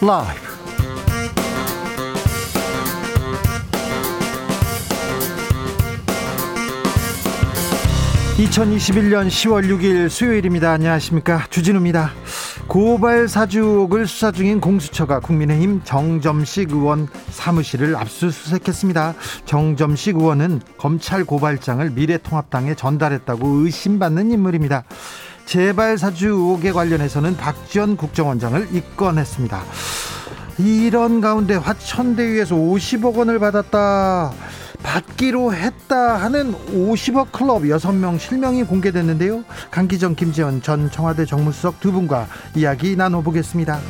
라이브. 2021년 10월 6일 수요일입니다. 안녕하십니까. 주진우입니다. 고발 사주 의혹을 수사 중인 공수처가 국민의힘 정점식 의원 사무실을 압수수색했습니다. 정점식 의원은 검찰 고발장을 미래통합당에 전달했다고 의심받는 인물입니다. 재발 사주 의혹에 관련해서는 박지원 국정원장을 입건했습니다. 이런 가운데 화천대유에서 50억 원을 받았다. 받기로 했다 하는 50억 클럽 6명 실명이 공개됐는데요. 강기정, 김지원 전 청와대 정무수석 두 분과 이야기 나눠보겠습니다.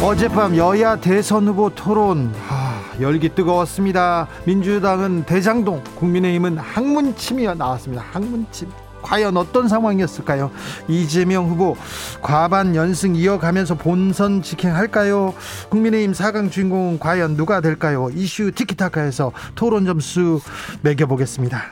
어젯밤 여야 대선 후보 토론 아, 열기 뜨거웠습니다. 민주당은 대장동, 국민의힘은 항문침이 나왔습니다. 항문침. 과연 어떤 상황이었을까요? 이재명 후보 과반 연승 이어가면서 본선 직행할까요? 국민의힘 4강 주인공은 과연 누가 될까요? 이슈 티키타카에서 토론 점수 매겨보겠습니다.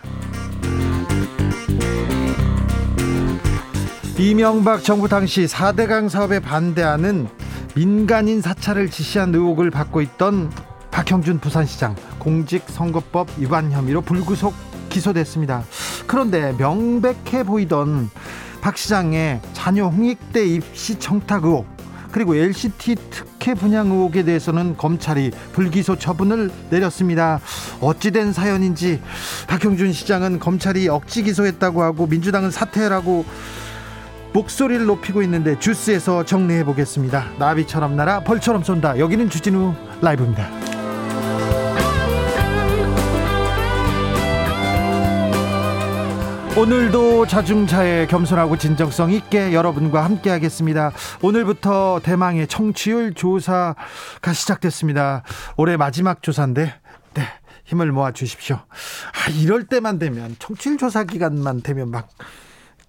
이명박 정부 당시 4대강 사업에 반대하는 민간인 사찰을 지시한 의혹을 받고 있던 박형준 부산시장 공직선거법 위반 혐의로 불구속 기소됐습니다. 그런데 명백해 보이던 박 시장의 자녀 홍익대 입시 청탁 의혹 그리고 LCT 특혜 분양 의혹에 대해서는 검찰이 불기소 처분을 내렸습니다. 어찌된 사연인지 박형준 시장은 검찰이 억지 기소했다고 하고 민주당은 사퇴라고 목소리를 높이고 있는데 주스에서 정리해 보겠습니다. 나비처럼 날아 벌처럼 쏜다. 여기는 주진우 라이브입니다. 오늘도 자중차에 겸손하고 진정성 있게 여러분과 함께 하겠습니다. 오늘부터 대망의 청취율 조사가 시작됐습니다. 올해 마지막 조사인데, 네, 힘을 모아 주십시오. 아, 이럴 때만 되면, 청취율 조사 기간만 되면 막,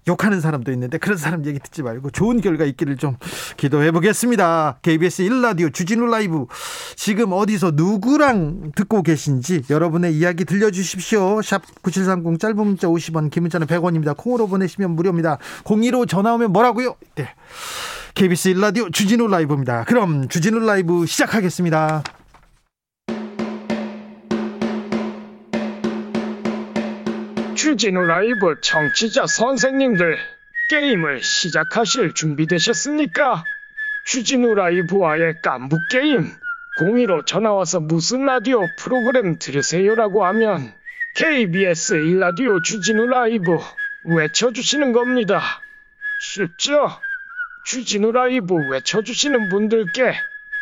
욕하는 사람도 있는데 그런 사람 얘기 듣지 말고 좋은 결과 있기를 좀 기도해 보겠습니다. KBS 1라디오 주진우 라이브 지금 어디서 누구랑 듣고 계신지 여러분의 이야기 들려주십시오. 샵 9730 짧은 문자 50원 긴 문자는 100원입니다. 콩으로 보내시면 무료입니다. 02로 전화 오면 뭐라고요? 네. KBS 1라디오 주진우 라이브입니다. 그럼 주진우 라이브 시작하겠습니다. 주진우 라이브 청취자 선생님들 게임을 시작하실 준비되셨습니까? 주진우 라이브와의 깐부 게임 02로 전화와서 무슨 라디오 프로그램 들으세요라고 하면 KBS 1라디오 주진우 라이브 외쳐주시는 겁니다. 쉽죠? 주진우 라이브 외쳐주시는 분들께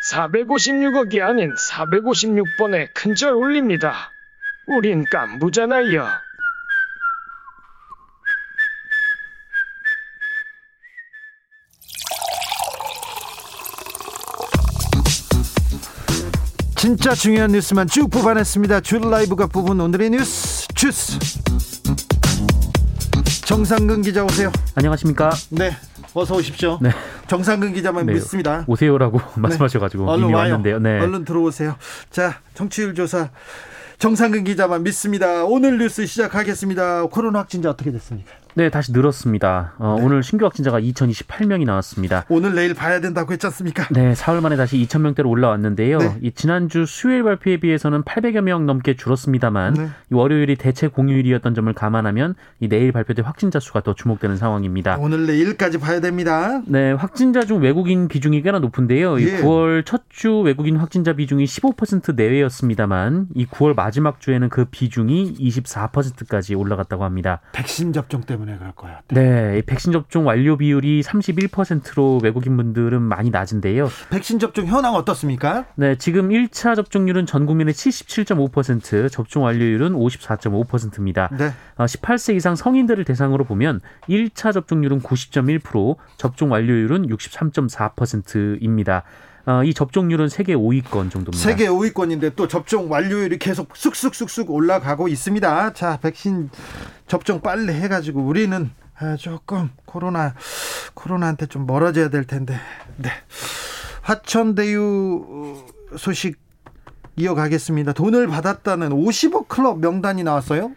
456억이 아닌 456번의 큰절 올립니다. 우린 깐부잖아요. 진짜 중요한 뉴스만 쭉 뽑아냈습니다. 줄 라이브가 뽑은 오늘의 뉴스 주스. 정상근 기자 오세요. 안녕하십니까? 네, 어서 오십시오. 네. 정상근 기자만 네, 믿습니다. 오세요라고 말씀하셔가지고 얼른 이미 와요. 왔는데요. 네. 얼른 들어오세요. 자, 정치율 조사 정상근 기자만 믿습니다. 오늘 뉴스 시작하겠습니다. 코로나 확진자 어떻게 됐습니까? 네, 다시 늘었습니다. 어, 네. 오늘 신규 확진자가 2028명이 나왔습니다. 오늘 내일 봐야 된다고 했지 않습니까? 네, 사흘 만에 다시 2,000명대로 올라왔는데요. 네. 이 지난주 수요일 발표에 비해서는 800여 명 넘게 줄었습니다만 네. 이 월요일이 대체 공휴일이었던 점을 감안하면 이 내일 발표될 확진자 수가 더 주목되는 상황입니다. 오늘 내일까지 봐야 됩니다. 네, 확진자 중 외국인 비중이 꽤나 높은데요. 이 예. 9월 첫 주 외국인 확진자 비중이 15% 내외였습니다만 이 9월 마지막 주에는 그 비중이 24%까지 올라갔다고 합니다. 백신 접종 때문에 그럴 거야. 네, 이 백신 접종 완료 비율이 31%로 외국인 분들은 많이 낮은데요. 백신 접종 현황 어떻습니까? 네, 지금 1차 접종률은 전 국민의 77.5%, 접종 완료율은 54.5%입니다. 네. 18세 이상 성인들을 대상으로 보면 1차 접종률은 90.1%, 접종 완료율은 63.4%입니다. 어, 이 접종률은 세계 5위권 정도입니다. 세계 5위권인데 또 접종 완료율이 계속 쑥쑥쑥쑥 올라가고 있습니다. 자, 백신 접종 빨리 해가지고 우리는 아, 조금 코로나 코로나한테 좀 멀어져야 될 텐데. 네. 화천대유 소식 이어가겠습니다. 돈을 받았다는 50억 클럽 명단이 나왔어요?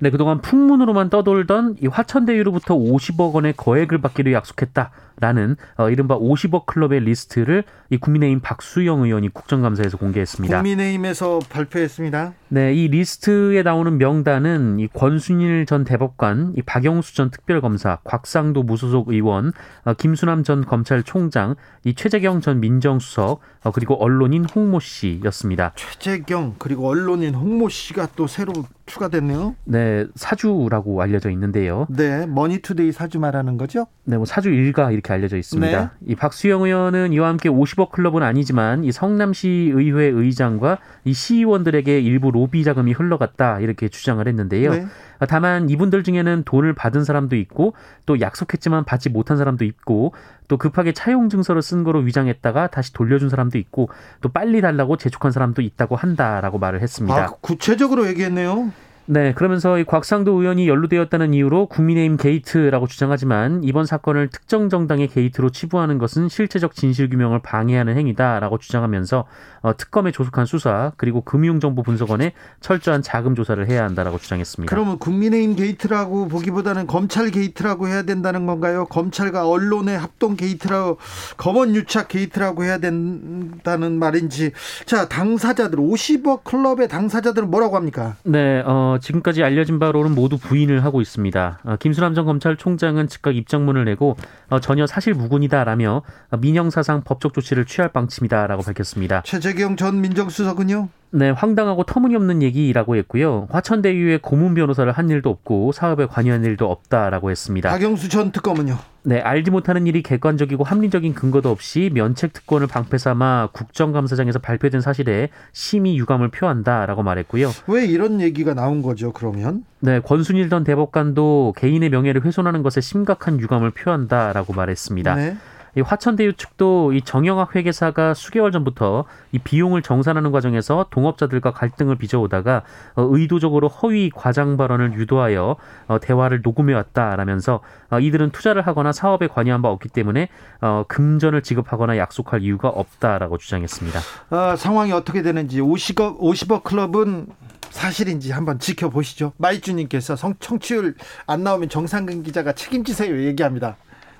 네, 그동안 풍문으로만 떠돌던 이 화천대유로부터 50억 원의 거액을 받기로 약속했다 라는 어, 이른바 50억 클럽의 리스트를 이 국민의힘 박수영 의원이 국정감사에서 공개했습니다. 국민의힘에서 발표했습니다. 네, 이 리스트에 나오는 명단은 이 권순일 전 대법관, 이 박영수 전 특별검사, 곽상도 무소속 의원, 어, 김수남 전 검찰총장, 이 최재경 전 민정수석, 어, 그리고 언론인 홍모 씨였습니다. 최재경 그리고 언론인 홍모 씨가 또 새로 추가됐네요. 네, 사주라고 알려져 있는데요. 네, 머니투데이 사주 말하는 거죠? 네, 뭐 사주 일가 이렇게 알려져 있습니다. 네. 이 박수영 의원은 이와 함께 50억 클럽은 아니지만 이 성남시 의회 의장과 이 시의원들에게 일부 로비 자금이 흘러갔다 이렇게 주장을 했는데요. 네. 다만 이분들 중에는 돈을 받은 사람도 있고 또 약속했지만 받지 못한 사람도 있고 또 급하게 차용 증서를 쓴 거로 위장했다가 다시 돌려준 사람도 있고 또 빨리 달라고 재촉한 사람도 있다고 한다라고 말을 했습니다. 아, 구체적으로 얘기했네요. 네, 그러면서 이 곽상도 의원이 연루되었다는 이유로 국민의힘 게이트라고 주장하지만 이번 사건을 특정 정당의 게이트로 치부하는 것은 실체적 진실 규명을 방해하는 행위다라고 주장하면서 어, 특검에 조속한 수사 그리고 금융정보 분석원에 철저한 자금 조사를 해야 한다라고 주장했습니다. 그러면 국민의힘 게이트라고 보기보다는 검찰 게이트라고 해야 된다는 건가요? 검찰과 언론의 합동 게이트라고 검언 유착 게이트라고 해야 된다는 말인지. 자, 당사자들 50억 클럽의 당사자들은 뭐라고 합니까? 네, 어, 지금까지 알려진 바로는 모두 부인을 하고 있습니다. 어, 김수남 전 검찰총장은 즉각 입장문을 내고 어, 전혀 사실 무근이다라며 어, 민형사상 법적 조치를 취할 방침이다라고 밝혔습니다. 최재경 전 민정수석은요? 네, 황당하고 터무니없는 얘기라고 했고요. 화천대유의 고문 변호사를 한 일도 없고 사업에 관여한 일도 없다라고 했습니다. 박영수 전 특검은요? 네, 알지 못하는 일이 객관적이고 합리적인 근거도 없이 면책 특권을 방패 삼아 국정감사장에서 발표된 사실에 심히 유감을 표한다라고 말했고요. 왜 이런 얘기가 나온 거죠, 그러면? 네, 권순일 전 대법관도 개인의 명예를 훼손하는 것에 심각한 유감을 표한다라고 말했습니다. 네. 이 화천대유 측도 이 정영학 회계사가 수개월 전부터 이 비용을 정산하는 과정에서 동업자들과 갈등을 빚어오다가 어, 의도적으로 허위 과장 발언을 유도하여 어, 대화를 녹음해 왔다라면서 어, 이들은 투자를 하거나 사업에 관여한 바 없기 때문에 어, 금전을 지급하거나 약속할 이유가 없다라고 주장했습니다. 아, 상황이 어떻게 되는지 50억, 50억 클럽은 사실인지 한번 지켜보시죠. 마이주님께서 성 청취율 안 나오면 정상근 기자가 책임지세요 얘기합니다.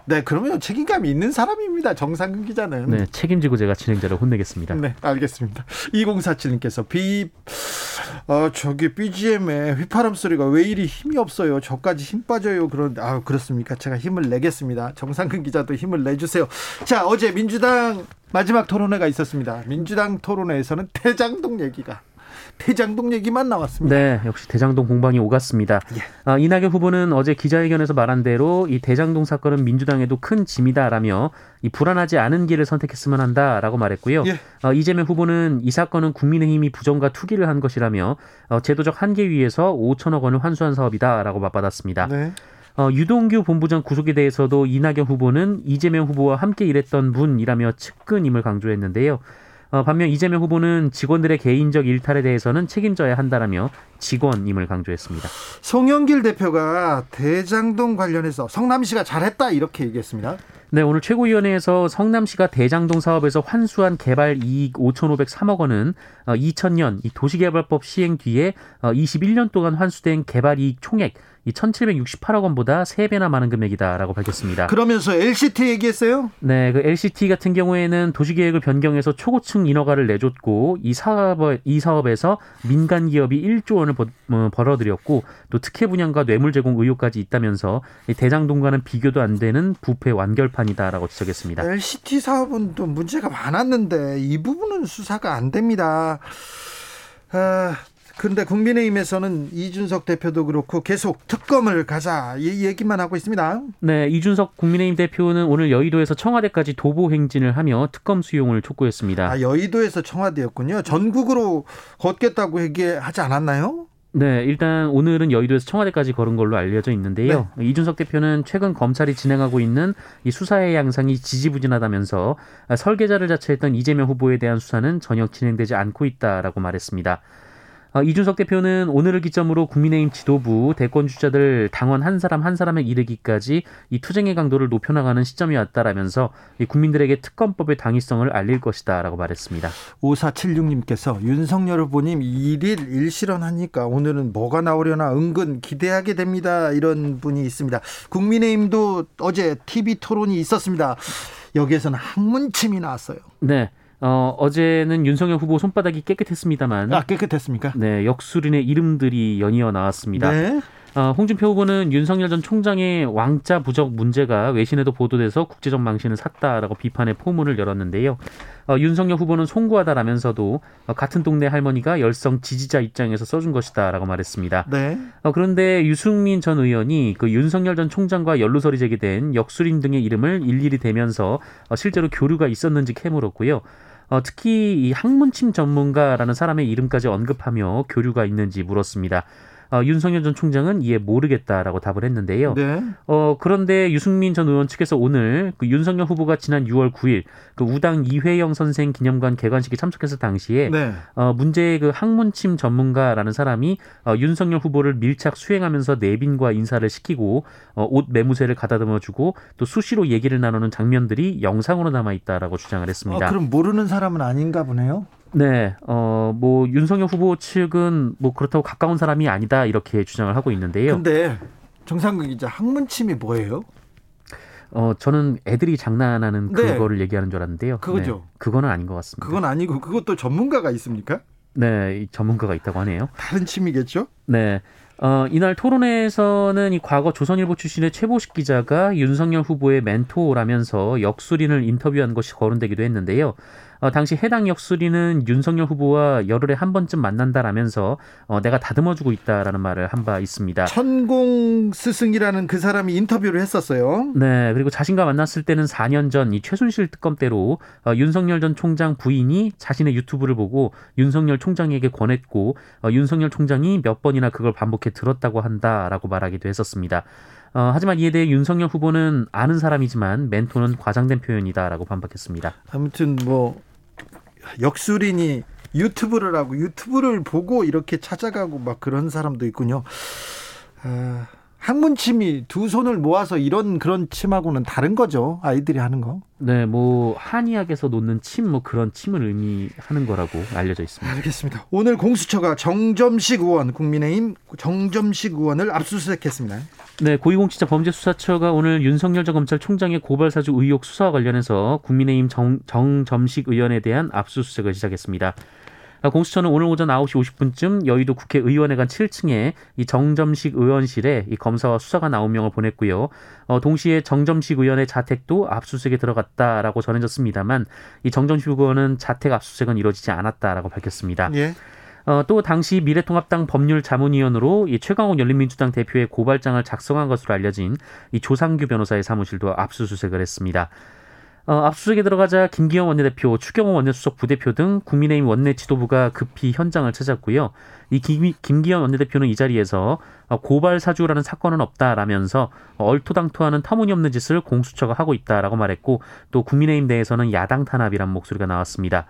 네, 그러면 책임감이 있는 사람입니다. 정상근 기자는. 네, 책임지고 제가 진행자를 혼내겠습니다. 네, 알겠습니다. 2047님께서 비, 어, 저기 BGM에 휘파람 소리가 왜 이리 힘이 없어요. 저까지 힘 빠져요. 그런, 아, 그렇습니까? 제가 힘을 내겠습니다. 정상근 기자도 힘을 내 주세요. 자, 어제 민주당 마지막 토론회가 있었습니다. 민주당 토론회에서는 대장동 얘기가 대장동 얘기만 나왔습니다. 네, 역시 대장동 공방이 오갔습니다. 예. 아, 이낙연 후보는 어제 기자회견에서 말한 대로 이 대장동 사건은 민주당에도 큰 짐이다라며 이 불안하지 않은 길을 선택했으면 한다라고 말했고요. 예. 어, 이재명 후보는 이 사건은 국민의힘이 부정과 투기를 한 것이라며 어, 제도적 한계 위에서 5천억 원을 환수한 사업이다라고 맞받았습니다. 네. 어, 유동규 본부장 구속에 대해서도 이낙연 후보는 이재명 후보와 함께 일했던 분이라며 측근임을 강조했는데요. 어, 반면 이재명 후보는 직원들의 개인적 일탈에 대해서는 책임져야 한다라며 직원임을 강조했습니다. 송영길 대표가 대장동 관련해서 성남시가 잘했다 이렇게 얘기했습니다. 네, 오늘 최고위원회에서 성남시가 대장동 사업에서 환수한 개발 이익 5,503억 원은 2000년 이 도시개발법 시행 뒤에 21년 동안 환수된 개발 이익 총액 이 1,768억 원보다 3배나 많은 금액이다라고 밝혔습니다. 그러면서 LCT 얘기했어요? 네, 그 LCT 같은 경우에는 도시계획을 변경해서 초고층 인허가를 내줬고 이 사업 이 사업에서 민간 기업이 1조 원을 버, 어, 벌어들였고 또 특혜 분양과 뇌물 제공 의혹까지 있다면서 이 대장동과는 비교도 안 되는 부패 완결판이다라고 지적했습니다. LCT 사업은 또 문제가 많았는데 이 부분은 수사가 안 됩니다. 아, 그런데 국민의힘에서는 이준석 대표도 그렇고 계속 특검을 가자 이 얘기만 하고 있습니다. 네, 이준석 국민의힘 대표는 오늘 여의도에서 청와대까지 도보 행진을 하며 특검 수용을 촉구했습니다. 아, 여의도에서 청와대였군요. 전국으로 걷겠다고 얘기하지 않았나요? 네, 일단 오늘은 여의도에서 청와대까지 걸은 걸로 알려져 있는데요. 네. 이준석 대표는 최근 검찰이 진행하고 있는 이 수사의 양상이 지지부진하다면서 설계자를 자처했던 이재명 후보에 대한 수사는 전혀 진행되지 않고 있다라고 말했습니다. 어, 이준석 대표는 오늘을 기점으로 국민의힘 지도부 대권 주자들 당원 한 사람 한 사람에 이르기까지 이 투쟁의 강도를 높여나가는 시점이 왔다라면서 이 국민들에게 특검법의 당위성을 알릴 것이다라고 말했습니다. 5476님께서 윤석열 후보님 일일 일실현하니까 오늘은 뭐가 나오려나 은근 기대하게 됩니다. 이런 분이 있습니다. 국민의힘도 어제 TV 토론이 있었습니다. 여기에서는 학문침이 나왔어요. 네. 어, 어제는 윤석열 후보 손바닥이 깨끗했습니다만. 아, 깨끗했습니까? 네, 역술인의 이름들이 연이어 나왔습니다. 네. 어, 홍준표 후보는 윤석열 전 총장의 왕자 부적 문제가 외신에도 보도돼서 국제적 망신을 샀다라고 비판의 포문을 열었는데요. 어, 윤석열 후보는 송구하다라면서도 어, 같은 동네 할머니가 열성 지지자 입장에서 써준 것이다라고 말했습니다. 네. 어, 그런데 유승민 전 의원이 그 윤석열 전 총장과 연루설이 제기된 역술인 등의 이름을 일일이 대면서 어, 실제로 교류가 있었는지 캐물었고요. 어, 특히 이 학문침 전문가라는 사람의 이름까지 언급하며 교류가 있는지 물었습니다. 어, 윤석열 전 총장은 이에 모르겠다라고 답을 했는데요. 네. 어, 그런데 유승민 전 의원 측에서 오늘 그 윤석열 후보가 지난 6월 9일 그 우당 이회영 선생 기념관 개관식에 참석했을 당시에 네. 어, 문제의 그 학문침 전문가라는 사람이 어, 윤석열 후보를 밀착 수행하면서 내빈과 인사를 시키고 어, 옷 매무새를 가다듬어 주고 또 수시로 얘기를 나누는 장면들이 영상으로 남아 있다라고 주장을 했습니다. 어, 그럼 모르는 사람은 아닌가 보네요. 네, 어, 뭐, 윤석열 후보 측은 뭐 그렇다고 가까운 사람이 아니다 이렇게 주장을 하고 있는데요. 근데 정상근 기자, 학문침이 뭐예요? 어, 저는 애들이 장난하는 네. 그거를 얘기하는 줄 알았는데요. 그거죠. 네, 그거는 아닌 것 같습니다. 그건 아니고 그것도 전문가가 있습니까? 네, 전문가가 있다고 하네요. 다른 침이겠죠? 네. 어, 이날 토론회에서는 이 과거 조선일보 출신의 최보식 기자가 윤석열 후보의 멘토라면서 역술인을 인터뷰한 것이 거론되기도 했는데요. 어, 당시 해당 역술인은 윤석열 후보와 열흘에 한 번쯤 만난다라면서 어, 내가 다듬어주고 있다라는 말을 한 바 있습니다. 천공 스승이라는 그 사람이 인터뷰를 했었어요. 네, 그리고 자신과 만났을 때는 4년 전 이 최순실 특검 때로 어, 윤석열 전 총장 부인이 자신의 유튜브를 보고 윤석열 총장에게 권했고 어, 윤석열 총장이 몇 번이나 그걸 반복해 들었다고 한다라고 말하기도 했었습니다. 어, 하지만 이에 대해 윤석열 후보는 아는 사람이지만 멘토는 과장된 표현이다라고 반박했습니다. 아무튼 뭐 역술인이 유튜브를 하고 유튜브를 보고 이렇게 찾아가고 막 그런 사람도 있군요. 아, 학문 침이 두 손을 모아서 이런 그런 침하고는 다른 거죠. 아이들이 하는 거. 네, 뭐 한의학에서 놓는 침 뭐 그런 침을 의미하는 거라고 알려져 있습니다. 알겠습니다. 오늘 공수처가 정점식 의원 국민의힘 정점식 의원을 압수수색했습니다. 네, 고위공직자 범죄수사처가 오늘 윤석열 전 검찰총장의 고발 사주 의혹 수사와 관련해서 국민의힘 정, 정점식 의원에 대한 압수수색을 시작했습니다. 아, 공수처는 오늘 오전 9시 50분쯤 여의도 국회의원회관 7층에 이 정점식 의원실에 이 검사와 수사관 9명을 보냈고요. 어, 동시에 정점식 의원의 자택도 압수수색에 들어갔다라고 전해졌습니다만 이 정점식 의원은 자택 압수수색은 이루어지지 않았다라고 밝혔습니다. 예. 어, 또 당시 미래통합당 법률 자문위원으로 이 최강욱 열린민주당 대표의 고발장을 작성한 것으로 알려진 이 조상규 변호사의 사무실도 압수수색을 했습니다. 어, 압수수색에 들어가자 김기영 원내대표, 추경호 원내수석 부대표 등 국민의힘 원내 지도부가 급히 현장을 찾았고요. 이 김, 김기현 원내대표는 이 자리에서 어, 고발 사주라는 사건은 없다라면서 얼토당토하는 터무니없는 짓을 공수처가 하고 있다라고 말했고 또 국민의힘 내에서는 야당 탄압이란 목소리가 나왔습니다.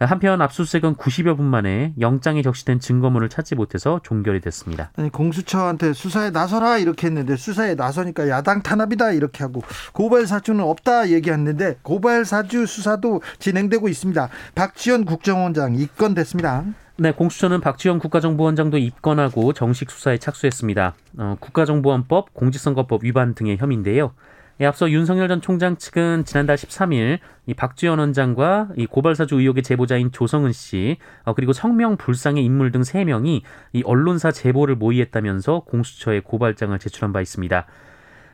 한편 압수수색은 90여 분 만에 영장에 적시된 증거물을 찾지 못해서 종결이 됐습니다. 아니 공수처한테 수사에 나서라 이렇게 했는데 수사에 나서니까 야당 탄압이다 이렇게 하고 고발 사주는 없다 얘기했는데 고발 사주 수사도 진행되고 있습니다. 박지원 국정원장 입건됐습니다. 네, 공수처는 박지원 국가정보원장도 입건하고 정식 수사에 착수했습니다. 어, 국가정보원법, 공직선거법 위반 등의 혐의인데요. 예, 앞서 윤석열 전 총장 측은 지난달 13일 이 박주현 원장과 이 고발사주 의혹의 제보자인 조성은 씨 어, 그리고 성명 불상의 인물 등 3명이 이 언론사 제보를 모의했다면서 공수처에 고발장을 제출한 바 있습니다.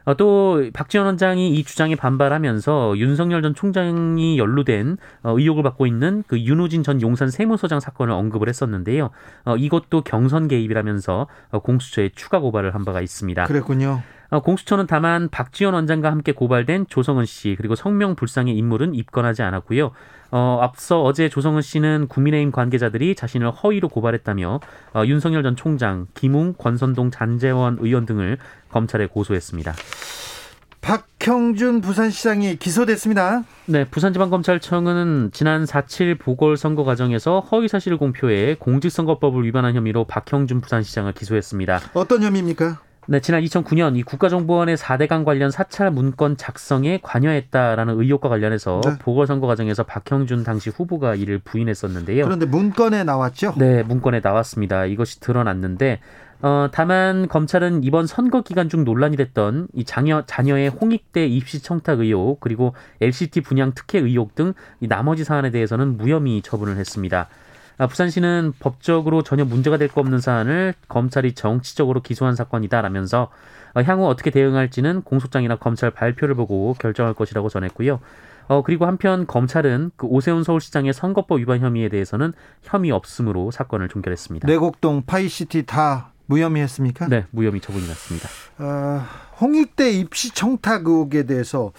어, 또 박지원 원장이 이 주장에 반발하면서 윤석열 전 총장이 연루된 어, 의혹을 받고 있는 그 윤우진 전 용산 세무서장 사건을 언급을 했었는데요. 어, 이것도 경선 개입이라면서 어, 공수처에 추가 고발을 한 바가 있습니다. 그랬군요. 어, 공수처는 다만 박지원 원장과 함께 고발된 조성은 씨 그리고 성명 불상의 인물은 입건하지 않았고요. 어, 앞서 어제 조성은 씨는 국민의힘 관계자들이 자신을 허위로 고발했다며 어, 윤석열 전 총장, 김웅, 권선동, 잔재원 의원 등을 검찰에 고소했습니다. 박형준 부산시장이 기소됐습니다. 네, 부산지방검찰청은 지난 4.7 보궐선거 과정에서 허위사실 공표에 공직선거법을 위반한 혐의로 박형준 부산시장을 기소했습니다. 어떤 혐의입니까? 네, 지난 2009년 이 국가정보원의 4대강 관련 사찰 문건 작성에 관여했다라는 의혹과 관련해서 네. 보궐선거 과정에서 박형준 당시 후보가 이를 부인했었는데요. 그런데 문건에 나왔죠? 네, 문건에 나왔습니다. 이것이 드러났는데 어, 다만 검찰은 이번 선거 기간 중 논란이 됐던 이 자녀 자녀의 홍익대 입시 청탁 의혹 그리고 LCT 분양 특혜 의혹 등 이 나머지 사안에 대해서는 무혐의 처분을 했습니다. 아, 부산시는 법적으로 전혀 문제가 될 거 없는 사안을 검찰이 정치적으로 기소한 사건이다라면서 어, 향후 어떻게 대응할지는 공소장이나 검찰 발표를 보고 결정할 것이라고 전했고요. 어, 그리고 한편 검찰은 그 오세훈 서울시장의 선거법 위반 혐의에 대해서는 혐의 없음으로 사건을 종결했습니다. 내곡동 파이시티 다 무혐의 했습니까? 네, 무혐의 처분이 났습니다. 어, 홍익대 입시 청탁 의혹에 대해서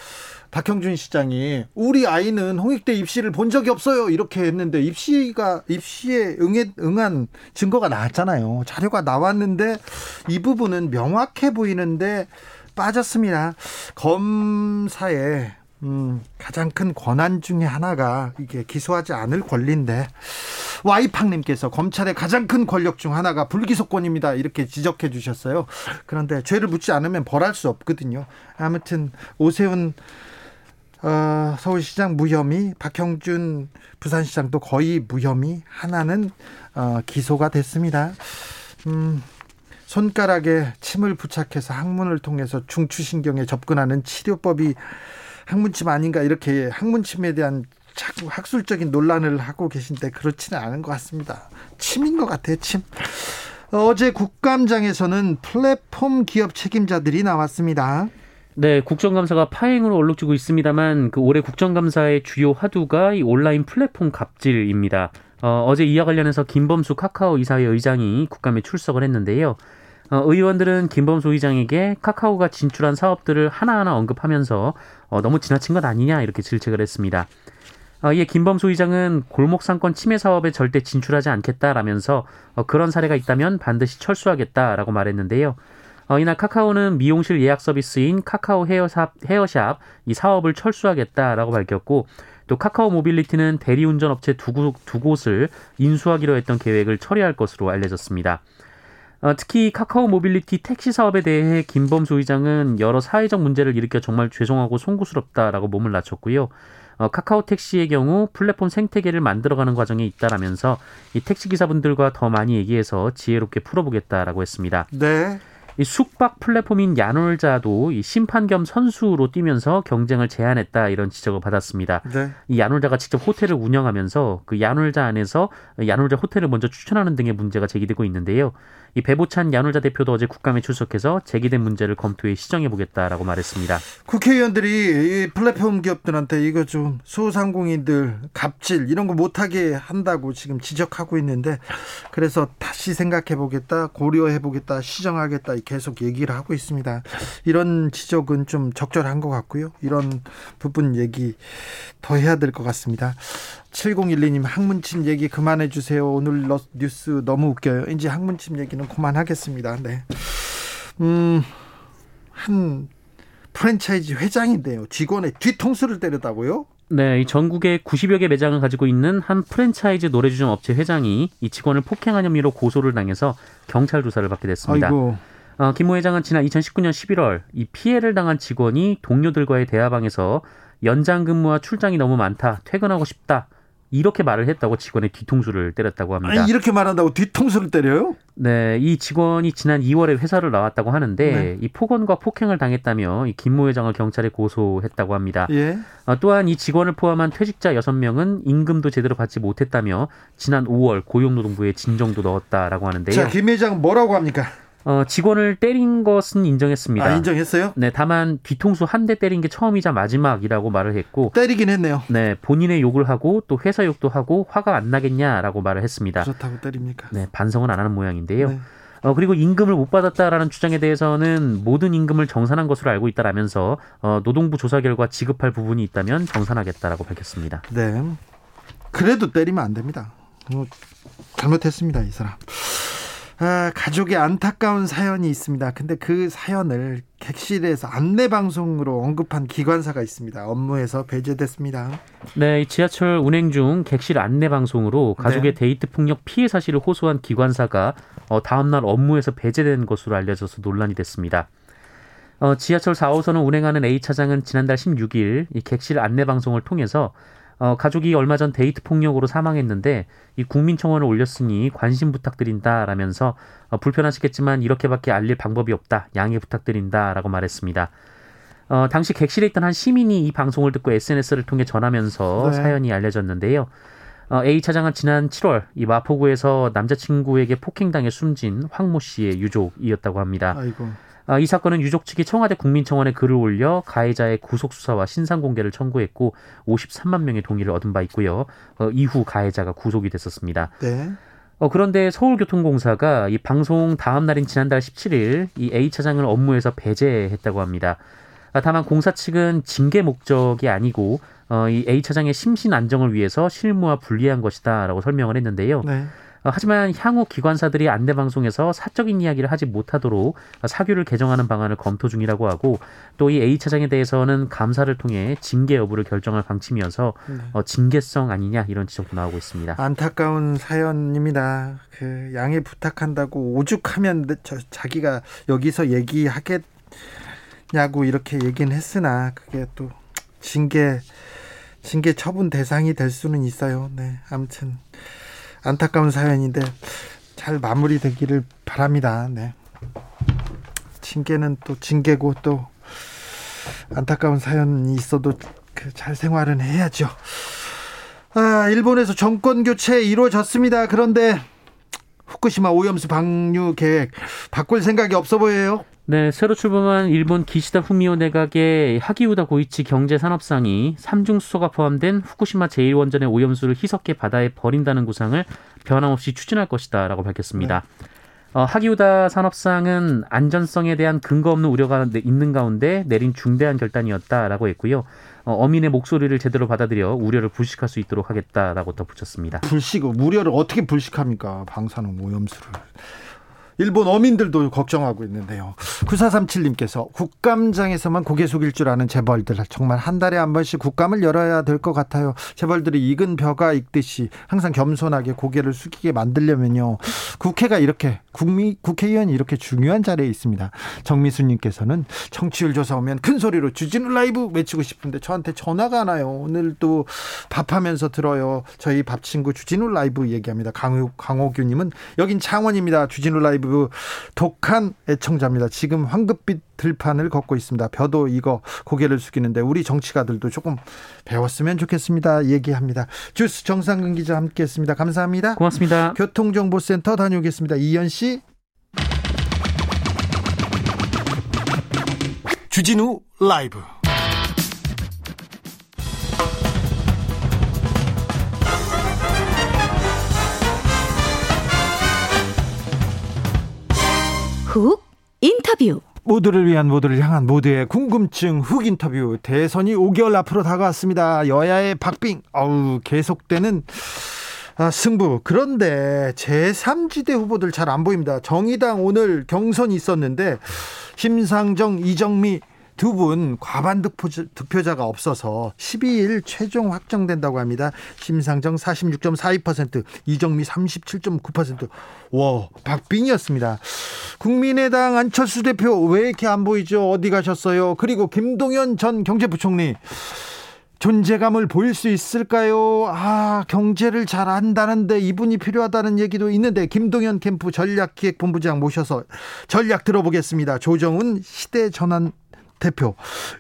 박형준 시장이 우리 아이는 홍익대 입시를 본 적이 없어요 이렇게 했는데 입시가 입시에 응해, 응한 증거가 나왔잖아요 자료가 나왔는데 이 부분은 명확해 보이는데 빠졌습니다 검사의 음, 가장 큰 권한 중에 하나가 이게 기소하지 않을 권리인데 와이팡님께서 검찰의 가장 큰 권력 중 하나가 불기소권입니다. 이렇게 지적해 주셨어요. 그런데 죄를 묻지 않으면 벌할 수 없거든요. 아무튼 오세훈 어, 서울시장 무혐의, 박형준 부산시장도 거의 무혐의, 하나는 어, 기소가 됐습니다. 음, 손가락에 침을 부착해서 항문을 통해서 중추신경에 접근하는 치료법이 학문침 아닌가 이렇게 학문침에 대한 자꾸 학술적인 논란을 하고 계신데 그렇지는 않은 것 같습니다. 침인 것 같아요, 침. 어제 국감장에서는 플랫폼 기업 책임자들이 나왔습니다. 네, 국정감사가 파행으로 얼룩지고 있습니다만 그 올해 국정감사의 주요 화두가 이 온라인 플랫폼 갑질입니다. 어, 어제 이와 관련해서 김범수 카카오 이사회 의장이 국감에 출석을 했는데요. 어, 의원들은 김범수 의장에게 카카오가 진출한 사업들을 하나하나 언급하면서 어, 너무 지나친 것 아니냐 이렇게 질책을 했습니다. 어, 이에 김범수 의장은 골목 상권 침해 사업에 절대 진출하지 않겠다라면서 어, 그런 사례가 있다면 반드시 철수하겠다라고 말했는데요. 어, 이날 카카오는 미용실 예약 서비스인 카카오 헤어샵, 헤어샵 이 사업을 철수하겠다라고 밝혔고 또 카카오 모빌리티는 대리운전 업체 두, 두 곳을 인수하기로 했던 계획을 처리할 것으로 알려졌습니다. 어, 특히 카카오 모빌리티 택시 사업에 대해 김범수 의장은 여러 사회적 문제를 일으켜 정말 죄송하고 송구스럽다라고 몸을 낮췄고요. 어, 카카오 택시의 경우 플랫폼 생태계를 만들어가는 과정에 있다라면서 이 택시 기사분들과 더 많이 얘기해서 지혜롭게 풀어보겠다라고 했습니다. 네. 이 숙박 플랫폼인 야놀자도 이 심판 겸 선수로 뛰면서 경쟁을 제한했다 이런 지적을 받았습니다. 네. 이 야놀자가 직접 호텔을 운영하면서 그 야놀자 안에서 야놀자 호텔을 먼저 추천하는 등의 문제가 제기되고 있는데요. 이 배보찬 야놀자 대표도 어제 국감에 출석해서 제기된 문제를 검토해 시정해 보겠다라고 말했습니다. 국회의원들이 이 플랫폼 기업들한테 이거 좀 소상공인들 갑질 이런 거 못하게 한다고 지금 지적하고 있는데 그래서 다시 생각해 보겠다, 고려해 보겠다, 시정하겠다 계속 얘기를 하고 있습니다. 이런 지적은 좀 적절한 것 같고요. 이런 부분 얘기 더 해야 될 것 같습니다. 7012님 학문침 얘기 그만해 주세요. 오늘 뉴스 너무 웃겨요. 이제 학문침 얘기는 그만하겠습니다. 네. 음, 한 프랜차이즈 회장인데요. 직원의 뒤통수를 때렸다고요? 네, 이 전국에 90여 개 매장을 가지고 있는 한 프랜차이즈 노래주점 업체 회장이 이 직원을 폭행한 혐의로 고소를 당해서 경찰 조사를 받게 됐습니다. 아이고. 어, 김모 회장은 지난 2019년 11월 이 피해를 당한 직원이 동료들과의 대화방에서 연장 근무와 출장이 너무 많다, 퇴근하고 싶다. 이렇게 말을 했다고 직원의 뒤통수를 때렸다고 합니다. 아니, 이렇게 말한다고 뒤통수를 때려요? 네, 이 직원이 지난 2월에 회사를 나왔다고 하는데 네. 이 폭언과 폭행을 당했다며 이 김모 회장을 경찰에 고소했다고 합니다. 예. 어, 또한 이 직원을 포함한 퇴직자 6명은 임금도 제대로 받지 못했다며 지난 5월 고용노동부에 진정도 넣었다라고 하는데요. 자, 김 회장 뭐라고 합니까? 어, 직원을 때린 것은 인정했습니다. 아, 인정했어요? 네, 다만 뒤통수 한 대 때린 게 처음이자 마지막이라고 말을 했고 때리긴 했네요. 네, 본인의 욕을 하고 또 회사 욕도 하고 화가 안 나겠냐라고 말을 했습니다. 그렇다고 때립니까? 네, 반성은 안 하는 모양인데요. 네. 어, 그리고 임금을 못 받았다라는 주장에 대해서는 모든 임금을 정산한 것으로 알고 있다라면서 어, 노동부 조사 결과 지급할 부분이 있다면 정산하겠다라고 밝혔습니다. 네. 그래도 때리면 안 됩니다. 뭐 잘못했습니다, 이 사람. 아, 가족의 안타까운 사연이 있습니다. 근데 그 사연을 객실에서 안내 방송으로 언급한 기관사가 있습니다. 업무에서 배제됐습니다. 네, 지하철 운행 중 객실 안내 방송으로 가족의 네. 데이트 폭력 피해 사실을 호소한 기관사가 어, 다음 날 업무에서 배제된 것으로 알려져서 논란이 됐습니다. 어, 지하철 4호선을 운행하는 A 차장은 지난달 16일 이 객실 안내 방송을 통해서 어, 가족이 얼마 전 데이트 폭력으로 사망했는데 이 국민청원을 올렸으니 관심 부탁드린다라면서 어, 불편하시겠지만 이렇게밖에 알릴 방법이 없다 양해 부탁드린다라고 말했습니다. 어, 당시 객실에 있던 한 시민이 이 방송을 듣고 SNS를 통해 전하면서 네. 사연이 알려졌는데요. 어, A 차장은 지난 7월 이 마포구에서 남자친구에게 폭행당해 숨진 황모 씨의 유족이었다고 합니다. 아이고. 아, 이 사건은 유족 측이 청와대 국민청원에 글을 올려 가해자의 구속 수사와 신상 공개를 청구했고 53만 명의 동의를 얻은 바 있고요. 어, 이후 가해자가 구속이 됐었습니다. 네. 어, 그런데 서울교통공사가 이 방송 다음 날인 지난달 17일 이 A 차장을 업무에서 배제했다고 합니다. 아, 다만 공사 측은 징계 목적이 아니고 어, 이 A 차장의 심신 안정을 위해서 실무와 분리한 것이다라고 설명을 했는데요. 네. 어, 하지만 향후 기관사들이 안내 방송에서 사적인 이야기를 하지 못하도록 사규를 개정하는 방안을 검토 중이라고 하고 또 이 A 차장에 대해서는 감사를 통해 징계 여부를 결정할 방침이어서 네. 어, 징계성 아니냐 이런 지적도 나오고 있습니다. 안타까운 사연입니다. 그 양해 부탁한다고 오죽하면 저, 자기가 여기서 얘기하겠냐고 이렇게 얘기는 했으나 그게 또 징계 징계 처분 대상이 될 수는 있어요. 네, 아무튼. 안타까운 사연인데 잘 마무리되기를 바랍니다. 네. 징계는 또 징계고 또 안타까운 사연이 있어도 그 잘 생활은 해야죠. 아, 일본에서 정권 교체 이루어졌습니다. 그런데 후쿠시마 오염수 방류 계획 바꿀 생각이 없어 보여요. 네, 새로 출범한 일본 기시다 후미오 내각의 하기우다 고이치 경제산업상이 삼중 수소가 포함된 후쿠시마 제1원전의 오염수를 희석해 바다에 버린다는 구상을 변함없이 추진할 것이다라고 밝혔습니다. 네. 어, 하기우다 산업상은 안전성에 대한 근거 없는 우려가 있는 가운데 내린 중대한 결단이었다라고 했고요. 어, 어민의 목소리를 제대로 받아들여 우려를 불식할 수 있도록 하겠다라고 덧붙였습니다. 불식, 우려를 어떻게 불식합니까? 방사능 오염수를. 일본 어민들도 걱정하고 있는데요. 9437님께서 국감장에서만 고개 숙일 줄 아는 재벌들 정말 한 달에 한 번씩 국감을 열어야 될 것 같아요. 재벌들이 익은 벼가 익듯이 항상 겸손하게 고개를 숙이게 만들려면요. 국회가 이렇게 국미 국회의원이 이렇게 중요한 자리에 있습니다. 정미수님께서는 청취율 조사 오면 큰 소리로 주진우 라이브 외치고 싶은데 저한테 전화가 와요. 오늘도 밥하면서 들어요. 저희 밥 친구 주진우 라이브 얘기합니다. 강호 강호규님은 여긴 창원입니다. 주진우 라이브 독한 애청자입니다. 지금 황급빛 들판을 걷고 있습니다. 벼도 이거 고개를 숙이는데 우리 정치가들도 조금 배웠으면 좋겠습니다. 얘기합니다. 주스 정상근 기자 함께했습니다. 감사합니다. 고맙습니다. 교통정보센터 다녀오겠습니다. 이현 씨. 주진우 라이브. 훅 인터뷰 모두를 위한 모두를 향한 모두의 궁금증 훅 인터뷰 대선이 5개월 앞으로 다가왔습니다. 여야의 박빙 어우 계속되는 아, 승부. 그런데 제3지대 후보들 잘 안 보입니다. 정의당 오늘 경선이 있었는데 심상정, 이정미 두 분 과반 득표자, 가 없어서 12일 최종 확정된다고 합니다. 심상정 46.42%, 이정미 37.9%. 와, 박빙이었습니다. 국민의당 안철수 대표 왜 이렇게 안 보이죠? 어디 가셨어요? 그리고 김동연 전 경제부총리 존재감을 보일 수 있을까요? 아, 경제를 잘 안다는데 이분이 필요하다는 얘기도 있는데 김동연 캠프 전략기획본부장 모셔서 전략 들어보겠습니다. 조정훈 시대 전환 대표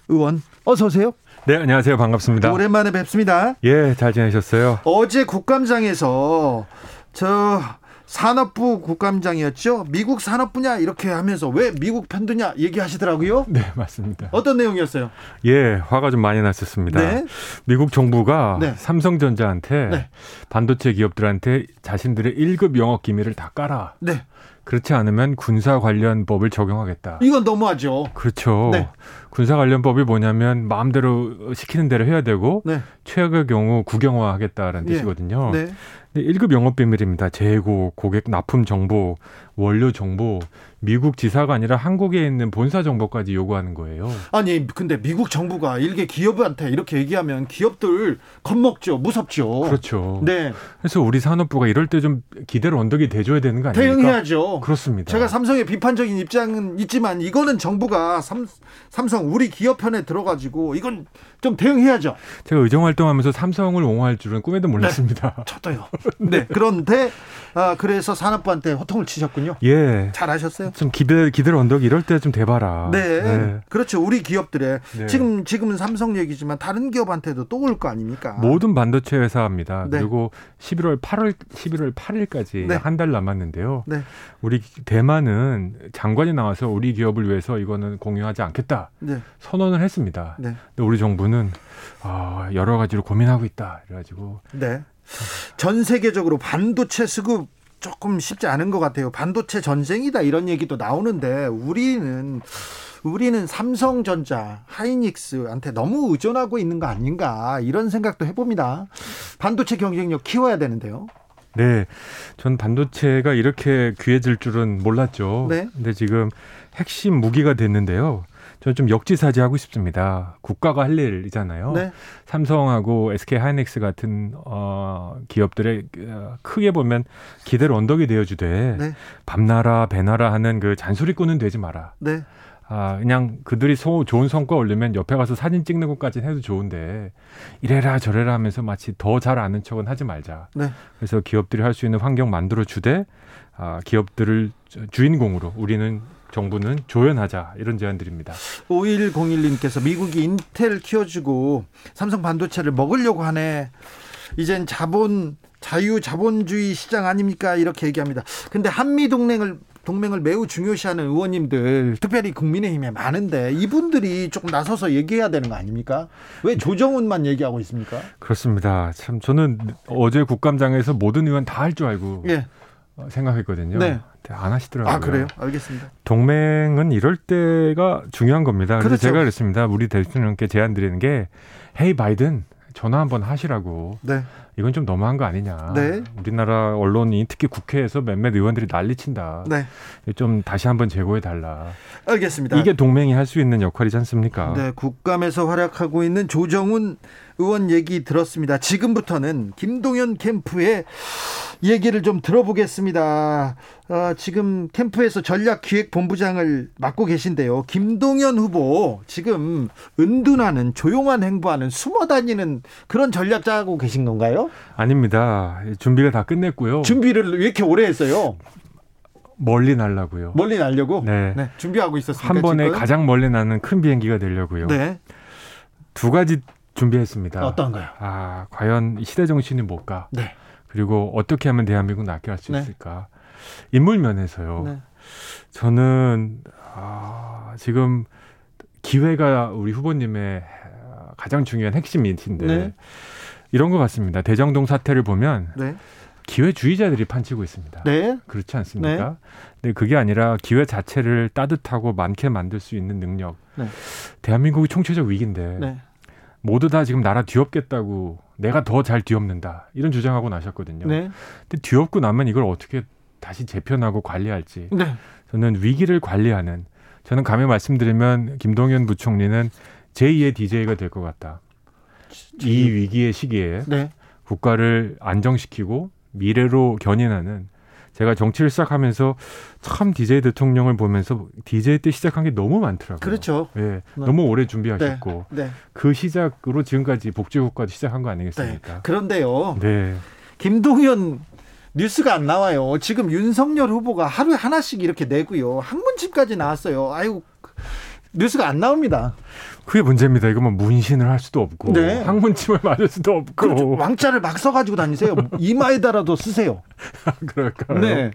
의원 어서 오세요. 네, 안녕하세요. 반갑습니다. 오랜만에 뵙습니다. 예, 잘 지내셨어요? 어제 국감장에서 저 산업부 국감장이었죠. 미국 산업 분야 이렇게 하면서 왜 미국 편드냐 얘기하시더라고요. 네, 맞습니다. 어떤 내용이었어요? 예, 화가 좀 많이 났었습니다. 네. 미국 정부가 네. 삼성전자한테 네. 반도체 기업들한테 자신들의 1급 영업 기밀을 다 깔아. 네. 그렇지 않으면 군사 관련법을 적용하겠다. 이건 너무하죠. 그렇죠. 네. 군사 관련법이 뭐냐면 마음대로 시키는 대로 해야 되고 네. 최악의 경우 국영화하겠다라는 예. 뜻이거든요. 네. 근데 1급 영업 비밀입니다. 재고, 고객 납품 정보, 원료 정보, 미국 지사가 아니라 한국에 있는 본사 정보까지 요구하는 거예요. 아니 근데 미국 정부가 일개 기업한테 이렇게 얘기하면 기업들 겁먹죠, 무섭죠. 그렇죠. 네, 그래서 우리 산업부가 이럴 때 좀 기대를 언덕이 대줘야 되는 거 아닙니까? 대응해야죠. 그렇습니다. 제가 삼성의 비판적인 입장은 있지만 이거는 정부가 삼, 삼성 우리 기업 편에 들어가지고 이건 좀 대응해야죠. 제가 의정 활동하면서 삼성을 옹호할 줄은 꿈에도 몰랐습니다. 저도요. 네. 그런데 아, 그래서 산업부한테 호통을 치셨군요. 예. 잘하셨어요. 좀 기대 기대를 언덕 이럴 때 좀 대봐라. 네. 그렇죠. 우리 기업들의 네. 지금 지금은 삼성 얘기지만 다른 기업한테도 또 올 거 아닙니까? 모든 반도체 회사입니다. 네. 그리고 11월 8월 11월 8일까지 네. 한달 남았는데요. 네. 우리 대만은 장관이 나와서 우리 기업을 위해서 이거는 공유하지 않겠다 네. 선언을 했습니다. 네. 근데 우리 정부는 아, 여러 가지로 고민하고 있다. 그래가지고 네. 전 세계적으로 반도체 수급 조금 쉽지 않은 것 같아요. 반도체 전쟁이다 이런 얘기도 나오는데 우리는 우리는 삼성전자, 하이닉스한테 너무 의존하고 있는 거 아닌가 이런 생각도 해봅니다. 반도체 경쟁력 키워야 되는데요. 네, 전 반도체가 이렇게 귀해질 줄은 몰랐죠. 네. 근데 지금 핵심 무기가 됐는데요. 저는 좀 역지사지하고 싶습니다. 국가가 할 일이잖아요. 네. 삼성하고 SK 하이닉스 같은 어, 기업들의 어, 크게 보면 기대를 언덕이 되어주되 네. 밤나라 배나라 하는 그 잔소리꾼은 되지 마라. 네. 아 그냥 그들이 소, 좋은 성과 올리면 옆에 가서 사진 찍는 것까지는 해도 좋은데 이래라 저래라 하면서 마치 더 잘 아는 척은 하지 말자. 네. 그래서 기업들이 할 수 있는 환경 만들어 주되 아, 기업들을 주인공으로 우리는 정부는 조연하자 이런 제안드립니다. 5101님께서 미국이 인텔 키워주고 삼성 반도체를 먹으려고 하네. 이젠 자본 자유 자본주의 시장 아닙니까? 이렇게 얘기합니다. 근데 한미 동맹을 동맹을 매우 중요시하는 의원님들 특별히 국민의힘에 많은데 이분들이 조금 나서서 얘기해야 되는 거 아닙니까? 왜 조정훈만 얘기하고 있습니까? 그렇습니다. 참 저는 어제 국감장에서 모든 의원 다 할 줄 알고 예. 어, 생각했거든요. 네. 안 하시더라고요. 아 그래요? 알겠습니다. 동맹은 이럴 때가 중요한 겁니다. 그래서 그렇죠. 제가 그랬습니다. 우리 대통령께 제안 드리는 게 헤이 바이든 전화 한번 하시라고. 네. 이건 좀 너무한 거 아니냐. 네. 우리나라 언론이 특히 국회에서 몇몇 의원들이 난리친다. 네. 좀 다시 한번 제고해 달라. 알겠습니다. 이게 동맹이 할 수 있는 역할이지 않습니까? 네, 국감에서 활약하고 있는 조정훈 의원 얘기 들었습니다. 지금부터는 김동연 캠프의 얘기를 좀 들어보겠습니다. 어, 지금 캠프에서 전략기획본부장을 맡고 계신데요. 김동연 후보 지금 은둔하는 조용한 행보하는 숨어 다니는 그런 전략 짜고 계신 건가요? 아닙니다. 준비가 다 끝냈고요. 준비를 왜 이렇게 오래 했어요? 멀리 날라고요. 멀리 날려고? 네. 준비하고 있었습니까? 한 번에 지금? 가장 멀리 나는 큰 비행기가 되려고요. 네. 두 가지 준비했습니다. 어떤가요? 아, 과연 이 시대 정신이 뭘까? 네. 그리고 어떻게 하면 대한민국 낫게 할수 네. 있을까? 인물 면에서요. 네. 저는 아, 지금 기회가 우리 후보님의 가장 중요한 핵심인데 네. 이런 것 같습니다. 대장동 사태를 보면 네. 기회주의자들이 판치고 있습니다. 네. 그렇지 않습니까? 근데 그게 아니라 기회 자체를 따뜻하고 많게 만들 수 있는 능력. 네. 대한민국이 총체적 위기인데 네. 모두 다 지금 나라 뒤엎겠다고 내가 더 잘 뒤엎는다 이런 주장하고 나셨거든요. 네. 근데 뒤엎고 나면 이걸 어떻게 다시 재편하고 관리할지 네. 저는 위기를 관리하는 저는 감히 말씀드리면 김동연 부총리는 제2의 DJ가 될 것 같다. 이 위기의 시기에 네. 국가를 안정시키고 미래로 견인하는 제가 정치를 시작하면서 참 DJ 대통령을 보면서 DJ 때 시작한 게 너무 많더라고요. 그렇죠. 예, 너무 오래 준비하셨고 네. 네. 그 시작으로 지금까지 복지국가도 시작한 거 아니겠습니까? 그런데요. 네. 김동연 뉴스가 안 나와요. 지금 윤석열 후보가 하루에 하나씩 이렇게 내고요. 학문집까지 나왔어요. 아이고 뉴스가 안 나옵니다. 그게 문제입니다. 이거 뭐 문신을 할 수도 없고 네. 항문침을 맞을 수도 없고 그렇죠. 왕자를 막 써가지고 다니세요. 이마에다라도 쓰세요. 그럴까요? 네.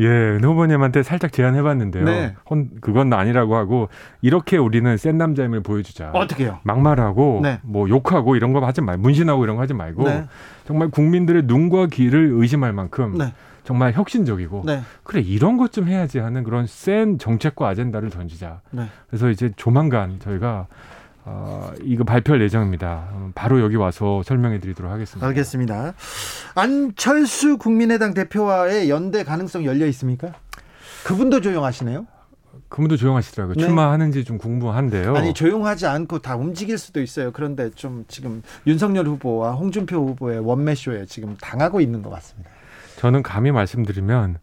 예, 은 후보님한테 살짝 제안해봤는데요. 네. 혼, 그건 아니라고 하고 이렇게 우리는 센 남자임을 보여주자. 어떻게요? 막말하고 네. 뭐 욕하고 이런 거 하지 말고 문신하고 이런 거 하지 말고 네. 정말 국민들의 눈과 귀를 의심할 만큼 네. 정말 혁신적이고 네. 그래 이런 것 좀 해야지 하는 그런 센 정책과 아젠다를 던지자. 네. 그래서 이제 조만간 저희가 어, 이거 발표할 예정입니다. 음, 바로 여기 와서 설명해 드리도록 하겠습니다. 알겠습니다. 안철수 국민의당 대표와의 연대 가능성 열려 있습니까? 그분도 조용하시네요. 그분도 조용하시더라고요. 네. 출마하는지 좀 궁금한데요. 아니 조용하지 않고 다 움직일 수도 있어요. 그런데 좀 지금 윤석열 후보와 홍준표 후보의 원매쇼에 지금 당하고 있는 것 같습니다. 저는 감히 말씀드리면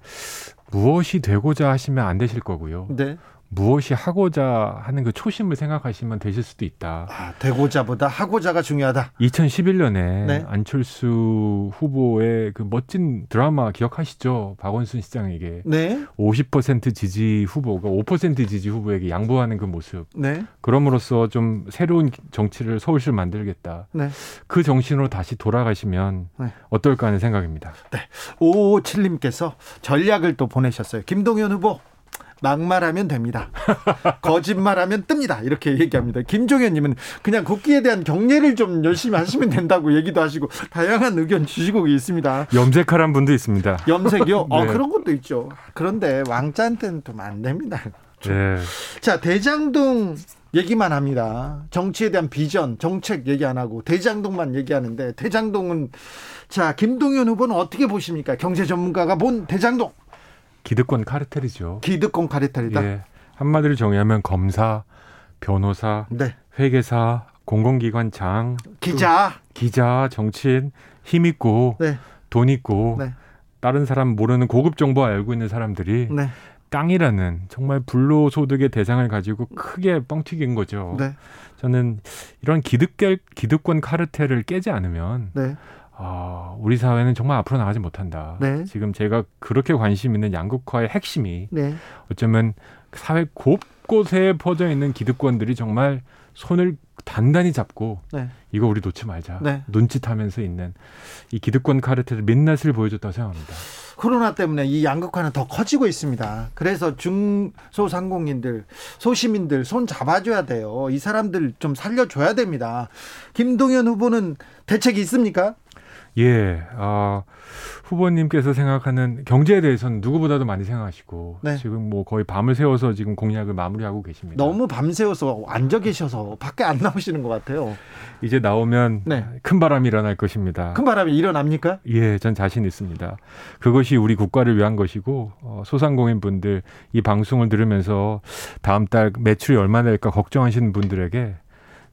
무엇이 되고자 하시면 안 되실 거고요. 네. 무엇이 하고자 하는 그 초심을 생각하시면 되실 수도 있다. 아, 되고자보다 하고자가 중요하다. 2011년에 네. 안철수 후보의 그 멋진 드라마 기억하시죠? 박원순 시장에게 네. 50% 지지 후보가 5% 지지 후보에게 양보하는 그 모습. 네. 그럼으로써 좀 새로운 정치를 서울시를 만들겠다. 네. 그 정신으로 다시 돌아가시면 네. 어떨까 하는 생각입니다. 557님께서 전략을 또 보내셨어요. 김동연 후보 막말하면 됩니다. 거짓말하면 뜹니다. 이렇게 얘기합니다. 김종현님은 그냥 국기에 대한 경례를 좀 열심히 하시면 된다고 얘기도 하시고 다양한 의견 주시고 있습니다. 염색하란 분도 있습니다. 염색이요? 어, 네. 그런 것도 있죠. 그런데 왕자한테는 좀 안 됩니다. 네. 자, 대장동 얘기만 합니다. 정치에 대한 비전, 정책 얘기 안 하고 대장동만 얘기하는데 대장동은 자, 김동연 후보는 어떻게 보십니까? 경제 전문가가 본 대장동 기득권 카르텔이죠. 기득권 카르텔이다. 예. 한마디로 정의하면 검사, 변호사, 네. 회계사, 공공기관 장, 기자. 기자, 정치인, 힘 있고 네. 돈 있고 네. 다른 사람 모르는 고급 정보 알고 있는 사람들이 네. 땅이라는 정말 불로소득의 대상을 가지고 크게 뻥튀긴 거죠. 네. 저는 이런 기득권 기득권 카르텔을 깨지 않으면 네. 아, 우리 사회는 정말 앞으로 나가지 못한다. 네. 지금 제가 그렇게 관심 있는 양극화의 핵심이 네. 어쩌면 사회 곳곳에 퍼져 있는 기득권들이 정말 손을 단단히 잡고 네. 이거 우리 놓지 말자. 네. 눈짓하면서 있는 이 기득권 카르텔의 민낯을 보여줬다고 생각합니다. 코로나 때문에 이 양극화는 더 커지고 있습니다. 그래서 중소상공인들, 소시민들 손 잡아줘야 돼요. 이 사람들 좀 살려줘야 됩니다. 김동연 후보는 대책이 있습니까? 예, 아, 후보님께서 생각하는 경제에 대해서는 누구보다도 많이 생각하시고 네. 지금 뭐 거의 밤을 새워서 지금 공약을 마무리하고 계십니다. 너무 밤새워서 앉아 계셔서 밖에 안 나오시는 것 같아요. 이제 나오면 네. 큰 바람이 일어날 것입니다. 큰 바람이 일어납니까? 예, 전 자신 있습니다. 그것이 우리 국가를 위한 것이고 어, 소상공인 분들 이 방송을 들으면서 다음 달 매출이 얼마나 될까 걱정하시는 분들에게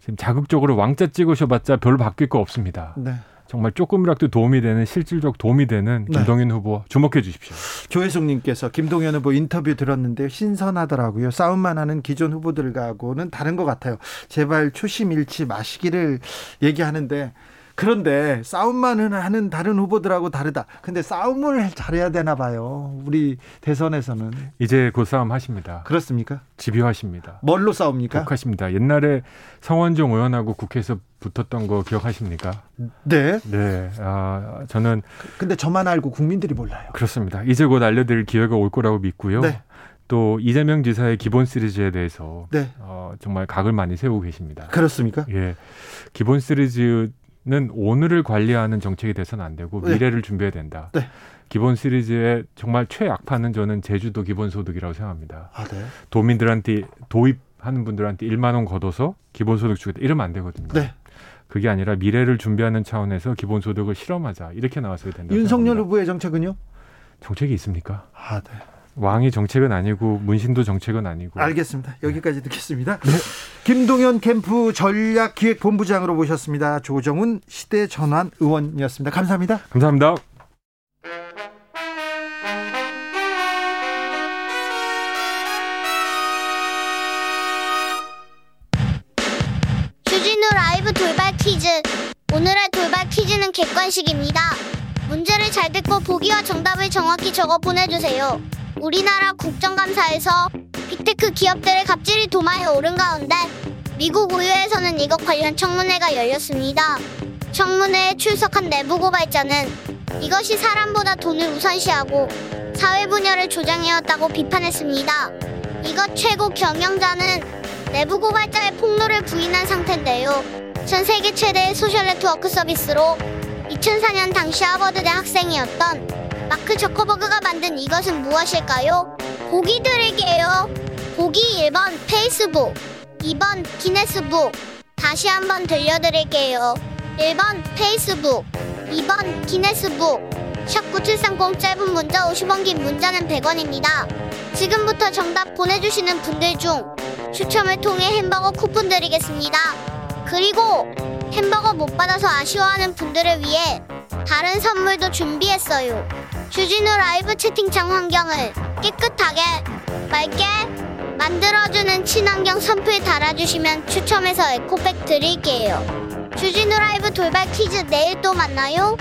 지금 자극적으로 왕자 찍으셔봤자 별로 바뀔 거 없습니다. 네. 정말 조금이라도 도움이 되는 실질적 도움이 되는 네. 김동연 후보 주목해 주십시오. 조혜숙님께서 김동연 후보 인터뷰 들었는데 신선하더라고요. 싸움만 하는 기존 후보들하고는 다른 것 같아요. 제발 초심 잃지 마시기를 얘기하는데 그런데 싸움만 하는 다른 후보들하고 다르다. 근데 싸움을 잘해야 되나 봐요. 우리 대선에서는 이제 곧 싸움 하십니다. 그렇습니까? 집요하십니다. 뭘로 싸웁니까? 독하십니다. 옛날에 성원종 의원하고 국회에서 붙었던 거 기억하십니까? 네. 네, 아, 저는 근데 저만 알고 국민들이 몰라요. 그렇습니다. 이제 곧 알려드릴 기회가 올 거라고 믿고요. 네. 또 이재명 지사의 기본 시리즈에 대해서 네. 어, 정말 각을 많이 세우고 계십니다. 그렇습니까? 예, 기본 시리즈 는 오늘을 관리하는 정책이 돼서는 안 되고 네. 미래를 준비해야 된다. 네. 기본 시리즈의 정말 최악파는 저는 제주도 기본소득이라고 생각합니다. 아, 네. 도민들한테 도입하는 분들한테 1만 원 걷어서 기본소득 주겠다 이러면 안 되거든요. 네. 그게 아니라 미래를 준비하는 차원에서 기본소득을 실험하자 이렇게 나왔어야 된다. 윤석열 후보의 정책은요? 정책이 있습니까? 아, 네. 왕이 정책은 아니고 문신도 정책은 아니고 알겠습니다. 여기까지 듣겠습니다. 김동연 캠프 전략기획본부장으로 모셨습니다. 조정훈 시대 전환 의원이었습니다. 감사합니다. 감사합니다. 주진우 라이브 돌발 퀴즈. 오늘의 돌발 퀴즈는 객관식입니다. 문제를 잘 듣고 보기와 정답을 정확히 적어 보내주세요. 우리나라 국정감사에서 빅테크 기업들의 갑질이 도마에 오른 가운데 미국 의회에서는 이것 관련 청문회가 열렸습니다. 청문회에 출석한 내부 고발자는 이것이 사람보다 돈을 우선시하고 사회 분열을 조장해왔다고 비판했습니다. 이것 최고 경영자는 내부 고발자의 폭로를 부인한 상태인데요. 전 세계 최대의 소셜 네트워크 서비스로 2004년 당시 하버드대 학생이었던 마크 저커버그가 만든 이것은 무엇일까요? 보기 드릴게요. 보기 1번 페이스북, 2번 기네스북. 다시 한번 들려드릴게요. 1번 페이스북, 2번 기네스북. 샵9730 짧은 문자 50원 긴 문자는 100원입니다. 지금부터 정답 보내주시는 분들 중 추첨을 통해 햄버거 쿠폰 드리겠습니다. 그리고 햄버거 못 받아서 아쉬워하는 분들을 위해 다른 선물도 준비했어요. 주진우 라이브 채팅창 환경을 깨끗하게 맑게 만들어주는 친환경 선풀 달아주시면 추첨해서 에코백 드릴게요. 주진우 라이브 돌발 퀴즈 내일 또 만나요.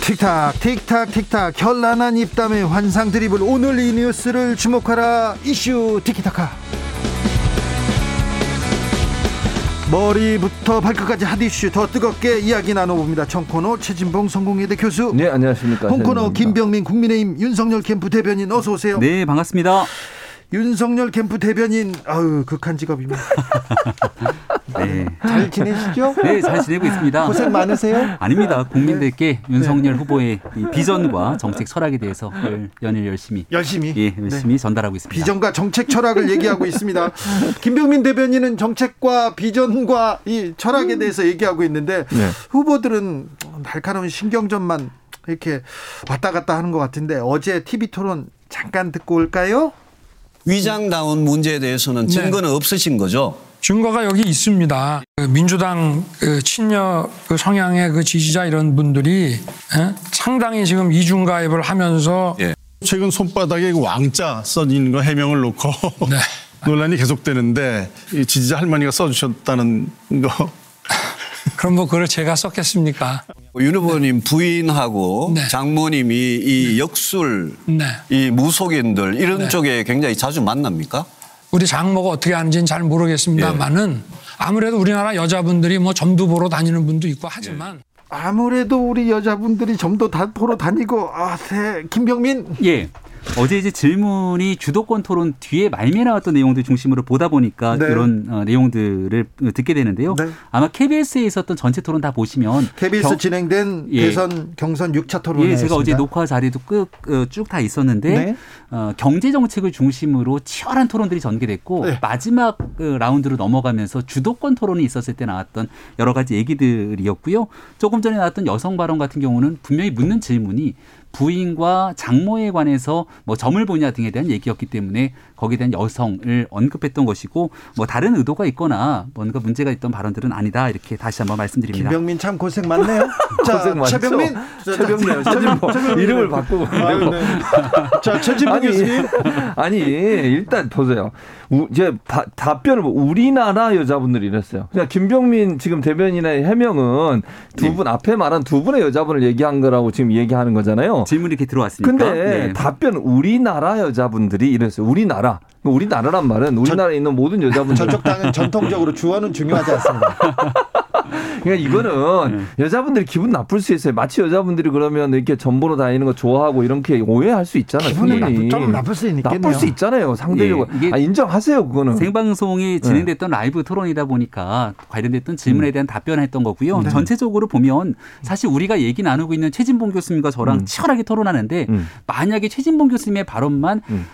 틱탁 틱탁 틱탁 현란한 입담의 환상 드리블 오늘 이 뉴스를 주목하라 이슈 티키타카 머리부터 발끝까지 핫 이슈 더 뜨겁게 이야기 나눠봅니다 청코노 최진봉 성공회대 교수 네 안녕하십니까 홍코노. 김병민 국민의힘 윤석열 캠프 대변인 어서 오세요 네, 반갑습니다. 윤석열 캠프 대변인 아유 극한 직업입니다 네. 잘 지내시죠? 네, 잘 지내고 있습니다. 고생 많으세요? 아닙니다. 국민들께 윤석열 후보의 이 비전과 정책 철학에 대해서 열- 연일 열심히 열심히 예, 열심히 전달하고 있습니다. 비전과 정책 철학을 얘기하고 있습니다. 김병민 대변인은 정책과 비전과 이 철학에 대해서 얘기하고 있는데 네. 후보들은 날카로운 신경전만 이렇게 왔다 갔다 하는 것 같은데 어제 TV 토론 잠깐 듣고 올까요? 위장다운 문제에 대해서는 증거는 없으신 거죠? 증거가 여기 있습니다. 그 민주당 그 친여 그 성향의 그 지지자 이런 분들이 예? 상당히 지금 이중 가입을 하면서 예. 최근 손바닥에 그 왕자 써진 거 해명을 놓고 네. 논란이 계속되는데 이 지지자 할머니가 써주셨다는 거 그럼 뭐 그걸 제가 썼겠습니까? 윤 후보님 부인하고 네. 장모님이 이 역술, 네. 이 무속인들 이런 네. 쪽에 굉장히 자주 만납니까? 우리 장모가 어떻게 하는지는 잘 모르겠습니다만은 아무래도 우리나라 여자분들이 뭐 점도 보러 다니는 분도 있고 하지만 아무래도 우리 여자분들이 점도 다 보러 다니고 아, 네. 김병민 예. 어제 이제 질문이 주도권 토론 뒤에 말미에 나왔던 내용들 중심으로 보다 보니까 네. 이런 어, 내용들을 듣게 되는데요. 네. 아마 KBS에 있었던 전체 토론 다 보시면 KBS 경- 진행된 예. 대선 경선 6차 토론에 예, 제가 어제 했습니다. 녹화 자리도 쭉다 있었는데 네. 어, 경제 정책을 중심으로 치열한 토론들이 전개됐고 네. 마지막 그 라운드로 넘어가면서 주도권 토론이 있었을 때 나왔던 여러 가지 얘기들이었고요. 조금 전에 나왔던 여성 발언 같은 경우는 분명히 묻는 질문이 부인과 장모에 관해서 뭐 점을 보냐 등에 대한 얘기였기 때문에 거기에 대한 여성을 언급했던 것이고 뭐 다른 의도가 있거나 뭔가 문제가 있던 발언들은 아니다 이렇게 다시 한번 말씀드립니다. 김병민 참 고생 많네요. 자, 고생 많죠. 최병민, 최병민, 최진봉 이름을 바꾸고 아유, 네. 자, 최진봉 아니, 교수님. 아니 일단 보세요. 우, 이제 바- 답변을 뭐 우리나라 여자분들이 이랬어요. 그냥 김병민 지금 대변인의 해명은 두분 앞에 말한 두 분의 여자분을 얘기한 거라고 지금 얘기하는 거잖아요. 질문이 이렇게 들어왔으니까. 근데 네. 답변 우리나라 여자분들이 이랬어요. 우리나라. 우리나라란 말은 우리나라에 있는 모든 여자분들. 저쪽 당은 전통적으로 주어는 중요하지 않습니다. 그러니까 이거는 여자분들이 기분 나쁠 수 있어요. 마치 여자분들이 그러면 이렇게 전보로 다니는 거 좋아하고 이렇게 오해할 수 있잖아요. 기분이. 나쁠- 좀 나쁠 수 있겠네요. 나쁠 수 있잖아요. 상대적으로. 예, 이게 아, 인정하세요. 그거는. 생방송이 진행됐던 라이브 토론이다 보니까 관련됐던 질문에 대한 답변을 했던 거고요. 네. 전체적으로 보면 사실 우리가 얘기 나누고 있는 최진봉 교수님과 저랑 음. 치열하게 토론하는데 음. 만약에 최진봉 교수님의 발언만 음.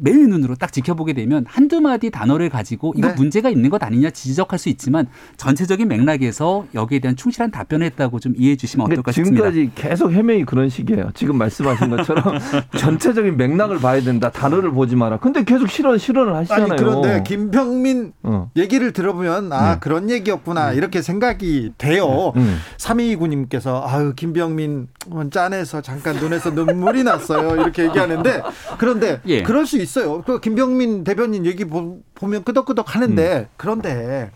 매일 눈으로 딱 지켜보게 되면 한두 마디 단어를 가지고 이거 네. 문제가 있는 것 아니냐 지적할 수 있지만 전체적인 맥락에서 여기에 대한 충실한 답변을 했다고 좀 이해해 주시면 어떨까 싶습니다. 지금까지 계속 해명이 그런 식이에요. 지금 말씀하신 것처럼 전체적인 맥락을 봐야 된다. 단어를 보지 마라. 근데 계속 실언 실언을 하시잖아요. 아니 그런데 김병민 어. 얘기를 들어보면 아 네. 그런 얘기였구나 이렇게 생각이 돼요. 음. 삼이구님께서 아유 김병민 짠해서 잠깐 눈에서 눈물이 났어요 이렇게 얘기하는데 그런데 예. 그럴 수 있어요. 그 김병민 대변인 얘기 보, 보면 끄덕끄덕 하는데 그런데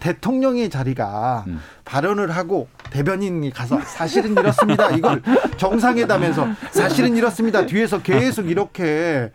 대통령의 자리가 음. 발언을 하고 대변인이 가서 사실은 이렇습니다. 이걸 정상회담에서 사실은 이렇습니다. 뒤에서 계속 이렇게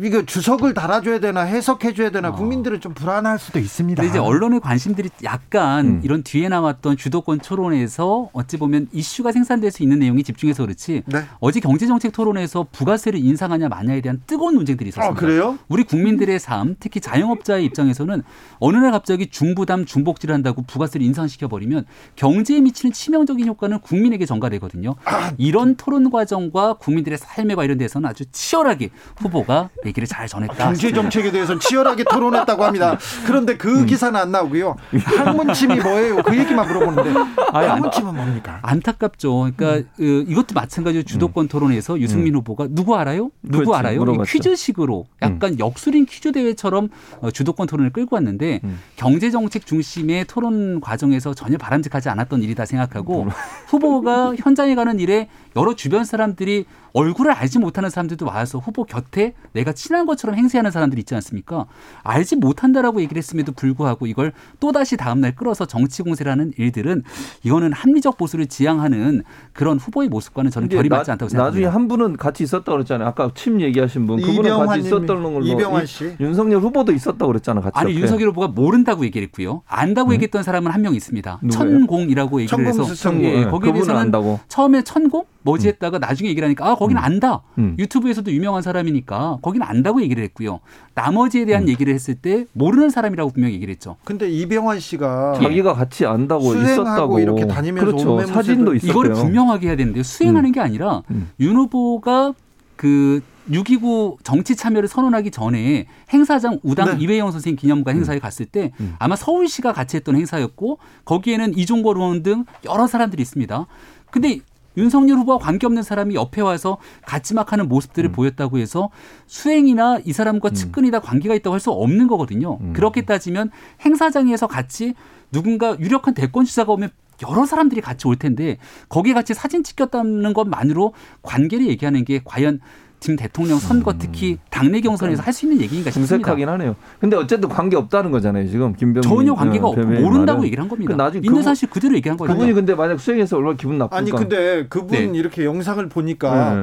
이거 주석을 달아줘야 되나 해석해줘야 되나 국민들은 좀 불안할 수도 있습니다. 이제 언론의 관심들이 약간 음. 이런 뒤에 나왔던 주도권 토론에서 어찌 보면 이슈가 생산될 수 있는 내용이 집중해서 그렇지 네. 어제 경제정책 토론에서 부가세를 인상하냐 마냐에 대한 뜨거운 논쟁들이 있었습니다. 아, 그래요? 우리 국민들의 삶, 특히 자영업자의 입장에서는 어느 날 갑자기 중부담 중복지를 한다고 부가세를 인상시켜 버리면 경제에 미치는 치명적인 효과는 국민에게 전가되거든요. 아, 이런 토론 과정과 국민들의 삶에 관련돼서는 아주 치열하게 후보가 얘기를 잘 전했다. 경제 정책에 대해서 치열하게 토론했다고 합니다. 그런데 그 음. 기사는 안 나오고요. 학문침이 뭐예요? 그 얘기만 물어보는데 학문침은 뭡니까? 안타깝죠. 그러니까 그 이것도 마찬가지로 주도권 토론에서 유승민 후보가 누구 알아요? 누구 그렇지, 알아요? 퀴즈식으로 약간 역술인 퀴즈 대회처럼 어, 주도권 토론을 끌고 왔는데 경제 정책 중심의 토론 과정에서 전혀 바람직하지 않았던 일이다 생각하고 후보가 현장에 가는 일에 여러 주변 사람들이 얼굴을 알지 못하는 사람들도 와서 후보 곁에 내가 친한 것처럼 행세하는 사람들이 있지 않습니까? 알지 못한다라고 얘기를 했음에도 불구하고 이걸 또다시 다음날 끌어서 정치 공세라는 일들은 이거는 합리적 보수를 지향하는 그런 후보의 모습과는 저는 결이 나- 맞지 않다고 나중에 생각합니다. 한 분은 같이 있었다고 그랬잖아요. 아까 침 얘기하신 분. 그분은 이병환 같이 있었던 걸로. 이병환 이- 씨. 윤석열 후보도 있었다고 그랬잖아. 같이. 아니 옆에. 윤석열 후보가 모른다고 얘기를 했고요. 안다고 얘기했던 사람은 한 명 있습니다. 누구예요? 천공이라고 얘기를 해서 천공, 예, 예, 거기에 대해서는 안다고. 처음에 천공 뭐지 했다가 나중에 얘기를 하니까 아 거기는 안다. 음. 유튜브에서도 유명한 사람이니까 거기는 안다고 얘기를 했고요. 나머지에 대한 음. 얘기를 했을 때 모르는 사람이라고 분명히 얘기를 했죠. 근데 이병환 씨가 자기가 같이 안다고 있었다고 이렇게 다니면서 그렇죠. 사진도 있었대요. 이거를 분명하게 해야 되는데 수행하는 음. 게 아니라 음. 윤 후보가 그 6.29 정치 참여를 선언하기 전에 행사장 우당 네. 이회영 선생님 기념관 음. 행사에 갔을 때 아마 서울시가 같이 했던 행사였고 거기에는 이종걸 의원 등 여러 사람들이 있습니다. 근데 윤석열 후보와 관계없는 사람이 옆에 와서 같이 막 하는 음. 모습들을 보였다고 해서 수행이나 이 사람과 측근이나 관계가 있다고 할 수 없는 거거든요. 음. 그렇게 따지면 행사장에서 같이 누군가 유력한 대권 주자가 오면 여러 사람들이 같이 올 텐데 거기에 같이 사진 찍혔다는 것만으로 관계를 얘기하는 게 과연 지금 대통령 선거 특히 당내 경선에서 할 수 있는 얘기인가 싶습니다. 음. 궁색하긴 하네요. 근데 어쨌든 관계 없다는 거잖아요. 지금 김병민 전혀 관계가 어, 없고 모른다고 말은. 얘기를 한 겁니다. 그 나중에 있는 그분- 사실 그대로 얘기한 거예요. 그분이 근데 만약 수행해서 얼마나 기분 나쁠까? 아니 근데 그분 네. 이렇게 영상을 보니까 네.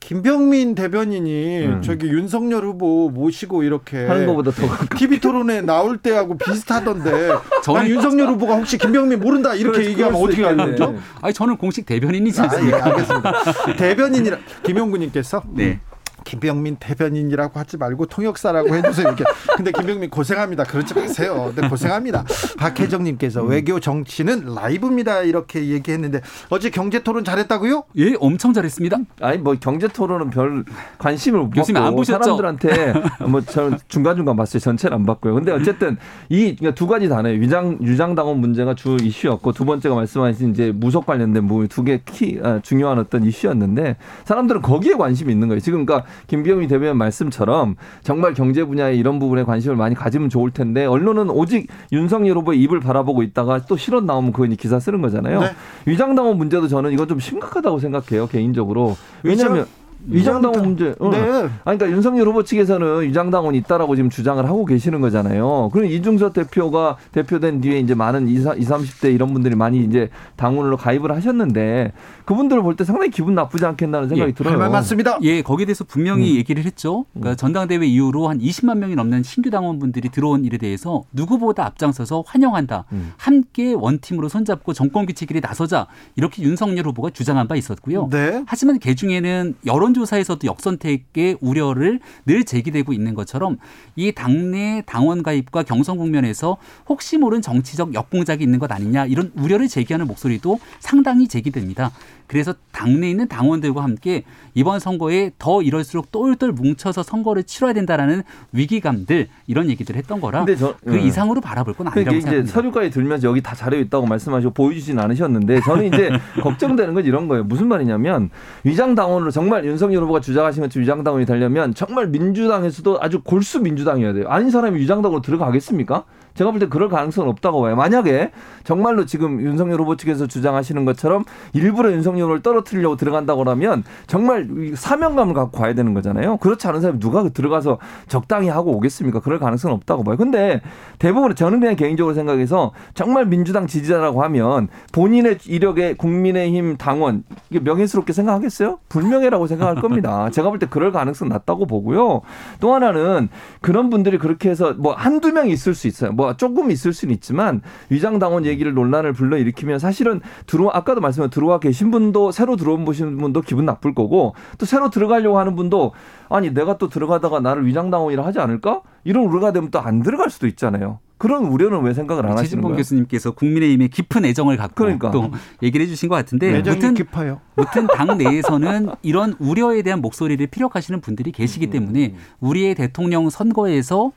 김병민 대변인이 음. 저기 윤석열 후보 모시고 이렇게 하는 것보다 더 TV 토론에 나올 때하고 비슷하던데 저는- 난 윤석열 후보가 혹시 김병민 모른다 이렇게 얘기하면 어떻게 하는. 거죠? 아니 저는 공식 대변인이지 아, 예, 않습니까? 알겠습니다. 대변인이라 김용구님께서 네. 김병민 대변인이라고 하지 말고 통역사라고 해주세요. 이렇게. 근데 김병민 고생합니다. 그러지 마세요. 네, 고생합니다. 박혜정님께서 외교 정치는 라이브입니다. 이렇게 얘기했는데 어제 경제 토론 잘했다고요? 예, 엄청 잘했습니다. 아니 뭐 경제 토론은 별 관심을 못 교수님 안 받고 보셨죠? 사람들한테 뭐 저 중간 중간 봤어요. 전체는 안 봤고요. 근데 어쨌든 이 두 가지 다네요. 유장 유장 당원 문제가 주 이슈였고 두 번째가 말씀하신 이제 무속 관련된 부분 두 개 키 아, 중요한 어떤 이슈였는데 사람들은 거기에 관심이 있는 거예요. 지금 그러니까 김병희 대변인 말씀처럼 정말 경제 분야에 이런 부분에 관심을 많이 가지면 좋을 텐데 언론은 오직 윤석열 후보의 입을 바라보고 있다가 또 실언 나오면 이제 기사 쓰는 거잖아요. 네. 위장당원 문제도 저는 이건 좀 심각하다고 생각해요 개인적으로. 왜냐하면 위장당원 문제. 어. 네. 아니, 그러니까 윤석열 후보 측에서는 위장당원이 있다라고 지금 주장을 하고 계시는 거잖아요. 그럼 이중섭 대표가 대표된 뒤에 이제 많은 20, 30대 이런 분들이 많이 이제 당원으로 가입을 하셨는데 그분들을 볼 때 상당히 기분 나쁘지 않겠나는 생각이 예, 들어요. 할말 많습니다. 예, 거기에 대해서 분명히 음. 얘기를 했죠. 그러니까 전당대회 이후로 한 20만 명이 넘는 신규 당원분들이 들어온 일에 대해서 누구보다 앞장서서 환영한다. 음. 함께 원팀으로 손잡고 정권 교체길에 나서자. 이렇게 윤석열 후보가 주장한 바 있었고요. 네. 하지만 그 중에는 여론조 사에서도 역선택의 우려를 늘 제기되고 있는 것처럼 이 당내 당원 가입과 경선 국면에서 혹시 모른 정치적 역공작이 있는 것 아니냐 이런 우려를 제기하는 목소리도 상당히 제기됩니다. 그래서 당내에 있는 당원들과 함께 이번 선거에 더 이럴수록 똘똘 뭉쳐서 선거를 치러야 된다라는 위기감들 이런 얘기들을 했던 거라 저- 그 예. 이상으로 바라볼 건 아니라고 이제 생각합니다. 서류가에 들면서 여기 다 자료 있다고 말씀하시고 보여주진 않으셨는데 저는 이제 걱정되는 건 이런 거예요. 무슨 말이냐면 위장 당원으로 정말 윤석열 후보가 주장하신 것처럼 위장 당원이 되려면 정말 민주당에서도 아주 골수 민주당이어야 돼요. 아닌 사람이 위장 당원으로 들어가겠습니까? 제가 볼 때 그럴 가능성은 없다고 봐요. 만약에 정말로 지금 윤석열 후보 측에서 주장하시는 것처럼 일부러 윤석열을 떨어뜨리려고 들어간다고 하면 정말 사명감을 갖고 가야 되는 거잖아요. 그렇지 않은 사람이 누가 들어가서 적당히 하고 오겠습니까? 그럴 가능성은 없다고 봐요. 근데 대부분 저는 그냥 개인적으로 생각해서 정말 민주당 지지자라고 하면 본인의 이력에 국민의힘 당원 이게 명예스럽게 생각하겠어요? 불명예라고 생각할 겁니다. 제가 볼 때 그럴 가능성 낮다고 보고요. 또 하나는 그런 분들이 그렇게 해서 뭐 한두 명 있을 수 있어요. 뭐 조금 있을 수는 있지만 위장 당원 얘기를 논란을 불러일으키면 사실은 들어 아까도 말씀드린 들어와 계신 분도 새로 들어온 보시는 분도 기분 나쁠 거고 또 새로 들어가려고 하는 분도 아니 내가 또 들어가다가 나를 위장 당원이라 하지 않을까? 이런 우려가 되면 또 안 들어갈 수도 있잖아요. 그런 우려는 왜 생각을 안 하시는 최진봉 거예요? 교수님께서 국민의힘에 깊은 애정을 갖고 그러니까. 또 얘기를 해주신 것 같은데 애정이 무튼 깊어요. 무튼 당 내에서는 이런 우려에 대한 목소리를 피력하시는 분들이 계시기 음. 때문에 우리의 대통령 선거에서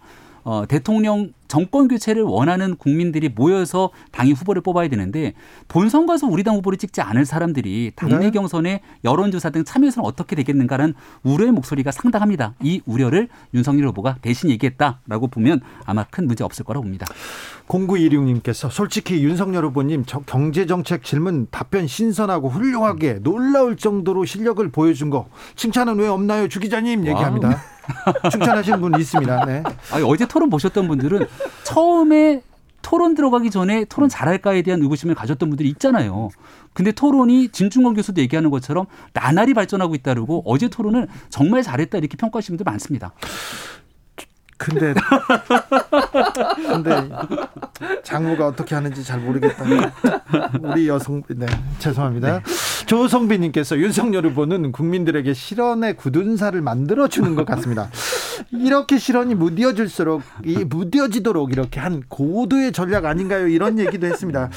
어, 대통령 정권 교체를 원하는 국민들이 모여서 당의 후보를 뽑아야 되는데 본선 가서 우리 당 후보를 찍지 않을 사람들이 당내 네. 경선에 여론조사 등 참여해서는 어떻게 되겠는가라는 우려의 목소리가 상당합니다. 이 우려를 윤석열 후보가 대신 얘기했다라고 보면 아마 큰 문제 없을 거라고 봅니다. 0926님께서 솔직히 윤석열 후보님 저- 경제정책 질문 답변 신선하고 훌륭하게 놀라울 정도로 실력을 보여준 거 칭찬은 왜 없나요 주 기자님 얘기합니다. 칭찬하시는 분 있습니다. 네. 아니, 어제 토론 보셨던 분들은 처음에 토론 들어가기 전에 토론 잘할까에 대한 의구심을 가졌던 분들이 있잖아요. 근데 토론이 진중권 교수도 얘기하는 것처럼 나날이 발전하고 있다고 어제 토론을 정말 잘했다 이렇게 평가하시는 분들 많습니다. 근데 근데 장모가 어떻게 하는지 잘 모르겠다. 우리 여성 네 죄송합니다. 조성빈님께서 윤석열 후보는 국민들에게 실언의 굳은 살을 만들어 주는 것 같습니다. 이렇게 실언이 무뎌질수록 이 무뎌지도록 이렇게 한 고도의 전략 아닌가요? 이런 얘기도 했습니다.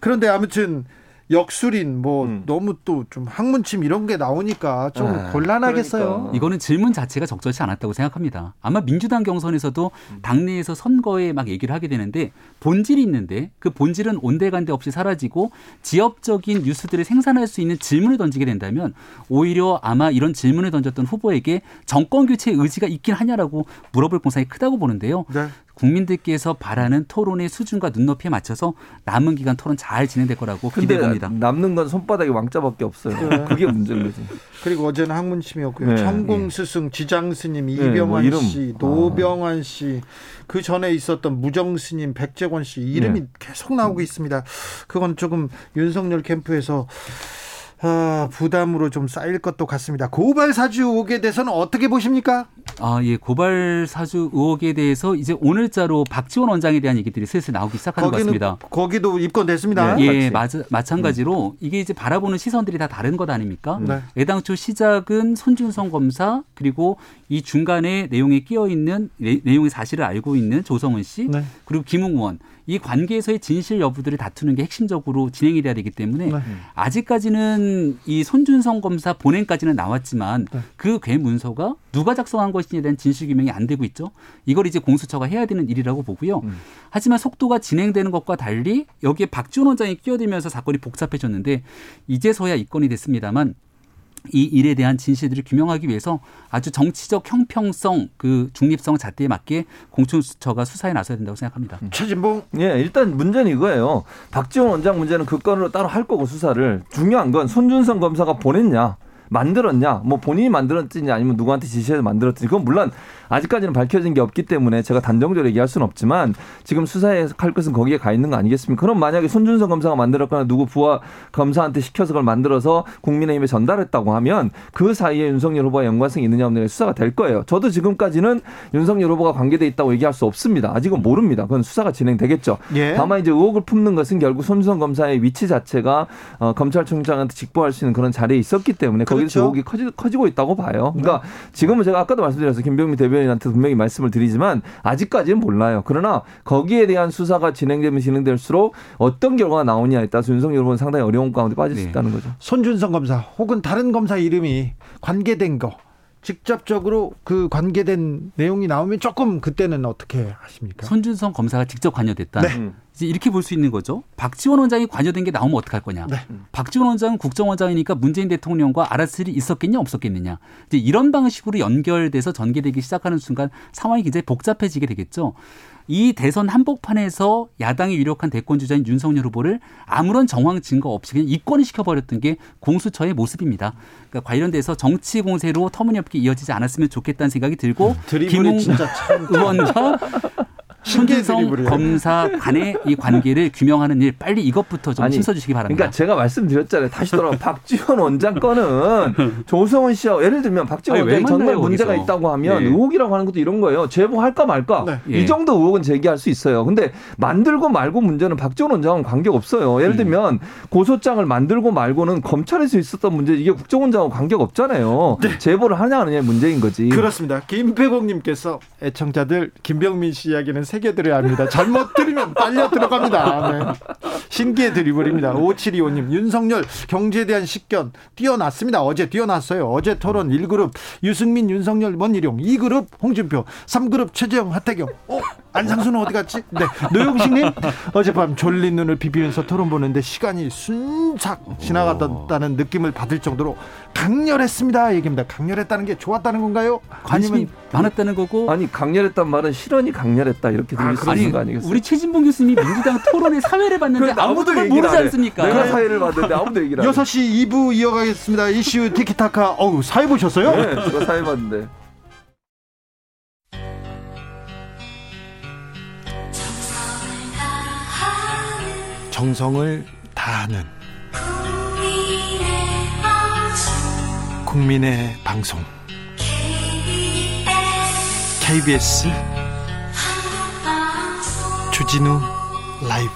그런데 아무튼 역술인 뭐 너무 또 좀 학문침 이런 게 나오니까 좀 아, 곤란하겠어요. 이거는 질문 자체가 적절치 않았다고 생각합니다. 아마 민주당 경선에서도 당내에서 선거에 막 얘기를 하게 되는데 본질이 있는데 그 본질은 온데간데 없이 사라지고 지역적인 뉴스들을 생산할 수 있는 질문을 던지게 된다면 오히려 아마 이런 질문을 던졌던 후보에게 정권 교체 의지가 있긴 하냐라고 물어볼 공산이 크다고 보는데요. 네. 국민들께서 바라는 토론의 수준과 눈높이에 맞춰서 남은 기간 토론 잘 진행될 거라고 봅니다. 남는 건 손바닥에 왕자밖에 없어요. 네. 그게 문제인 거지. 그리고 어제는 학문침이었고요. 네. 천공스승, 지장스님, 네, 이병환 뭐. 씨, 노병환 씨, 그 전에 있었던 무정스님, 백재권 씨 이름이 네. 계속 나오고 있습니다. 그건 조금 윤석열 캠프에서 아, 부담으로 좀 쌓일 것도 같습니다. 고발 사주 의혹에 대해서는 어떻게 보십니까? 아, 예, 고발 사주 의혹에 대해서 이제 오늘자로 박지원 원장에 대한 얘기들이 슬슬 나오기 시작하는 것 거기는 같습니다. 거기도 입건됐습니다. 예, 맞아, 마찬가지로 이게 이제 바라보는 시선들이 다 다른 것 아닙니까? 네. 애당초 시작은 손준성 검사 그리고 이 중간에 내용에 끼어 있는 내용의 사실을 알고 있는 조성은 씨 네. 그리고 김웅원 이 관계에서의 진실 여부들을 다투는 게 핵심적으로 진행이 돼야 되기 때문에 네. 아직까지는 이 손준성 검사 본행까지는 나왔지만 네. 그 괴 문서가 누가 작성한 것인지에 대한 진실 규명이 안 되고 있죠. 이걸 이제 공수처가 해야 되는 일이라고 보고요. 음. 하지만 속도가 진행되는 것과 달리 여기에 박지원 원장이 끼어들면서 사건이 복잡해졌는데 이제서야 입건이 됐습니다만 이 일에 대한 진실들을 규명하기 위해서 아주 정치적 형평성, 그 중립성 잣대에 맞게 공수처가 수사에 나서야 된다고 생각합니다. 최진봉. 예, 일단 문제는 이거예요. 박지원 원장 문제는 그 건으로 따로 할 거고 수사를 중요한 건 손준성 검사가 보냈냐. 만들었냐, 뭐 본인이 만들었지 아니면 누구한테 지시해서 만들었지 그건 물론 아직까지는 밝혀진 게 없기 때문에 제가 단정적으로 얘기할 수는 없지만 지금 수사에 할 것은 거기에 가 있는 거 아니겠습니까? 그럼 만약에 손준성 검사가 만들었거나 누구 부하 검사한테 시켜서 그걸 만들어서 국민의힘에 전달했다고 하면 그 사이에 윤석열 후보와 연관성이 있느냐 없느냐 수사가 될 거예요. 저도 지금까지는 윤석열 후보가 관계돼 있다고 얘기할 수 없습니다. 아직은 모릅니다. 그건 수사가 진행되겠죠. 예. 다만 이제 의혹을 품는 것은 결국 손준성 검사의 위치 자체가 어, 검찰총장한테 직보할 수 있는 그런 자리에 있었기 때문에 거기서 그렇죠. 의혹이 커지, 커지고 있다고 봐요. 그러니까 지금은 제가 아까도 말씀드렸어요. 김병미 대변인한테 분명히 말씀을 드리지만 아직까지는 몰라요. 그러나 거기에 대한 수사가 진행되면 진행될수록 어떤 결과가 나오냐에 따라서 윤석열 후보는 상당히 어려운 가운데 빠질 수 네. 있다는 거죠. 손준성 검사 혹은 다른 검사 이름이 관계된 거 직접적으로 그 관계된 내용이 나오면 조금 그때는 어떻게 하십니까? 손준성 검사가 직접 관여됐다. 네. 이제 이렇게 볼 수 있는 거죠. 박지원 원장이 관여된 게 나오면 어떡할 거냐. 네. 박지원 원장은 국정원장이니까 문재인 대통령과 알아서 일이 있었겠냐 없었겠느냐. 이제 이런 방식으로 연결돼서 전개되기 시작하는 순간 상황이 굉장히 복잡해지게 되겠죠. 이 대선 한복판에서 야당이 유력한 대권 주자인 윤석열 후보를 아무런 정황 증거 없이 그냥 입건을 시켜버렸던 게 공수처의 모습입니다. 그러니까 관련돼서 정치 공세로 터무니없게 이어지지 않았으면 좋겠다는 생각이 들고 김웅 진짜 참 의원과 신기해 손준성 드리블이에요. 검사 간의 이 관계를 규명하는 일 빨리 이것부터 좀 아니, 힘써주시기 바랍니다. 그러니까 제가 말씀드렸잖아요. 다시 돌아가 박지원 원장 건은 조성은 씨와 예를 들면 박지원 원장이 정말 만나요, 문제가 거기서? 있다고 하면 예. 의혹이라고 하는 것도 이런 거예요. 제보할까 말까 네. 예. 이 정도 의혹은 제기할 수 있어요. 근데 만들고 말고 문제는 박지원 원장은 관계 없어요. 예를 들면 고소장을 만들고 말고는 검찰에서 있었던 문제 이게 국정원장하고 관계가 없잖아요. 제보를 하냐 안 하냐의 문제인 거지. 그렇습니다. 김배공님께서 애청자들 김병민 씨 이야기는 새겨드려야 합니다. 잘못 들으면 빨려 들어갑니다. 네. 신기해 드리블입니다. 5725님 윤석열 경제에 대한 식견 뛰어났습니다. 어제 뛰어났어요. 어제 토론 1그룹 유승민 윤석열 원희룡 2그룹 홍준표 3그룹 최재형 하태경 어? 안상수는 어디 갔지? 네. 노영식님 어젯밤 졸린 눈을 비비면서 토론 보는데 시간이 순삭 지나갔다는 느낌을 받을 정도로 강렬했습니다. 얘기입니다. 강렬했다는 게 좋았다는 건가요? 관심이 아니면 많았다는 거고 아니 강렬했단 말은 실언이 강렬했다 이렇게 들릴 수 아니 있는 거 아니겠어요? 우리 최진봉 교수님이 민주당 토론의 사회를 봤는데 아무도 모르지. 않습니까? 내가 사회를 봤는데 아무도 얘기를 안 해. 6시 2부 이어가겠습니다. 이슈 티키타카. 어우, 사회 보셨어요? 네, 제가 사회 봤는데. 정성을 다하는 국민의 방송 KBS 주진우 라이브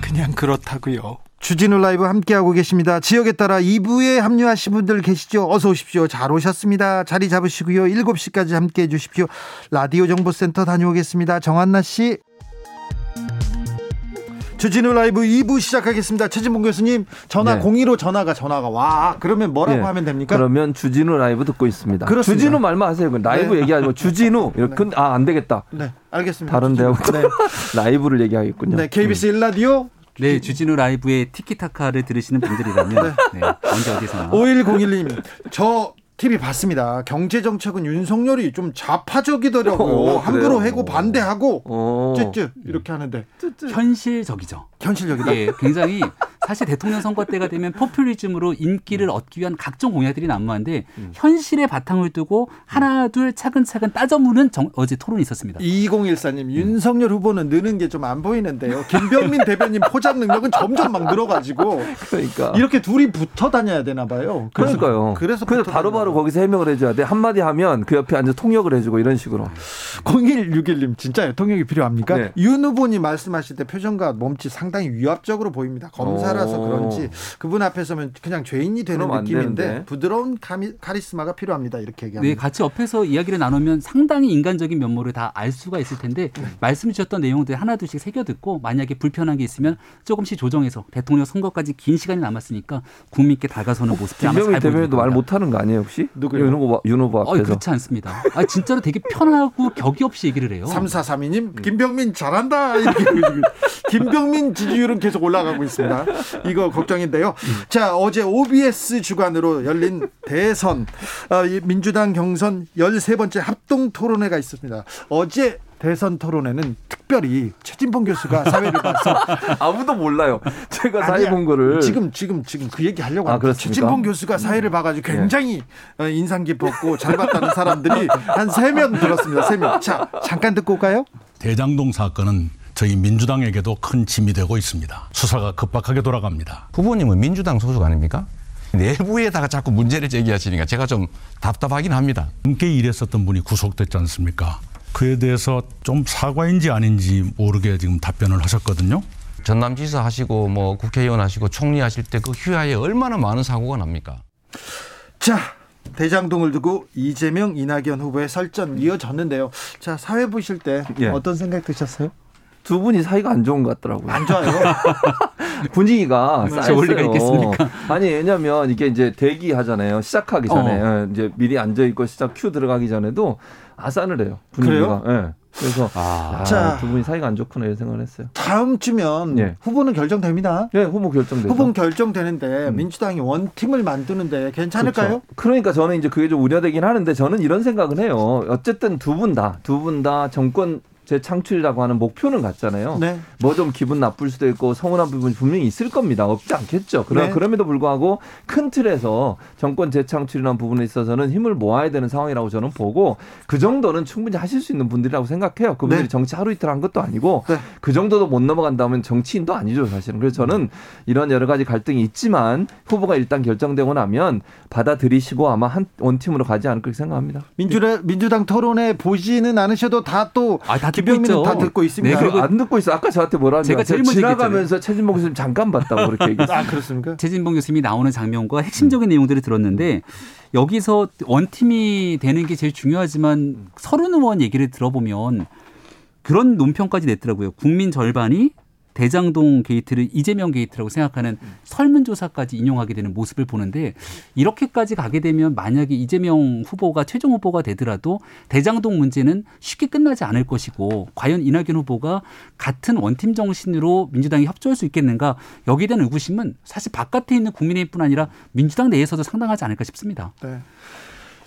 그냥 그렇다고요. 주진우 라이브 함께하고 계십니다. 지역에 따라 2부에 합류하신 분들 계시죠? 어서 오십시오. 잘 오셨습니다. 자리 잡으시고요. 7시까지 함께해 주십시오. 라디오 정보센터 다녀오겠습니다. 정한나 씨. 주진우 라이브 2부 시작하겠습니다. 최진봉 교수님 전화 네. 02로 전화가 전화가 와 그러면 뭐라고 예. 하면 됩니까? 그러면 주진우 라이브 듣고 있습니다. 그렇습니다. 주진우 말만 하세요. 라이브 네. 얘기하지 마. 주진우 이렇게 아안 되겠다. 네 알겠습니다. 다른. 데하고 네. 라이브를 얘기하겠군요. 네 KBS 1라디오 네, 주진우 라이브의 티키타카를 들으시는 분들이라면 네, 언제 어디서나 5101님 저 TV 봤습니다. 경제 정책은 윤석열이 좀 좌파적이더라고요. 어, 함부로 그래요? 해고 반대하고 어. 쯔쯔 이렇게 하는데 현실적이죠. 현실적이다. 예, 굉장히 사실 대통령 선거 때가 되면 포퓰리즘으로 인기를 얻기 위한 각종 공약들이 난무한데 현실에 바탕을 두고 하나 둘 차근차근 따져무는 정- 어제 토론이 있었습니다. 2014님 윤석열 후보는 느는 게 좀 안 보이는데요. 김병민 대변인 포장 능력은 점점 막 늘어가지고 그러니까 이렇게 둘이 붙어 다녀야 되나 봐요. 그래서- 그러니까요. 그래서 그래서 바로바로 다녀요. 거기서 해명을 해줘야 돼. 한마디 하면 그 옆에 앉아 통역을 해주고 이런 식으로. 0161님 진짜요 통역이 필요합니까? 네. 윤 후보님 말씀하실 때 표정과 몸짓 상 당히 위압적으로 보입니다. 검사라서 오. 그런지 그분 앞에 서면 그냥 죄인이 되는 느낌인데. 부드러운 카미, 카리스마가 필요합니다. 이렇게 네, 얘기합니다. 같이 옆에서 이야기를 나누면 상당히 인간적인 면모를 다 알 수가 있을 텐데 말씀 주셨던 내용들 하나둘씩 새겨 듣고 만약에 불편한 게 있으면 조금씩 조정해서 대통령 선거까지 긴 시간이 남았으니까 국민께 다가서는 모습이 아마 김병민 잘 대변인도 말. 못하는 거 아니에요 혹시? 누구요? 윤 후보, 윤 후보 어, 앞에서. 그렇지 않습니다. 아, 진짜로 되게 편하고 격이 없이 얘기를 해요. 3432님 김병민 잘한다 김병민 지지율은 계속 올라가고 있습니다. 이거 걱정인데요. 자 어제 OBS 주관으로 열린 대선 어, 이 민주당 경선 13번째 합동 토론회가 있었습니다. 어제 대선 토론회는 특별히 최진봉 교수가 사회를 봐서 아무도 몰라요. 제가 사회. 본 거를 지금 지금 지금 그 얘기 하려고 아, 합니다. 그렇습니까? 최진봉 교수가 사회를 봐가지고 굉장히 어, 인상 깊었고 잘 봤다는 사람들이 한 세 명 들었습니다. 세 명. 자 잠깐 듣고 올까요? 대장동 사건은 저희 민주당에게도 큰 짐이 되고 있습니다. 수사가 급박하게 돌아갑니다. 후보님은 민주당 소속 아닙니까? 내부에다가 자꾸 문제를 제기하시니까 제가 좀 답답하긴 합니다. 함께 일했었던 분이 구속됐지 않습니까? 그에 대해서 좀 사과인지 아닌지 모르게 지금 답변을 하셨거든요. 전남지사 하시고 뭐 국회의원 하시고 총리 하실 때 그 휴하에 얼마나 많은 사고가 납니까? 자 대장동을 두고 이재명 이낙연 후보의 설전 이어졌는데요. 자 사회 보실 때 예. 어떤 생각 드셨어요? 두 분이 사이가 안 좋은 것 같더라고요. 안 좋아요. 분위기가 좋을 쌓였어요. 리가 있겠습니까? 아니 왜냐면 이게 이제 대기하잖아요. 시작하기 전에 어, 이제 미리 앉아 있고 시작 큐 들어가기 전에도 아산을 해요. 분위기가. 예. 그래서 자. 자, 두 분이 사이가 안 좋구나 이런 생각을 했어요. 다음 주면 예. 후보는 결정됩니다. 네, 후보 결정되죠. 후보 결정되는데 민주당이 원팀을 만드는데 괜찮을까요? 그렇죠. 그러니까 저는 이제 그게 좀 우려되긴 하는데 저는 이런 생각은 해요. 어쨌든 두 분 다, 두 분 다 정권 재창출이라고 하는 목표는 같잖아요. 네. 뭐좀 기분 나쁠 수도 있고 서운한 부분이 분명히 있을 겁니다. 없지 않겠죠. 그러, 네. 그럼에도 불구하고 큰 틀에서 정권 재창출이라는 부분에 있어서는 힘을 모아야 되는 상황이라고 저는 보고 그 정도는 충분히 하실 수 있는 분들이라고 생각해요. 그분들이 네. 정치 하루 이틀 한 것도 아니고 네. 그 정도도 못 넘어간다면 정치인도 아니죠, 사실은. 그래서 저는 이런 여러 가지 갈등이 있지만 후보가 일단 결정되고 나면 받아들이시고 아마 한 원팀으로 가지 않을 까 생각합니다. 민주당 민주당 토론에 보지는 않으셔도 다또 아, 다 김병민은. 다 듣고 있습니다. 네, 그리고 안 듣고 있어. 아까 저한테 뭐라 제가 제일 먼저 지나가면서 최진봉 교수님 잠깐 봤다고 그렇게 얘기했어요. 아 그렇습니까? 최진봉 교수님이 나오는 장면과 핵심적인 내용들을 들었는데 여기서 원팀이 되는 게 제일 중요하지만 설훈 의원 얘기를 들어보면 그런 논평까지 냈더라고요. 국민 절반이 대장동 게이트를 이재명 게이트라고 생각하는 설문조사까지 인용하게 되는 모습을 보는데 이렇게까지 가게 되면 만약에 이재명 후보가 최종 후보가 되더라도 대장동 문제는 쉽게 끝나지 않을 것이고 과연 이낙연 후보가 같은 원팀 정신으로 민주당이 협조할 수 있겠는가 여기에 대한 의구심은 사실 바깥에 있는 국민의힘뿐 아니라 민주당 내에서도 상당하지 않을까 싶습니다. 네.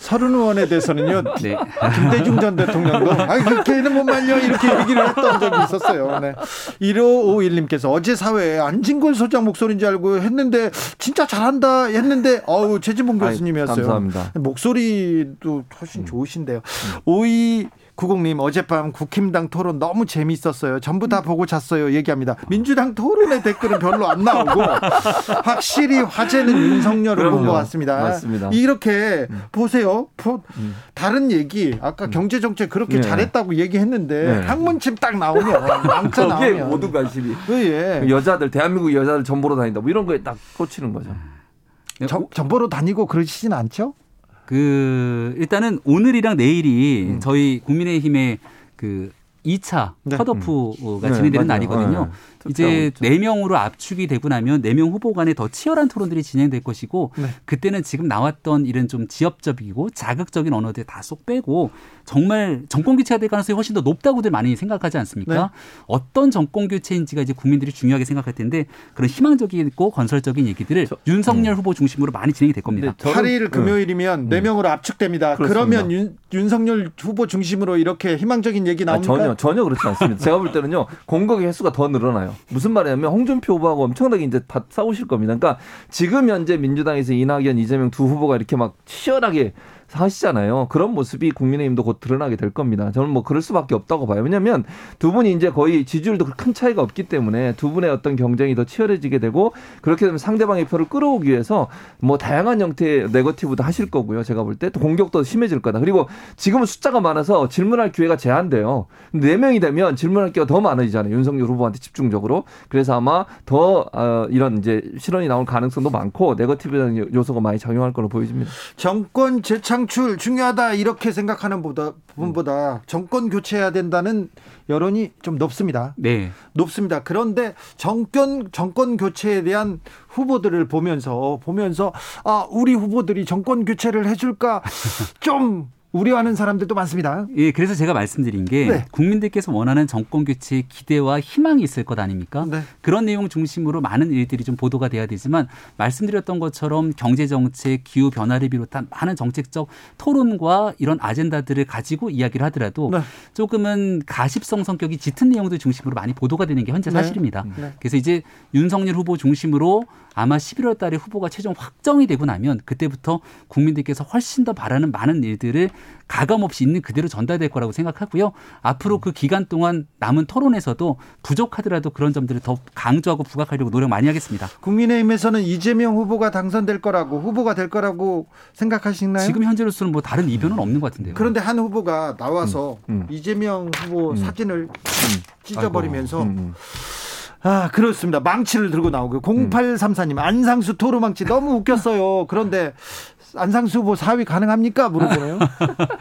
서른 의원에 대해서는요. 네. 김대중 전 대통령도 아 그렇게는 못 말려 이렇게 얘기를 했던 적이 있었어요. 네. 1551님께서 어제 사회에 안진걸 소장 목소리인 줄 알고 했는데 진짜 잘한다 했는데 어우 최진봉 아이, 교수님이었어요. 감사합니다. 목소리도 훨씬 좋으신데요. 52 구공님 어젯밤 국힘당 토론 너무 재미있었어요. 전부 다 보고 잤어요. 얘기합니다. 민주당 토론의 댓글은 별로 안 나오고 확실히 화제는 윤석열을 본. 것 같습니다. 맞습니다. 이렇게 보세요. 포- 다른 얘기 아까 경제 정책 그렇게 네. 잘했다고 얘기했는데 네. 학문침 딱 나오면 거기에 나오면 모든 관심이 예. 여자들 대한민국 여자들 전보로 다닌다 뭐 이런 거에 딱 꽂히는 거죠. 정, 정보로 다니고 그러시진 않죠? 그 일단은 오늘이랑 내일이 저희 국민의힘의 그 2차 네. 컷오프가 네, 진행되는 맞아요. 날이거든요. 네. 이제 네 명으로 압축이 되고 나면 네 명 후보 간에 더 치열한 토론들이 진행될 것이고 네. 그때는 지금 나왔던 이런 좀 지엽적이고 자극적인 언어들 다 쏙 빼고 정말 정권 교체가 될 가능성이 훨씬 더 높다고들 많이 생각하지 않습니까? 네. 어떤 정권 교체인지가 이제 국민들이 중요하게 생각할 텐데 그런 희망적이고 건설적인 얘기들이 윤석열 후보 중심으로 많이 진행이 될 겁니다. 저는- 8일 금요일이면 네 명으로 압축됩니다. 그러 그렇습니다. 면 윤, 윤석열 후보 중심으로 이렇게 희망적인 얘기 아, 나옵니까? 전혀 전혀 그렇지 않습니다. 제가 볼 때는요 공격의 횟수가 더 늘어나요. 무슨 말이냐면 홍준표 후보하고 엄청나게 이제 바- 싸우실 겁니다. 그러니까 지금 현재 민주당에서 이낙연, 이재명 두 후보가 이렇게 막 치열하게 하시잖아요. 그런 모습이 국민의힘도 곧 드러나게 될 겁니다. 저는 뭐 그럴 수밖에 없다고 봐요. 왜냐하면 두 분이 이제 거의 지지율도 큰 차이가 없기 때문에 두 분의 어떤 경쟁이 더 치열해지게 되고 그렇게 되면 상대방의 표를 끌어오기 위해서 뭐 다양한 형태의 네거티브도 하실 거고요. 제가 볼 때 또 공격도 심해질 거다. 그리고 지금은 숫자가 많아서 질문할 기회가 제한돼요. 네 명이 되면 질문할 기회가 더 많아지잖아요. 윤석열 후보한테 집중적으로. 그래서 아마 더 어, 이런 이제 실언이 나올 가능성도 많고 네거티브적인 요소가 많이 작용할 걸로 보여집니다. 정권 재창 출 중요하다 이렇게 생각하는 보다 분보다 정권 교체해야 된다는 여론이 좀 높습니다. 네. 높습니다. 그런데 정권 정권 교체에 대한 후보들을 보면서 보면서 아 우리 후보들이 정권 교체를 해줄까 좀 우려하는 사람들도 많습니다. 예, 그래서 제가 말씀드린 게 네. 국민들께서 원하는 정권 교체의 기대와 희망이 있을 것 아닙니까? 네. 그런 내용 중심으로 많은 일들이 좀 보도가 돼야 되지만 말씀드렸던 것처럼 경제 정책, 기후 변화를 비롯한 많은 정책적 토론과 이런 아젠다들을 가지고 이야기를 하더라도 네. 조금은 가십성 성격이 짙은 내용들 중심으로 많이 보도가 되는 게 현재 네. 사실입니다. 네. 그래서 이제 윤석열 후보 중심으로 아마 11월 달에 후보가 최종 확정이 되고 나면 그때부터 국민들께서 훨씬 더 바라는 많은 일들을 가감 없이 있는 그대로 전달될 거라고 생각하고요. 앞으로 그 기간 동안 남은 토론에서도 부족하더라도 그런 점들을 더 강조하고 부각하려고 노력 많이 하겠습니다. 국민의힘에서는 이재명 후보가 당선될 거라고 후보가 될 거라고 생각하시나요? 지금 현재로서는 뭐 다른 이변은 없는 것 같은데요. 그런데 한 후보가 나와서 음, 음. 이재명 후보 사진을 찢어버리면서 아이고, 음, 음. 아 그렇습니다. 망치를 들고 나오고 0834님 안상수 토로망치 너무 웃겼어요. 그런데 안상수 후보 사위 가능합니까? 물어보네요.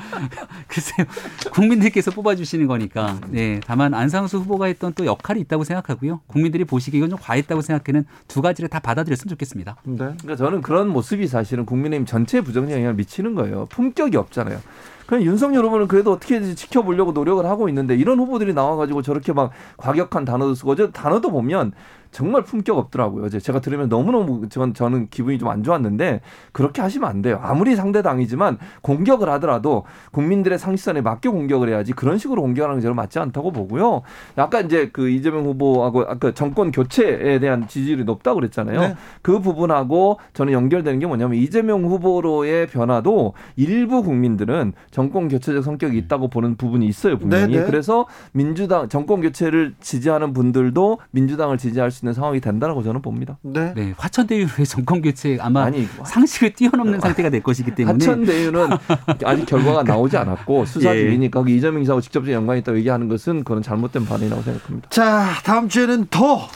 글쎄요. 국민들께서 뽑아주시는 거니까. 네. 다만 안상수 후보가 했던 또 역할이 있다고 생각하고요. 국민들이 보시기에 이건 좀 과했다고 생각하는 두 가지를 다 받아들였으면 좋겠습니다. 네. 그러니까 저는 그런 모습이 사실은 국민의힘 전체에 부정적 영향을 미치는 거예요. 품격이 없잖아요. 그냥 윤석열 후보는 그래도 어떻게든지 지켜보려고 노력을 하고 있는데 이런 후보들이 나와가지고 저렇게 막 과격한 단어도 쓰고 어제 단어도 보면 정말 품격 없더라고요. 어제 제가 들으면 너무너무 전, 저는 기분이 좀 안 좋았는데 그렇게 하시면 안 돼요. 아무리 상대당이지만 공격을 하더라도 국민들의 상식선에 맞게 공격을 해야지 그런 식으로 공격하는 게 저는 맞지 않다고 보고요. 아까 이제 그 이재명 후보하고 아까 정권 교체에 대한 지지율이 높다고 그랬잖아요. 네. 그 부분하고 저는 연결되는 게 뭐냐면 이재명 후보로의 변화도 일부 국민들은 정권 교체적 성격이 있다고 보는 부분이 있어요 분명히. 네, 네. 그래서 민주당 정권 교체를 지지하는 분들도 민주당을 지지할 수 있는 상황이 된다라고 저는 봅니다. 네. 네, 화천대유의 정권 교체 아마 아니, 상식을 뛰어넘는 상태가 될 것이기 때문에 하천대유는 아직 결과가 나오지 않았고 수사 예. 중이니까 그 이재명 기사하고 직접적인 연관이 있다고 얘기하는 것은 그건 잘못된 반응이라고 생각합니다. 자, 다음 주에는 더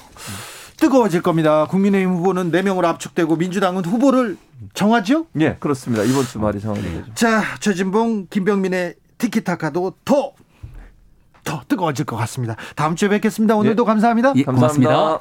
뜨거워질 겁니다. 국민의힘 후보는 4명으로 압축되고 민주당은 후보를 정하죠? 예, 그렇습니다. 이번 주말이 상황이 되죠. 자, 최진봉, 김병민의 티키타카도 더, 더 뜨거워질 것 같습니다. 다음 주에 뵙겠습니다. 오늘도 감사합니다. 예, 고맙습니다.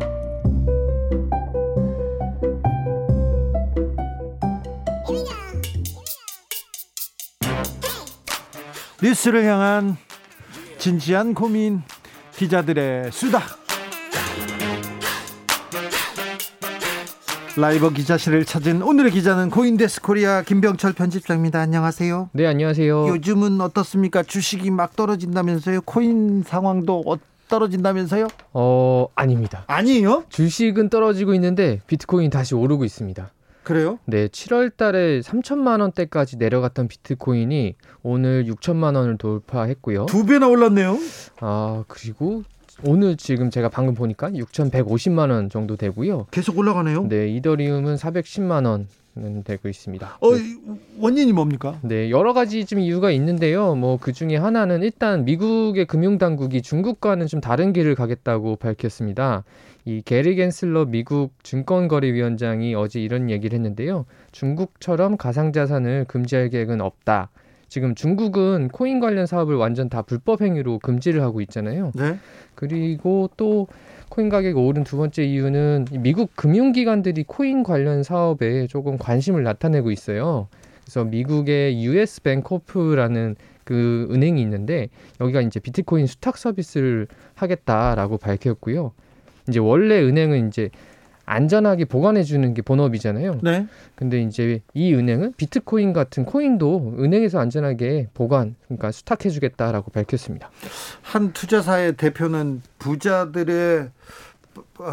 뉴스를 향한 진지한 고민, 기자들의 수다. 라이브 기자실을 찾은 오늘의 기자는 코인데스크 코리아 김병철 편집장입니다. 안녕하세요. 네, 안녕하세요. 요즘은 어떻습니까? 주식이 막 떨어진다면서요? 코인 상황도 어- 떨어진다면서요? 어, 아닙니다. 아니에요? 주식은 떨어지고 있는데 비트코인 다시 오르고 있습니다. 그래요? 네, 7월 달에 3천만 원대까지 내려갔던 비트코인이 오늘 6천만 원을 돌파했고요. 두 배나 올랐네요. 아, 그리고 오늘 지금 제가 방금 보니까 6,150만 원 정도 되고요. 계속 올라가네요. 네, 이더리움은 410만 원은 되고 있습니다. 어, 이 원인이 뭡니까? 네, 여러 가지 좀 이유가 있는데요. 뭐 그 중에 하나는 일단 미국의 금융 당국이 중국과는 좀 다른 길을 가겠다고 밝혔습니다. 이 게리 겐슬러 미국 증권거래위원장이 어제 이런 얘기를 했는데요. 중국처럼 가상자산을 금지할 계획은 없다. 지금 중국은 코인 관련 사업을 완전 다 불법 행위로 금지를 하고 있잖아요. 네. 그리고 또 코인 가격이 오른 두 번째 이유는 이 미국 금융기관들이 코인 관련 사업에 조금 관심을 나타내고 있어요. 그래서 미국의 US 뱅코프라는 그 은행이 있는데 여기가 이제 비트코인 수탁 서비스를 하겠다라고 밝혔고요. 이제 원래 은행은 이제 안전하게 보관해 주는 게 본업이잖아요. 네. 근데 이제 이 은행은 비트코인 같은 코인도 은행에서 안전하게 보관, 그러니까 수탁해 주겠다라고 밝혔습니다. 한 투자사의 대표는 부자들의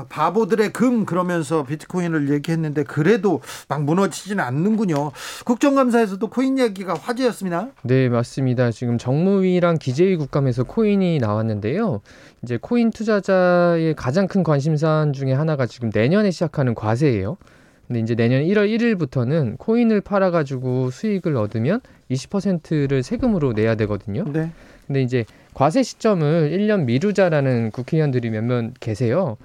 바보들의 금 그러면서 비트코인을 얘기했는데 그래도 막 무너지지는 않는군요. 국정감사에서도 코인 얘기가 화제였습니다. 네, 맞습니다. 지금 정무위랑 기재위 국감에서 코인이 나왔는데요. 이제 코인 투자자의 가장 큰 관심사안 중에 하나가 지금 내년에 시작하는 과세예요. 근데 이제 내년 1월 1일부터는 코인을 팔아가지고 수익을 얻으면 20%를 세금으로 내야 되거든요. 네. 근데 이제 과세 시점을 1년 미루자라는 국회의원들이 몇몇 계세요.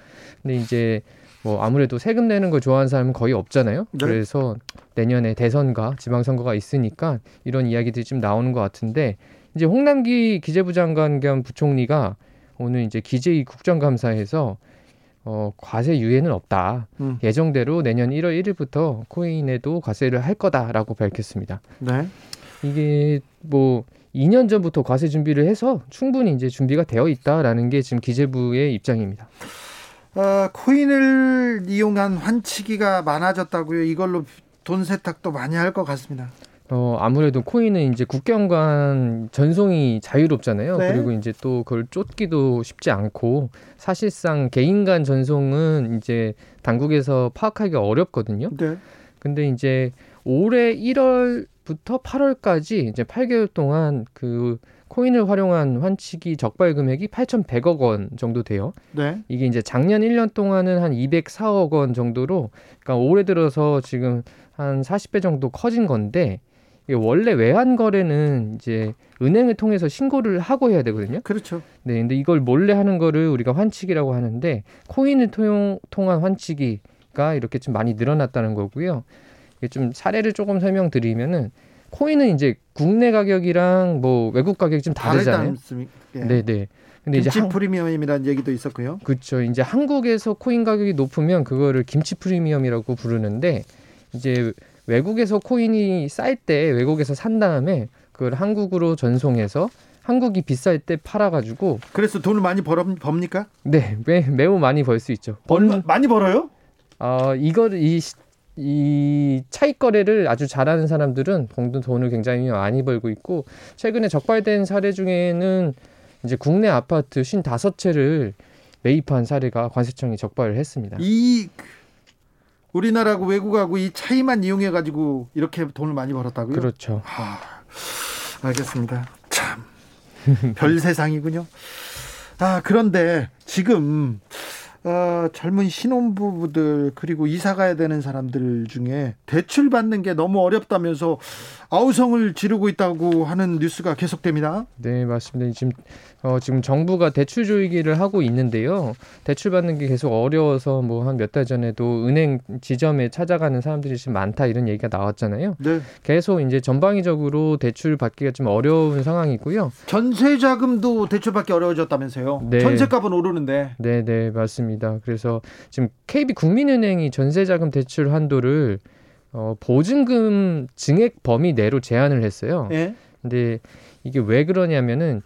근데 이제 뭐 아무래도 세금 내는 걸 좋아하는 사람은 거의 없잖아요. 네. 그래서 내년에 대선과 지방선거가 있으니까 이런 이야기들이 좀 나오는 것 같은데 이제 홍남기 기재부 장관 겸 부총리가 오늘 이제 기재위 국정감사에서 어, 과세 유예는 없다. 음. 예정대로 내년 1월 1일부터 코인에도 과세를 할 거다라고 밝혔습니다. 네. 이게 뭐 2년 전부터 과세 준비를 해서 충분히 이제 준비가 되어 있다라는 게 지금 기재부의 입장입니다. 어, 코인을 이용한 환치기가 많아졌다고요. 이걸로 돈 세탁도 많이 할 것 같습니다. 어, 아무래도 코인은 이제 국경 간 전송이 자유롭잖아요. 네. 그리고 이제 또 그걸 쫓기도 쉽지 않고 사실상 개인 간 전송은 이제 당국에서 파악하기가 어렵거든요. 네. 근데 이제 올해 1월 부터 8월까지 이제 8개월 동안 그 코인을 활용한 환치기 적발 금액이 8,100억 원 정도 돼요. 네. 이게 이제 작년 1년 동안은 한 204억 원 정도로 그러니까 올해 들어서 지금 한 40배 정도 커진 건데 이게 원래 외환 거래는 이제 은행을 통해서 신고를 하고 해야 되거든요. 그렇죠. 네, 근데 이걸 몰래 하는 거를 우리가 환치기라고 하는데 코인을 통용, 통한 환치기 보니까 이렇게 좀 많이 늘어났다는 거고요. 좀 사례를 조금 설명드리면은 코인은 이제 국내 가격이랑 뭐 외국 가격이 좀 다르잖아요. 예. 네, 네. 근데 이제 김치 한, 프리미엄이라는 얘기도 있었고요. 그렇죠. 이제 한국에서 코인 가격이 높으면 그거를 김치 프리미엄이라고 부르는데 이제 외국에서 코인이 쌀 때 외국에서 산 다음에 그걸 한국으로 전송해서 한국이 비쌀 때 팔아가지고 그래서 돈을 많이 벌, 법니까? 네 매, 매우 많이 벌 수 있죠. 얼마, 많이 벌어요? 어 이거를 이, 시- 이 차익 거래를 아주 잘하는 사람들은 돈을 굉장히 많이 벌고 있고 최근에 적발된 사례 중에는 이제 국내 아파트 55채를 매입한 사례가 관세청이 적발을 했습니다. 이 우리나라하고 외국하고 이 차이만 이용해 가지고 이렇게 돈을 많이 벌었다고요? 그렇죠. 아, 알겠습니다. 참. 별 세상이군요. 아, 그런데 지금 어, 젊은 신혼부부들 그리고 이사 가야 되는 사람들 중에 대출 받는 게 너무 어렵다면서 아우성을 지르고 있다고 하는 뉴스가 계속됩니다. 네, 맞습니다. 지금 어, 지금 정부가 대출 조이기를 하고 있는데요. 대출 받는 게 계속 어려워서 뭐 한 몇 달 전에도 은행 지점에 찾아가는 사람들이 지금 많다 이런 얘기가 나왔잖아요. 네. 계속 이제 전방위적으로 대출 받기가 좀 어려운 상황이고요. 전세 자금도 대출 받기 어려워졌다면서요. 네. 전세값은 오르는데. 네, 네, 맞습니다. 그래서 지금 KB 국민은행이 전세자금 대출 한도를 어, 보증금 증액 범위 내로 제한을 했어요. 예. 근데 이게 왜 그러냐면은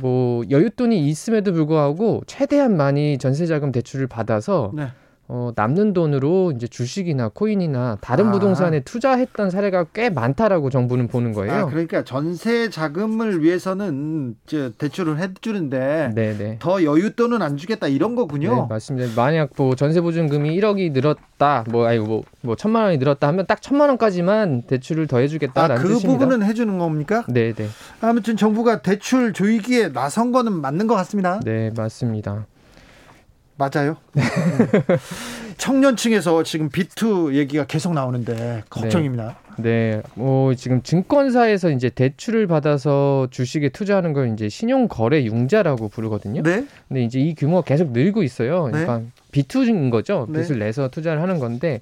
뭐 여윳돈이 있음에도 불구하고 최대한 많이 전세자금 대출을 받아서 네. 어, 남는 돈으로 이제 주식이나 코인이나 다른 아. 부동산에 투자했던 사례가 꽤 많다라고 정부는 보는 거예요. 아, 그러니까 전세 자금을 위해서는 저 대출을 해 주는데 네, 네. 더 여윳돈은 안 주겠다 이런 네, 거군요. 맞습니다. 만약 뭐 전세 보증금이 1억이 늘었다, 뭐 아니 뭐, 뭐 천만 원이 늘었다 하면 딱 천만 원까지만 대출을 더 아, 해주겠다라는 그 뜻입니다. 부분은 해주는 겁니까? 네, 네, 아무튼 정부가 대출 조이기에 나선 거는 맞는 것 같습니다. 네, 맞습니다. 맞아요. 청년층에서 지금 비투 얘기가 계속 나오는데 걱정입니다. 네, 뭐 지금 증권사에서 이제 대출을 받아서 주식에 투자하는 걸 이제 신용 거래 융자라고 부르거든요. 네. 근데 이제 이 규모가 계속 늘고 있어요. 네. 그러니까 비투인 거죠. 네. 빚을 내서 투자를 하는 건데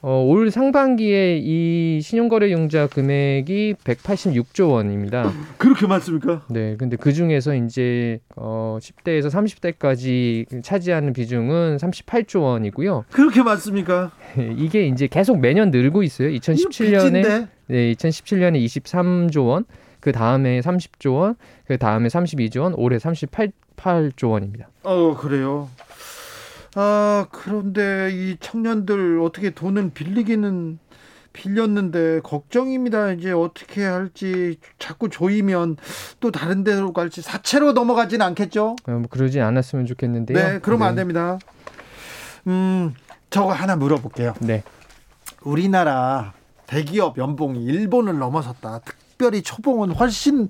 어, 올 상반기에 이 신용거래 융자 금액이 186조 원입니다. 그렇게 많습니까? 네, 근데 그 중에서 이제 어 10대에서 30대까지 차지하는 비중은 38조 원이고요. 그렇게 많습니까? 이게 이제 계속 매년 늘고 있어요. 2017년에 빚인데? 네, 2017년에 23조 원, 그 다음에 30조 원, 그 다음에 32조 원, 올해 38조 원입니다. 어 그래요. 아 그런데 이 청년들 어떻게 돈은 빌리기는 빌렸는데 걱정입니다. 이제 어떻게 할지 자꾸 조이면 또 다른 데로 갈지 사채로 넘어가진 않겠죠? 어, 뭐 그러지 않았으면 좋겠는데요. 네, 그러면 안 네. 됩니다. 음, 저거 하나 물어볼게요. 네. 우리나라 대기업 연봉이 일본을 넘어섰다. 특별히 초봉은 훨씬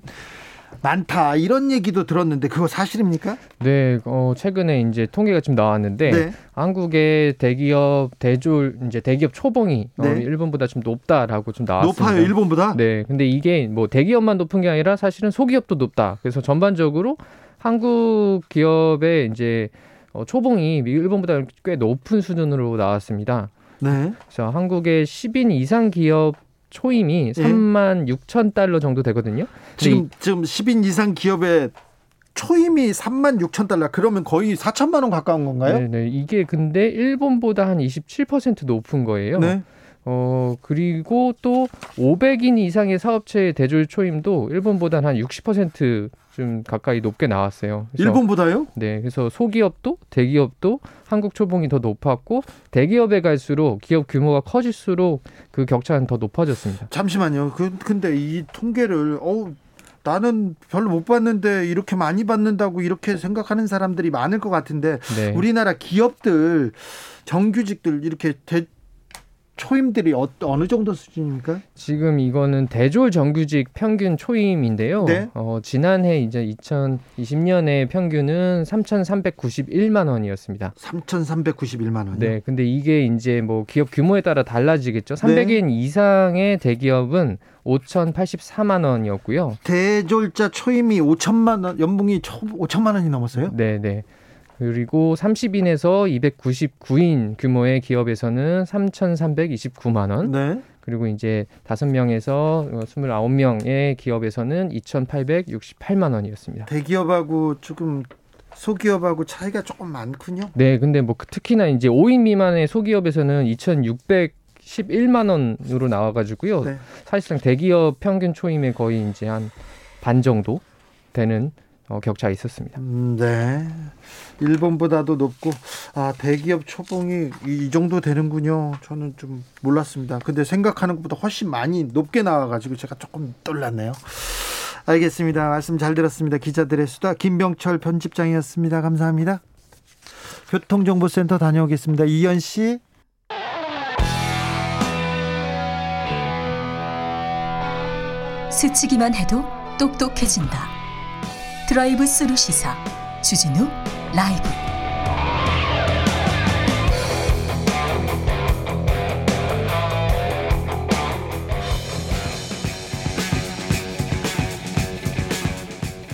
많다. 이런 얘기도 들었는데 그거 사실입니까? 네, 어, 최근에 이제 통계가 좀 나왔는데 네. 한국의 대기업 대졸 이제 대기업 초봉이 어, 네. 일본보다 좀 높다라고 좀 나왔습니다. 높아요, 일본보다? 네, 근데 이게 뭐 대기업만 높은 게 아니라 사실은 소기업도 높다. 그래서 전반적으로 한국 기업의 이제 어, 초봉이 미- 일본보다 꽤 높은 수준으로 나왔습니다. 네. 그래서 한국의 10인 이상 기업 초임이 3만 6천 달러 정도 되거든요. 예. 지금 지금 10인 이상 기업의 초임이 3만 6천 달러. 그러면 거의 4천만 원 가까운 건가요? 네, 네. 이게 근데 일본보다 한 27% 높은 거예요. 네. 어, 그리고 또 500인 이상의 사업체의 대졸 초임도 일본보다 한 60% 좀 가까이 높게 나왔어요. 일본보다요? 네, 그래서 소기업도 대기업도 한국 초봉이 더 높았고 대기업에 갈수록 기업 규모가 커질수록 그 격차는 더 높아졌습니다. 잠시만요. 그 근데 이 통계를 어우 나는 별로 못 받는데 이렇게 많이 받는다고 이렇게 생각하는 사람들이 많을 것 같은데 네. 우리나라 기업들 정규직들 이렇게 대 초임들이 어, 어느 정도 수준입니까? 지금 이거는 대졸 정규직 평균 초임인데요. 네. 어, 지난해 이제 2020년에 평균은 3,391만 원이었습니다. 3,391만 원이요. 네, 근데 이게 이제 뭐 기업 규모에 따라 달라지겠죠. 네. 300인 이상의 대기업은 5,084만 원이었고요. 대졸자 초임이 5천만 원 연봉이 초, 5천만 원이 넘었어요? 네, 네. 그리고 30인에서 299인 규모의 기업에서는 3,329만 원. 네. 그리고 이제 5명에서 29명의 기업에서는 2,868만 원이었습니다. 대기업하고 조금 소기업하고 차이가 조금 많군요. 네, 근데 뭐 특히나 이제 5인 미만의 소기업에서는 2,611만 원으로 나와 가지고요. 네. 사실상 대기업 평균 초임의 거의 이제 한 반 정도 되는 어, 격차 있었습니다. 음, 네. 일본보다도 높고 아 대기업 초봉이 이, 이 정도 되는군요. 저는 좀 몰랐습니다. 근데 생각하는 것보다 훨씬 많이 높게 나와가지고 제가 조금 놀랐네요. 알겠습니다. 말씀 잘 들었습니다. 기자들의 수다 김병철 편집장이었습니다. 감사합니다. 교통정보센터 다녀오겠습니다. 이현 씨. 스치기만 해도 똑똑해진다. 드라이브 스루 시사 주진우 라이브.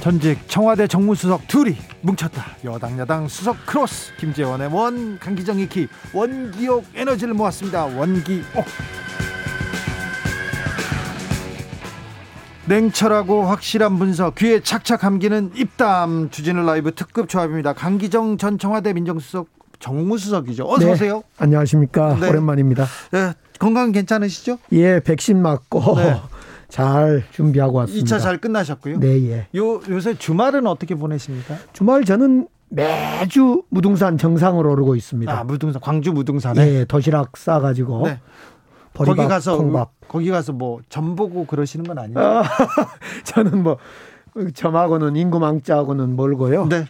전직 청와대 정무수석 둘이 뭉쳤다. 여당 야당 수석 크로스 김재원의 원 강기정의 기 원기옥 에너지를 모았습니다. 원기옥. 냉철하고 확실한 분석 귀에 착착 감기는 입담 주진우 라이브 특급 조합입니다. 강기정 전 청와대 민정수석 정무수석이죠. 어서 네, 오세요. 안녕하십니까. 네. 오랜만입니다. 네, 건강 괜찮으시죠? 예, 백신 맞고 네. 잘 준비하고 왔습니다. 2차 잘 끝나셨고요. 네, 예. 요 요새 주말은 어떻게 보내십니까? 주말 저는 매주 무등산 정상을 오르고 있습니다. 아, 무등산 광주 무등산에 예, 도시락 싸 가지고 네. 거기 가서 콩밥. 거기 가서 뭐점 보고 그러시는 건 아니에요? 아, 저는 뭐 점하고는 인구망자하고는 멀고요. 네.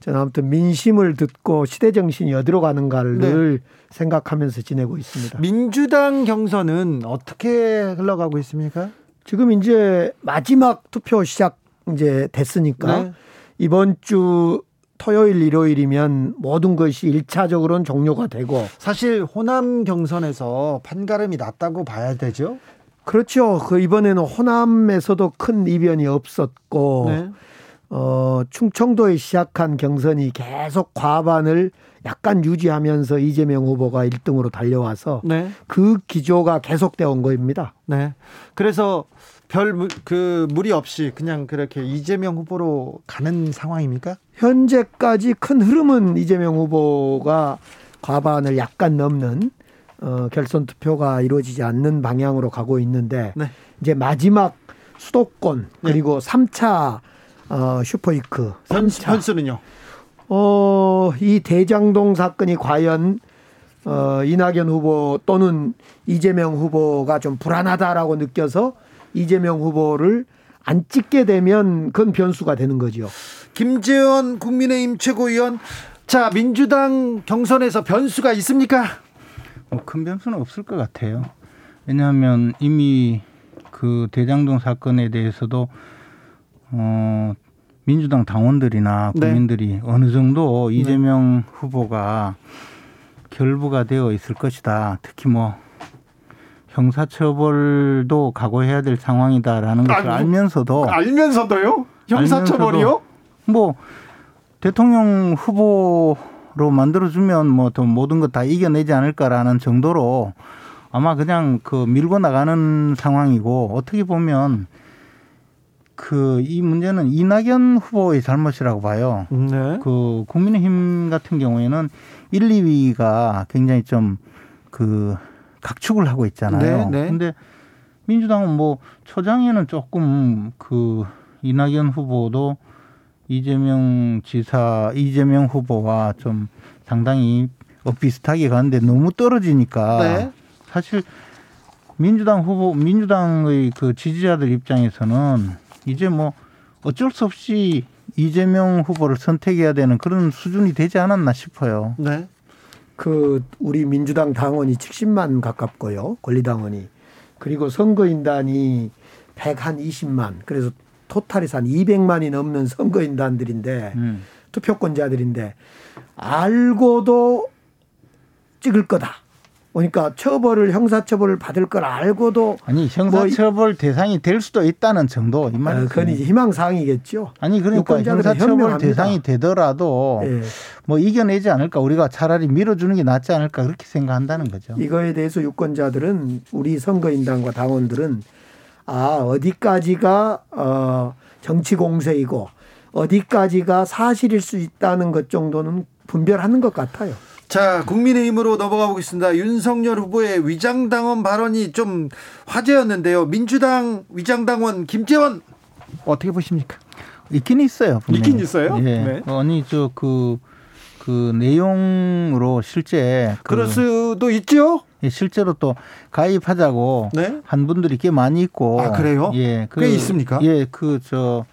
저는 아무튼 민심을 듣고 시대 정신이 어디로 가는가를 생각하면서 지내고 있습니다. 민주당 경선은 어떻게 흘러가고 있습니까? 지금 이제 마지막 투표 시작 이제 됐으니까 네. 이번 주 토요일 일요일이면 모든 것이 일차적으로는 종료가 되고 사실 호남 경선에서 판가름이 났다고 봐야 되죠. 그렇죠. 그 이번에는 호남에서도 큰 이변이 없었고 네. 어 충청도에 시작한 경선이 계속 과반을 약간 유지하면서 이재명 후보가 1등으로 달려와서 네. 그 기조가 계속되어 온 겁니다. 네. 그래서 별 그 무리 없이 그냥 그렇게 이재명 후보로 가는 상황입니까? 현재까지 큰 흐름은 이재명 후보가 과반을 약간 넘는 어, 결선 투표가 이루어지지 않는 방향으로 가고 있는데 네. 이제 마지막 수도권 그리고 삼 3차 어, 슈퍼이크 변수, 3차 변수는요? 어, 이 대장동 사건이 과연 어, 이낙연 후보 또는 이재명 후보가 좀 불안하다라고 느껴서 이재명 후보를 안 찍게 되면 그건 변수가 되는 거죠. 김재원 국민의힘 최고위원 자 민주당 경선에서 변수가 있습니까? 뭐 큰 변수는 없을 것 같아요. 왜냐하면 이미 그 대장동 사건에 대해서도 어 민주당 당원들이나 네. 국민들이 어느 정도 이재명 후보가 결부가 되어 있을 것이다. 특히 뭐 형사처벌도 각오해야 될 상황이다라는 것을 아이고, 알면서도 알면서도요? 형사처벌이요? 알면서도 뭐 대통령 후보로 만들어주면 뭐 더 모든 것 다 이겨내지 않을까라는 정도로 아마 그냥 그 밀고 나가는 상황이고 어떻게 보면 그 이 문제는 이낙연 후보의 잘못이라고 봐요. 네. 그 국민의힘 같은 경우에는 1, 2위가 굉장히 좀그 각축을 하고 있잖아요. 네, 네. 근데 민주당은 뭐 초장에는 조금 그 이낙연 후보도 이재명 지사, 이재명 후보와 좀 상당히 어, 비슷하게 가는데 너무 떨어지니까 네. 사실 민주당 후보, 민주당의 그 지지자들 입장에서는 이제 뭐 어쩔 수 없이 이재명 후보를 선택해야 되는 그런 수준이 되지 않았나 싶어요. 네. 그 우리 민주당 당원이 70만 가깝고요. 권리당원이. 그리고 선거인단이 120만. 그래서 토탈에서 한 200만이 넘는 선거인단들인데 음. 투표권자들인데 알고도 찍을 거다. 그러니까 처벌을 형사처벌을 받을 걸 알고도 아니 형사처벌 대상이 될 수도 있다는 정도 이 말이죠. 어, 그건 이제 희망 사항이겠죠. 아니 그러니까 형사처벌. 대상이 되더라도 예. 뭐 이겨내지 않을까 우리가 차라리 밀어주는 게 낫지 않을까 그렇게 생각한다는 거죠. 이거에 대해서 유권자들은 우리 선거인단과 당원들은 아 어디까지가 어 정치 공세이고 어디까지가 사실일 수 있다는 것 정도는 분별하는 것 같아요. 자, 국민의힘으로 넘어가 보겠습니다. 윤석열 후보의 위장당원 발언이 좀 화제였는데요. 민주당 위장당원 김재원 어떻게 보십니까? 있긴 있어요. 분명히. 있긴 있어요? 예. 네. 아니 저그그 내용으로 실제 그 그럴 수도 있죠. 예, 실제로 또 가입하자고 한 분들이 꽤 많이 있고. 네. 아, 그래요? 예, 꽤 있습니까? 예, 그저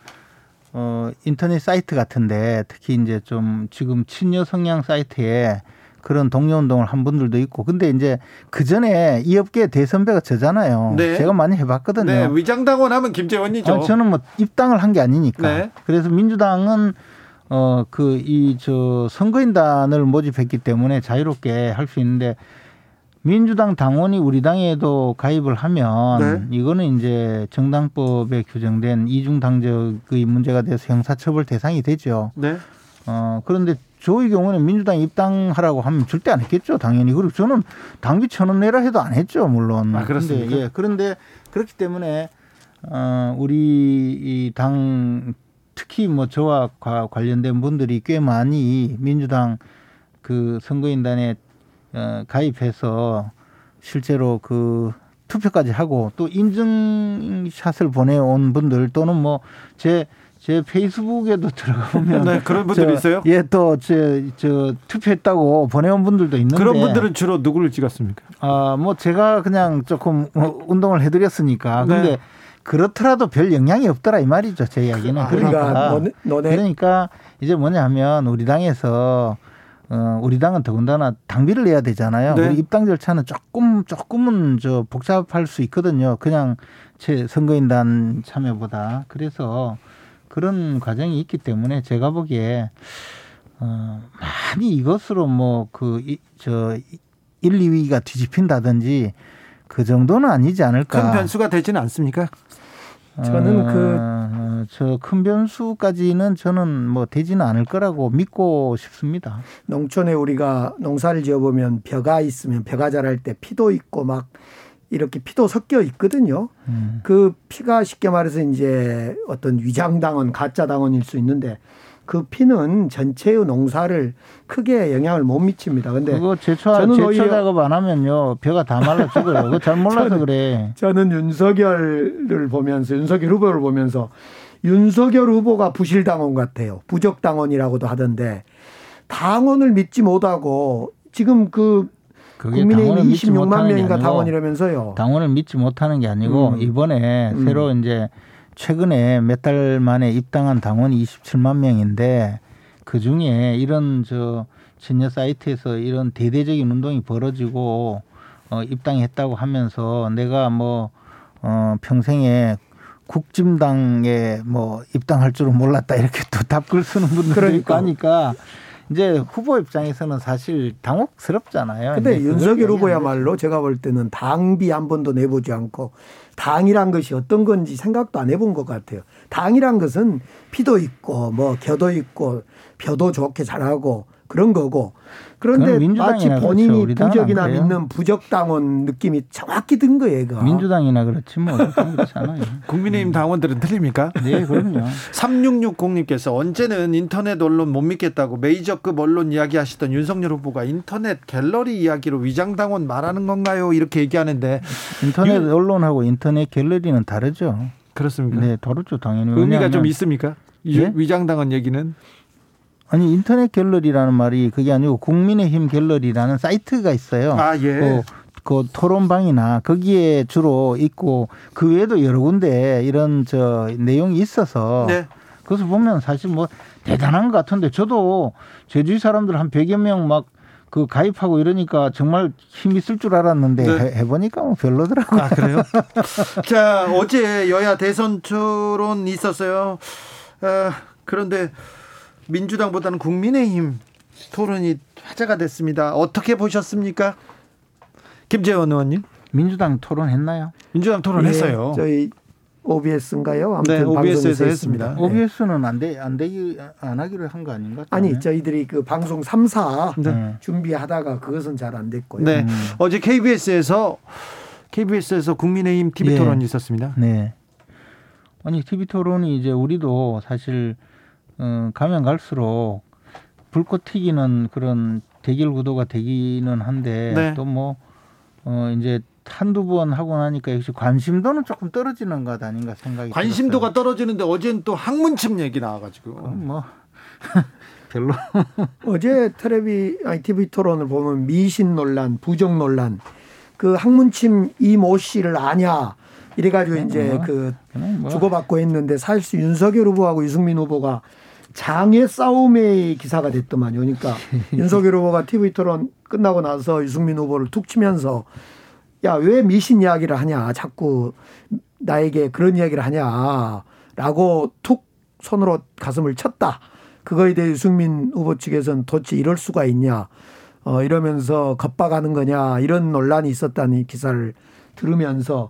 어, 인터넷 사이트 같은데 특히 이제 좀 지금 친여 성향 사이트에 그런 동료 운동을 한 분들도 있고. 근데 이제 그 전에 이 업계 대선배가 저잖아요. 네. 제가 많이 해봤거든요. 네, 위장당원 하면 김재원이죠. 아, 저는 뭐 입당을 한 게 아니니까. 네. 그래서 민주당은 어 그 이 저 선거인단을 모집했기 때문에 자유롭게 할 수 있는데 민주당 당원이 우리 당에도 가입을 하면 이거는 이제 정당법에 규정된 이중 당적의 문제가 돼서 형사처벌 대상이 되죠. 네. 어 그런데 저의 경우는 민주당 입당하라고 하면 절대 안 했겠죠, 당연히. 그리고 저는 당비 천 원 내라 해도 안 했죠, 물론. 아, 그렇습니까? 근데, 예, 그런데 그렇기 때문에 어 우리 이 당 특히 뭐 저와 과- 관련된 분들이 꽤 많이 민주당 그 선거인단에 어, 가입해서 실제로 그 투표까지 하고 또 인증샷을 보내온 분들 또는 뭐제 제 페이스북에도 들어가 보면 네, 그런 분들이 있어요? 예, 또저저 투표했다고 보내온 분들도 있는데 그런 분들은 주로 누구를 찍었습니까? 아, 뭐 제가 그냥 조금 뭐 운동을 해드렸으니까. 근데 네. 그렇더라도 별 영향이 없더라 이 말이죠 제 이야기는. 아, 그러니까 너네- 너네- 그러니까 이제 뭐냐면 우리 당에서 어, 우리 당은 더군다나 당비를 내야 되잖아요. 네. 우리 입당 절차는 조금 조금은 저 복잡할 수 있거든요. 그냥 제 선거인단 참여보다. 그래서 그런 과정이 있기 때문에 제가 보기에 어, 많이 이것으로 뭐 뭐그 저 1, 2위가 뒤집힌다든지 그 정도는 아니지 않을까. 큰 변수가 되지는 않습니까? 저는 그- 어, 저큰 변수까지는 저는 뭐 되지는 않을 거라고 믿고 싶습니다. 농촌에 우리가 농사를 지어 보면 벼가 있으면 벼가 자랄 때 피도 있고 막 이렇게 피도 섞여 있거든요. 음. 그 피가 쉽게 말해서 이제 어떤 위장당원, 가짜당원일 수 있는데 그 피는 전체의 농사를 크게 영향을 못 미칩니다. 근데 그거 제초 저는 오히려- 작업 안 하면요 벼가 다 말라 죽어요. 그거 잘 몰라서 저는- 그래. 저는 윤석열을 보면서 윤석열 후보를 보면서 윤석열 후보가 부실당원 같아요. 부적당원이라고도 하던데 당원을 믿지 못하고 지금 그 국민의힘 당원을 믿지 26만 못하는 게 명인가 당원이라면서요. 당원을 믿지 못하는 게 아니고 음. 이번에 음. 새로 이제 최근에 몇 달 만에 입당한 당원이 27만 명인데 그 중에 이런 저 진여 사이트에서 이런 대대적인 운동이 벌어지고 어, 입당했다고 하면서 내가 뭐 어, 평생에 국짐당에 뭐 입당할 줄은 몰랐다 이렇게 또 답글 쓰는 분들도 있고 그러니까. 하니까 이제 후보 입장에서는 사실 당혹스럽잖아요. 근데 윤석열 후보야말로 제가 볼 때는 당비 한 번도 내보지 않고 당이란 것이 어떤 건지 생각도 안 해본 것 같아요. 당이란 것은 피도 있고 뭐 겨도 있고 벼도 좋게 자라고 그런 거고 그런데 마치 그렇죠. 본인이 당은 부적이나. 믿는 부적 당원 느낌이 정확히 든 거예요. 얘가. 민주당이나 그렇지 뭐 어쨌든 그렇잖아요. 국민의힘 당원들은 틀립니까? 네, 그럼요. 3660님께서 언제는 인터넷 언론 못 믿겠다고 메이저급 언론 이야기하시던 윤석열 후보가 인터넷 갤러리 이야기로 위장 당원 말하는 건가요? 이렇게 얘기하는데 인터넷 언론하고 인터넷 갤러리는 다르죠. 그렇습니까? 네, 다르죠, 당연히. 의미가 왜냐하면 좀 있습니까? 이 예? 위장당원 얘기는 아니 인터넷 갤러리라는 말이 그게 아니고 국민의힘 갤러리라는 사이트가 있어요. 아, 예. 그, 그 토론방이나 거기에 주로 있고 그 외에도 여러 군데 이런 저 내용이 있어서 네. 그래서 보면 사실 뭐 대단한 것 같은데 저도 제주의 사람들 한 100여 명 막 그 가입하고 이러니까 정말 힘 있을 줄 알았는데 네. 해, 해보니까 뭐 별로더라고요. 아 그래요? 자 어제 여야 대선 토론 있었어요. 아, 그런데 민주당보다는 국민의힘 토론이 화제가 됐습니다. 어떻게 보셨습니까? 김재원 의원님. 민주당 토론했나요? 민주당 토론했어요. 예, 저희 OBS인가요? 아무튼 네, OBS 에서 방송에서 했습니다. 네. OBS는 안 돼, 안 되기, 안 하기로 한 거 아닌가? 아니 저희들이 그 방송 3사 네. 준비하다가 그것은 잘 안 됐고요. 네. 어제 KBS에서 KBS에서 국민의힘 TV 예. 토론이 있었습니다. 네. 아니 TV 토론이 이제 우리도 사실 어, 가면 갈수록 불꽃 튀기는 그런 대결 구도가 되기는 한데 네. 또뭐 어, 이제 한두 번 하고 나니까 역시 관심도는 조금 떨어지는 것 아닌가 생각이 관심도가 떨어지는데 어제는 또 항문침 얘기 나와가지고. 뭐 별로 어제 텔레비 아니 TV 토론을 보면 미신 논란, 부정 논란, 그 항문침 이 모 씨를 아냐 이래가지고 이제 뭐, 그 뭐. 주고받고 했는데 사실 윤석열 후보하고 유승민 후보가 장의 싸움의 기사가 됐더만요. 그러니까 윤석열 후보가 TV 토론 끝나고 나서 유승민 후보를 툭 치면서 야 왜 미신 이야기를 하냐 자꾸 나에게 그런 이야기를 하냐 라고 툭 손으로 가슴을 쳤다. 그거에 대해 유승민 후보 측에서는 도대체 이럴 수가 있냐 어, 이러면서 겁박하는 거냐 이런 논란이 있었다는 기사를 들으면서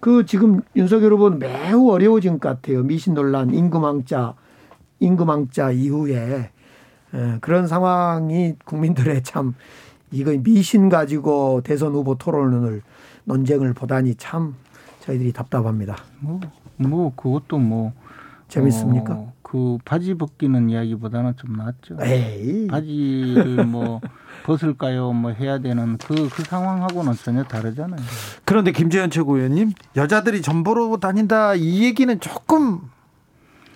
그 지금 윤석열 후보는 매우 어려워진 것 같아요. 미신 논란, 임금왕자, 임금왕자 이후에 에, 그런 상황이 국민들의 참 이거 미신 가지고 대선 후보 토론을 논쟁을 보다니 참 저희들이 답답합니다. 뭐, 뭐 그것도 뭐 재밌습니까? 어, 그 바지 벗기는 이야기보다는 좀 낫죠. 에이. 바지를 뭐 벗을까요? 뭐 해야 되는 그 그 상황하고는 전혀 다르잖아요. 그런데 김재현 최고위원님 여자들이 전보로 다닌다 이 얘기는 조금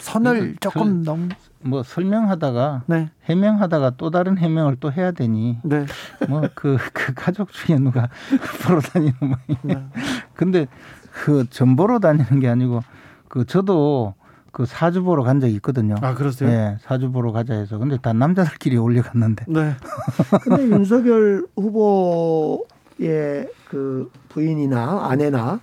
선을 조금 넘. 뭐 설명하다가 네. 해명하다가 또 다른 해명을 또 해야 되니 네. 뭐그그 가족 중에 누가 보러 다니는 모양. 네. 근데 그 전보러 다니는 게 아니고 그 저도 그 사주 보러 간 적이 있거든요. 아, 그러세요? 네, 사주 보러 가자 해서 근데 다 남자들끼리 올려갔는데. 네. 근데 윤석열 후보의 그 부인이나 아내나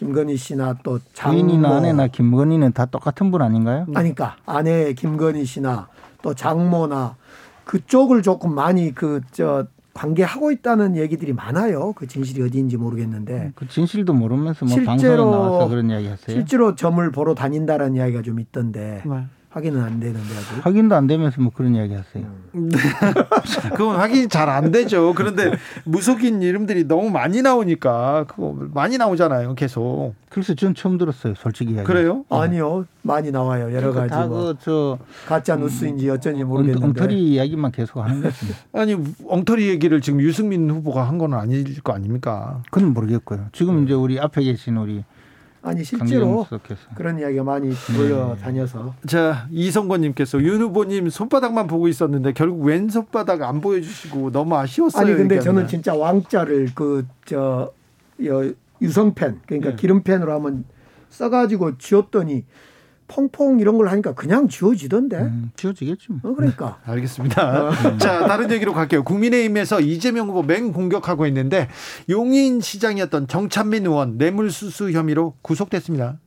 김건희 씨나 또 장모 부인이나 아내나 김건희는 다 똑같은 분 아닌가요? 아니까 아내 김건희 씨나 또 장모나 그쪽을 조금 많이 그 저 관계하고 있다는 얘기들이 많아요. 그 진실이 어디인지 모르겠는데 그 진실도 모르면서 뭐 방송에 실제로 나와서 그런 이야기 하세요. 실제로 점을 보러 다닌다라는 이야기가 좀 있던데 네. 확인은 안 되는데 아직. 확인도 안 되면서 뭐 그런 이야기 하세요. 그건 확인이 잘안 되죠. 그런데 무속인 이름들이 너무 많이 나오니까 그거 많이 나오잖아요. 계속. 글쎄 전 처음 들었어요. 솔직히 이야기. 그래요? 아니요 많이 나와요 여러 가지 뭐 다그저 가짜 뉴스인지 어쩐지 모르겠는데 엉터리 이야기만 계속 하는 거지. 아니 엉터리 얘기를 지금 유승민 후보가 한 건 아닐 거 아닙니까? 그건 모르겠고요. 지금 이제 우리 앞에 계신 우리 아니 실제로. 그런 이야기가 많이 네. 돌려 다녀서 자 이성권님께서 윤 후보님 손바닥만 보고 있었는데 결국 왼 손바닥 안 보여주시고 너무 아쉬웠어요. 아니 근데. 저는 진짜 왕자를 그 저 유성펜 그러니까 네. 기름펜으로 한번 써가지고 지웠더니 퐁퐁 이런 걸 하니까 그냥 지워지던데. 음, 지워지겠죠. 어, 그러니까. 알겠습니다. 자, 다른 얘기로 갈게요. 국민의힘에서 이재명 후보 맹 공격하고 있는데 용인 시장이었던 정찬민 의원 뇌물수수 혐의로 구속됐습니다.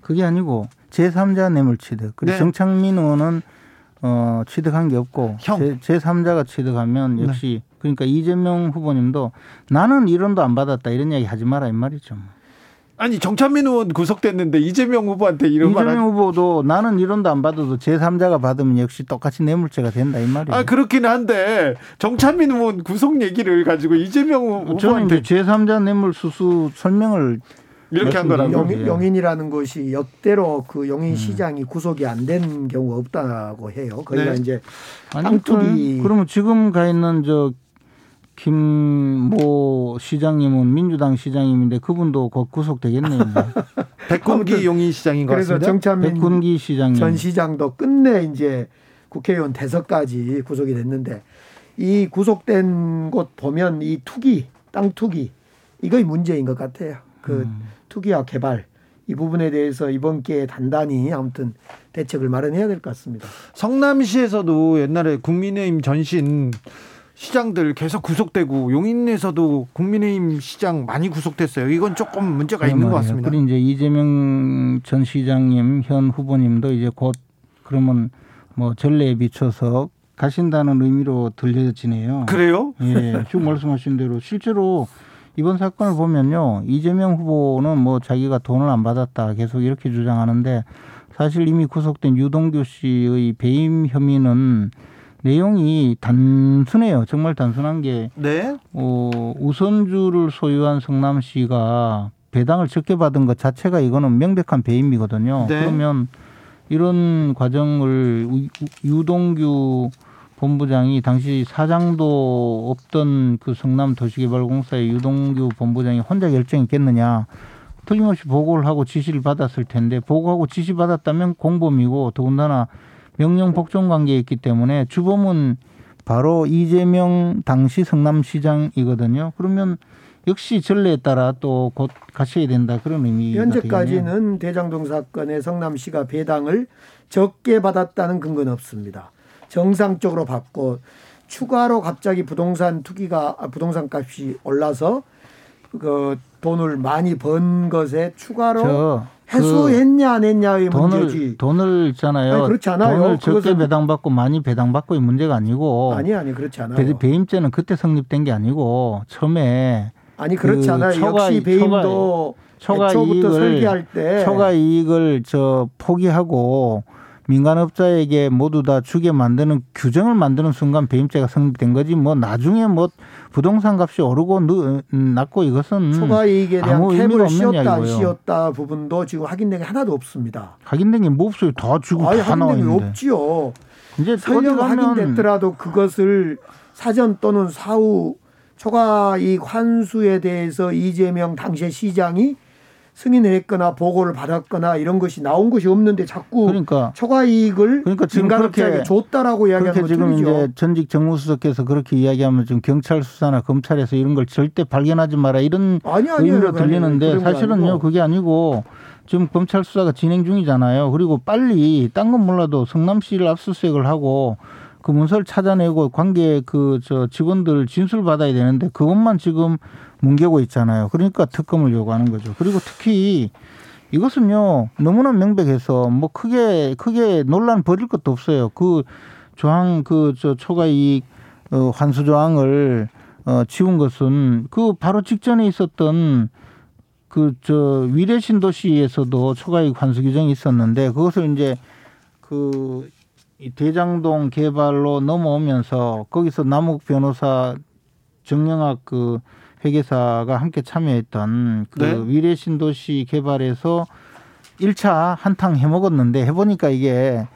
그게 아니고 제3자 뇌물 취득. 그리고 네. 정창민 의원은 어, 취득한 게 없고 형. 제, 제3자가 취득하면 역시 그러니까 이재명 후보님도 나는 이론도 안 받았다 이런 이야기 하지 마라 이 말이죠. 아니 정찬민 의원 구속됐는데 이재명 후보한테 이런 말 이재명 하... 후보도 나는 이론도 안 받아도 제3자가 받으면 역시 똑같이 뇌물죄가 된다 이 말이에요. 아 그렇긴 한데 정찬민 의원 구속 얘기를 가지고 이재명 저는 후보한테 이제 제3자 뇌물 수수 설명을 이렇게 한 거라고. 용, 용인이라는 곳이 역대로 그 음. 용인 시장이 구속이 안 된 경우가 없다고 해요. 거기가 네. 이제 아니, 땅투기 그러면 지금 가 있는 저 김모 시장님은 민주당 시장님인데 그분도 곧 구속되겠네요. 백군기 용인 시장인 것 그래서 같습니다. 정찬민 백군기 시장님. 전 시장도 끝내 이제 국회의원 대서까지 구속이 됐는데 이 구속된 곳 보면 이 투기 땅 투기 이거이 문제인 것 같아요. 그 음. 투기와 개발 이 부분에 대해서 이번 기회에 단단히 아무튼 대책을 마련해야 될 것 같습니다. 성남시에서도 옛날에 국민의힘 전신 시장들 계속 구속되고 용인에서도 국민의힘 시장 많이 구속됐어요. 이건 조금 문제가 있는 것 같습니다. 그리고 이제 이재명 전 시장님 현 후보님도 이제 곧 그러면 뭐 전례에 비춰서 가신다는 의미로 들려지네요. 그래요? 예, 지금 말씀하신 대로 실제로 이번 사건을 보면요. 이재명 후보는 뭐 자기가 돈을 안 받았다 계속 이렇게 주장하는데 사실 이미 구속된 유동규 씨의 배임 혐의는 내용이 단순해요. 정말 단순한 게 네. 어, 우선주를 소유한 성남시가 배당을 적게 받은 것 자체가 이거는 명백한 배임이거든요. 네. 그러면 이런 과정을 우- 유동규 본부장이 당시 사장도 없던 그 성남 도시개발공사의 유동규 본부장이 혼자 결정했겠느냐. 틀림없이 보고를 하고 지시를 받았을 텐데 보고하고 지시 받았다면 공범이고 더군다나 명령 복종 관계에 있기 때문에 주범은 바로 이재명 당시 성남시장이거든요. 그러면 역시 전례에 따라 또 곧 가셔야 된다 그런 되겠네요. 현재까지는 대장동 사건의 성남시가 배당을 적게 받았다는 근거는 없습니다. 정상적으로 받고 추가로 갑자기 부동산 투기가 아, 부동산 값이 올라서 그 돈을 많이 번 것에 추가로 저, 해소했냐 안 했냐의 문제지. 돈을 돈을 있잖아요. 아니, 그렇지 않아요. 돈을 적게 배당받고 많이 배당받고의 문제가 아니고 아니 아니 그렇지 않아요. 배, 배임죄는 그때 성립된 게 아니고 처음에 아니 그렇지 않아요. 초과- 역시 배임도 초과 애초부터 이익을 설계할 때 초과 이익을 저 포기하고 민간업자에게 모두 다 주게 만드는 규정을 만드는 순간 배임죄가 성립된 거지 뭐 나중에 뭐 부동산 값이 오르고 느- 낮고 이것은 초과 이익에 대한 캡을 씌웠다 안. 씌웠다 부분도 지금 확인된 게 하나도 없습니다. 확인된 게 뭐 없어요. 다 주고 아예 다 확인된 게 있는데. 없지요. 이제 설령 확인됐더라도 그것을 사전 또는 사후 초과 이익 환수에 대해서 이재명 당시의 시장이 승인을 했거나 보고를 받았거나 이런 것이 나온 것이 없는데 자꾸 그러니까 초과 이익을 그러니까 지금 그렇게 줬다라고 이야기하는 그렇게 건 지금 틀리죠. 이제 전직 정무수석께서 그렇게 이야기하면 좀 경찰 수사나 검찰에서 이런 걸 절대 발견하지 마라 이런 아니, 아니에요. 의미로 그건 들리는데 사실은요 아니고. 그게 아니고 지금 검찰 수사가 진행 중이잖아요. 그리고 빨리 딴 건 몰라도 성남시를 압수수색을 하고 그 문서를 찾아내고 관계 그 저 직원들 진술 받아야 되는데 그것만 지금 뭉개고 있잖아요. 그러니까 특검을 요구하는 거죠. 그리고 특히 이것은요 너무나 명백해서 뭐 크게 크게 논란 벌일 것도 없어요. 그 조항 그 저 초과 이익 어, 환수 조항을 어, 지운 것은 그 바로 직전에 있었던 그 저 위례 신도시에서도 초과 이익 환수 규정이 있었는데 그것을 이제 그 이 대장동 개발로 넘어오면서 거기서 남욱 변호사 정영학 그 회계사가 함께 참여했던 그 네. 위례 신도시 개발에서 1차 한탕 해먹었는데 해보니까 이게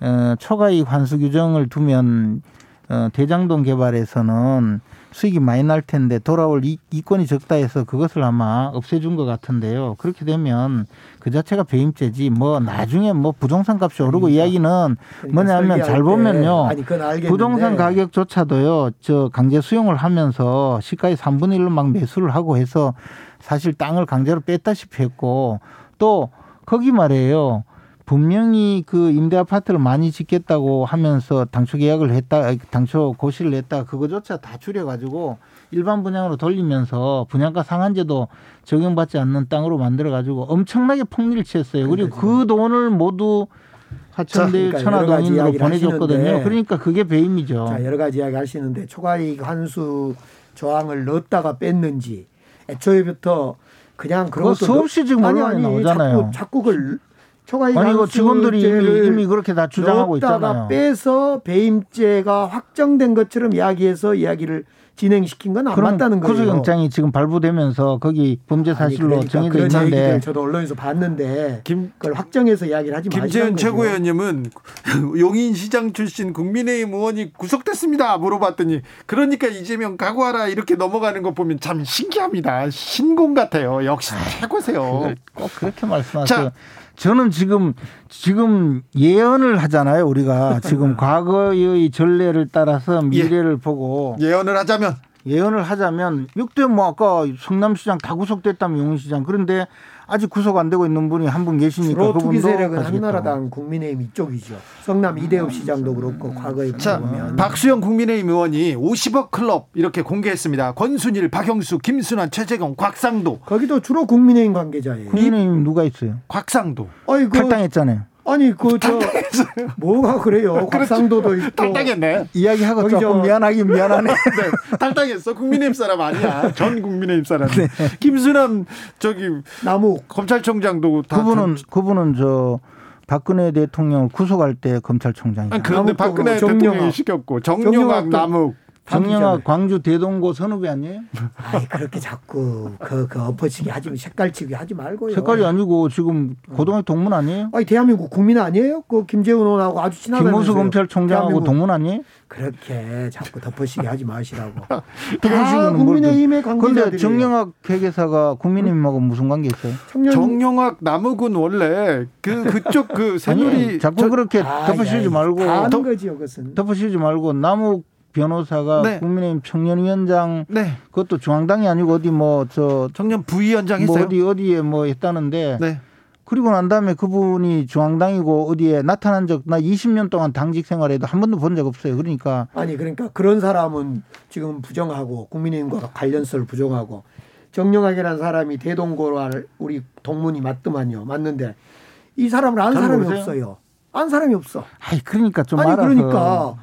어, 초과이익 환수 규정을 두면 어, 대장동 개발에서는 수익이 많이 날 텐데 돌아올 이, 이권이 적다 해서 그것을 아마 없애준 것 같은데요. 그렇게 되면 그 자체가 배임죄지 뭐 나중에 뭐 부동산 값이 오르고 이야기는 뭐냐면 잘 설계할 때, 보면요. 아니. 부동산 가격조차도요. 저 강제 수용을 하면서 시가의 3분의 1로 막 매수를 하고 해서 사실 땅을 강제로 뺐다시피 했고 또 거기 말이에요. 분명히 그 임대 아파트를 많이 짓겠다고 하면서 당초 계약을 했다, 당초 고시를 했다, 그거조차 다 줄여가지고 일반 분양으로 돌리면서 분양가 상한제도 적용받지 않는 땅으로 만들어가지고 엄청나게 폭리를 취했어요. 그리고 그 돈을 모두 하천대 그러니까 천화동인으로 보내줬거든요. 하시는데 그러니까 그게 배임이죠. 자, 여러 가지 이야기 하시는데 초과이익 환수 조항을 넣었다가 뺐는지 애초에부터 그냥 그런 것도 수없이 넣- 지금 아니, 나오잖아요. 자꾸, 자꾸 그걸 초과이익 아니, 이거 직원들이 이미, 그렇게 다 주장하고 있잖아요. 빼서 배임죄가 확정된 것처럼 이야기해서 이야기를 진행시킨 건 안 맞다는 거예요. 구속영장이 지금 발부되면서 거기 범죄 사실로 그러니까 정해져 그런 있는데 얘기들 저도 언론에서 봤는데 그걸 확정해서 이야기를 하지 마시는 김재현 거죠. 최고위원님은 용인시장 출신 국민의힘 의원이 구속됐습니다 물어봤더니 그러니까 이재명 각오하라 이렇게 넘어가는 거 보면 참 신기합니다 신공 같아요 역시 최고세요 꼭 그렇게 말씀하세요. 저는 지금 지금 예언을 하잖아요. 우리가. 지금 과거의 전례를 따라서 미래를 보고. 예언을 하자면. 예언을 하자면 6대 뭐 아까 성남시장 다 구속됐다면 용인시장. 그런데 아직 구속 안 되고 있는 분이 한 분 계시니까 주로 투기 그분도 세력은 가시겠다고. 한나라당 국민의힘 이쪽이죠. 성남 이대엽 시장도 그렇고 과거에 자, 보면 박수영 국민의힘 의원이 50억 클럽 이렇게 공개했습니다. 권순일, 박영수, 김순환, 최재경, 곽상도. 거기도 주로 국민의힘 관계자예요. 국민의힘 누가 있어요? 곽상도. 어이구. 탈당했잖아요. 아니 그 저 뭐가 그래요? 곽상도도 있고 탈당했네. 이야기하고 조금 저- 미안하긴 미안하네. 네, 탈당했어. 국민의힘 사람 아니야. 전 국민의힘 사람. 김수남 저기 나무 검찰총장도 다 그분은 그분은 저 박근혜 대통령을 구속할 때 검찰총장이죠. 아니, 그런데 박근혜 대통령이 시켰고 정영학 남욱 정영학 광주 대동고 선후배 아니에요? 아이 그렇게 자꾸 그, 그 엎어치기 하지 색깔치기 하지 말고요. 색깔이 아니고 지금 고등학교 동문 아니에요? 아니 대한민국 국민 아니에요? 그 김재훈 의원하고 아주 친하다면서요. 김문수 검찰총장하고. 동문 아니에요? 그렇게 자꾸 덮어치기 하지 마시라고. 다 국민의힘의 또- 관계자들이. 근데 정영학 회계사가 국민의힘하고 무슨 관계 있어요? 정영학 남욱은 원래 그 그쪽 그 새누리 아니, 자꾸 그렇게 덮어씌우지 말고 다 아는 덮- 거지요, 그것은. 덮어씌우지 말고 남욱 변호사가 네. 국민의힘 청년위원장 네. 그것도 중앙당이 아니고 어디 뭐 저 청년 부위원장 뭐 했어요. 어디 어디에 뭐 했다는데 네. 그리고 난 다음에 그분이 중앙당이고 어디에 나타난 적 나 20년 동안 당직 생활에도 한 번도 본 적 없어요. 그러니까 아니 그러니까 그런 사람은 지금 부정하고 국민의힘과 관련성을 부정하고 정영학이라는 사람이 대동고와 우리 동문이 맞더만요. 맞는데 이 사람을 안잘 사람이 모르세요? 없어요. 안 사람이 없어. 아이 그러니까 좀 아니 알아서 그러니까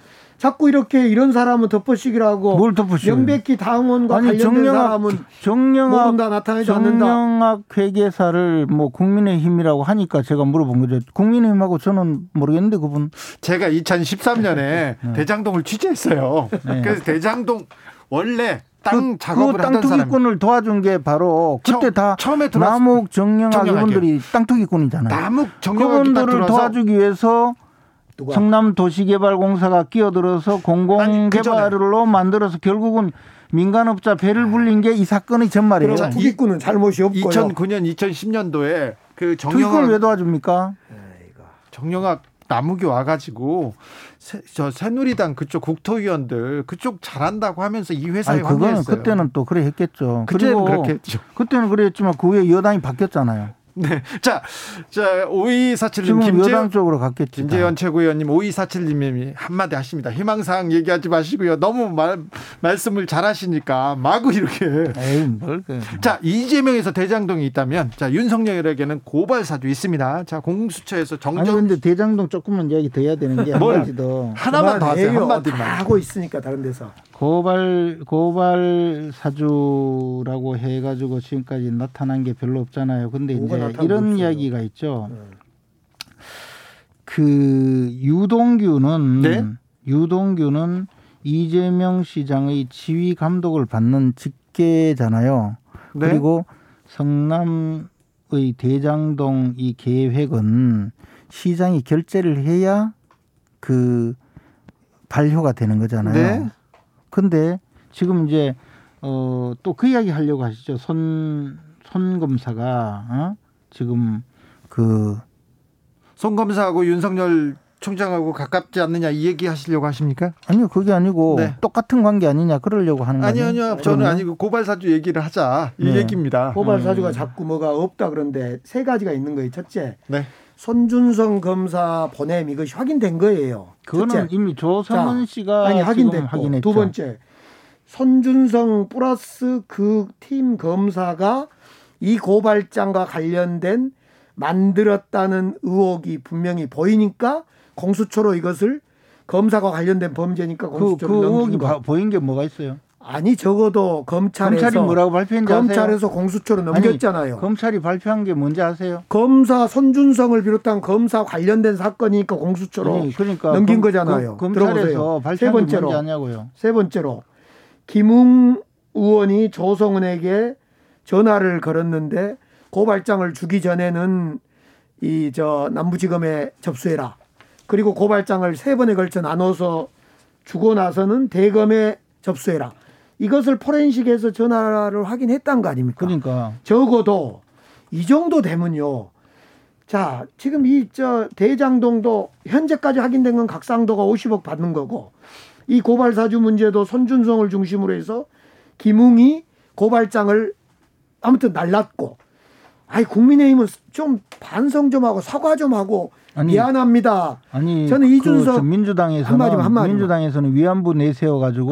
자꾸 이렇게 이런 사람은 덮어씌기라고 뭘 덮어씌워요? 명백히 당원과 아니 관련된 정영학 사람은 정영학 모른다 나타나지 않는다. 정영학 회계사를 뭐 국민의힘이라고 하니까 제가 물어본 거죠. 국민의힘하고 저는 모르겠는데 그분 제가 2013년에 대장동을 취재했어요. 네. 그래서 대장동 원래 땅 그, 작업을 그 하던 사람 땅투기꾼을 도와준 게 바로 그때 다 처음에 들어왔- 남욱 정영학. 이분들이 땅 투기꾼이잖아요. 남욱 정영학이 딱 그분들을 도와주기 위해서 성남 도시개발공사가 끼어들어서 공공개발로 만들어서 결국은 민간업자 배를 불린 게 이 사건의 전말이에요. 투기꾼은 잘못이 없고요. 2009년 2010년도에 그 정영학 왜 도와줍니까? 정영학 남욱이 와가지고 새, 저 새누리당 그쪽 국토위원들 그쪽 잘한다고 하면서 이 회사에 아니 그거는. 그때는 또 그래 했겠죠. 그때는 그렇게 했죠. 그때는 그랬지만 그 후에 여당이 바뀌었잖아요. 네. 자, 자, 5247님, 지금 김재현, 쪽으로 갔겠지. 김재현 최고위원님, 5247님이 한마디 하십니다. 희망사항 얘기하지 마시고요. 너무 말, 말씀을 잘 하시니까 마구 이렇게. 에이, 뭘 그. 자, 이재명에서 대장동이 있다면, 자, 윤석열에게는 고발사주 있습니다. 자, 공수처에서 아니 정정. 근데 대장동 조금만 이야기 더 해야 되는 게한 뭘? 가지 더. 하나만 더 하세요. 한마디만. 다 하고 있으니까 다른 데서. 고발 고발 사주라고 해가지고 지금까지 나타난 게 별로 없잖아요. 근데 이제 이런. 네. 이야기가 있죠. 그 유동규는 네? 유동규는 이재명 시장의 지휘 감독을 받는 직계잖아요. 네? 그리고 성남의 대장동 이 계획은 시장이 결재를 해야 그 발효가 되는 거잖아요. 네. 근데 지금 이제 어 또 그 이야기 하려고 하시죠. 손, 손 검사가 어? 지금 그송 검사하고 윤석열 총장하고 가깝지 않느냐 이 얘기 하시려고 하십니까? 아니요 그게 아니고 네. 똑같은 관계 아니냐 그러려고 하는 아니요, 거예요. 아니요. 저는 아니고 고발사주 얘기를 하자. 이 네. 얘기입니다. 고발 사주가 자꾸 뭐가 없다 그런데 세 가지가 있는 거예요. 첫째, 네. 손준성 검사 보냄 이것이 확인된 거예요. 그거는 첫째. 이미 조성은 자, 씨가 아니 확인됐고 확인했죠. 두 번째 손준성 플러스 그 팀 검사가 이 고발장과 관련된 만들었다는 의혹이 분명히 보이니까 공수처로 이것을 검사가 관련된 범죄니까 그, 공수처로 그 넘긴 의혹이 거. 바- 보인 게 뭐가 있어요? 아니 적어도 검찰에서 검찰이 뭐라고 발표했는지 아세요? 검찰에서 공수처로 아니, 넘겼잖아요. 검찰이 발표한 게 뭔지 아세요? 검사 손준성을 비롯한 검사 관련된 사건이니까 공수처로 아니, 그러니까 넘긴 검- 거잖아요. 검- 들어보세요. 발표한 세게 번째로 뭔지 아냐고요. 세 번째로 김웅 의원이 조성은에게 전화를 걸었는데 고발장을 주기 전에는 이 저 남부지검에 접수해라. 그리고 고발장을 세 번에 걸쳐 나눠서 주고 나서는 대검에 접수해라. 이것을 포렌식에서 전화를 확인했다는 거 아닙니까? 그러니까 적어도 이 정도 되면요. 자, 지금 이 저 대장동도 현재까지 확인된 건 각상도가 50억 받는 거고 이 고발 사주 문제도 손준성을 중심으로 해서 김웅이 고발장을 아무튼 날랐고 아이 국민의힘은 좀 반성 좀 하고 사과 좀 하고 아니, 미안합니다. 아니 저는 그 이준석 저 민주당에서는 한마디만, 한마디만. 민주당에서는 위안부 내세워 가지고.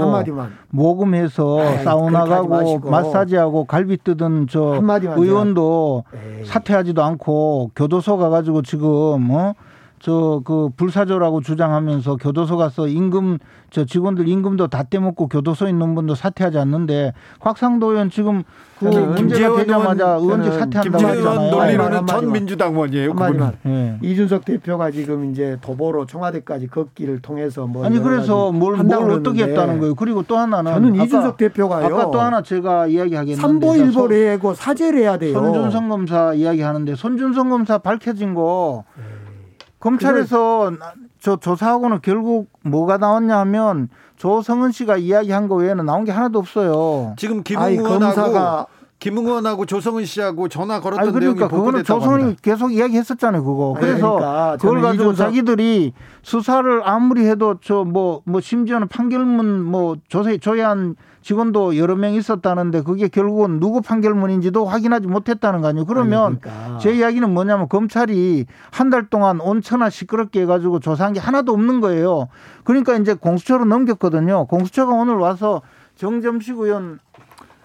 모금해서 아이, 사우나 가고. 마사지하고 갈비 뜯은 저 의원도 사퇴하지도 않고 교도소 가 가지고 지금 어 저 그 불사조라고 주장하면서 교도소 가서 임금 저 직원들 임금도 다 떼먹고 교도소에 있는 분도 사퇴하지 않는데 곽상도 의원 지금 그 문제가 되자마자 의원직 사퇴한다고 했잖아요. 논리로는 한마디만. 전 민주당원이에요. 그분은. 예. 이준석 대표가 지금 이제 도보로 청와대까지 걷기를 통해서 뭐 아니 그래서 뭘, 한다고 뭘 어떻게 했다는 거예요. 그리고 또 하나는 저는 아까- 이준석 대표가요. 아까 또 하나 제가 이야기하겠는데 삼보일보를 하고 사죄를 해야 돼요. 손준성 검사 이야기하는데 손준성 검사 밝혀진 거 검찰에서 나- 저 조사하고는 결국 뭐가 나왔냐면 조성은 씨가 이야기한 거 외에는 나온 게 하나도 없어요. 지금 김웅원하고 김웅원하고 조성은 씨하고 전화 걸었던 아니 그러니까 내용이 그거는 합니다. 계속 이야기했었잖아요 그거. 아니, 그래서 그러니까 그걸 가지고 이준석- 자기들이 수사를 아무리 해도 저 뭐뭐 심지어는 판결문 뭐 조세 조회한 직원도 여러 명 있었다는데 그게 결국은 누구 판결문인지도 확인하지 못했다는 거 아니에요. 그러면 아니, 그러니까. 제 이야기는 뭐냐면 검찰이 한 달 동안 온천하 시끄럽게 해가지고 조사한 게 하나도 없는 거예요. 그러니까 이제 공수처로 넘겼거든요. 공수처가 오늘 와서 정점식 의원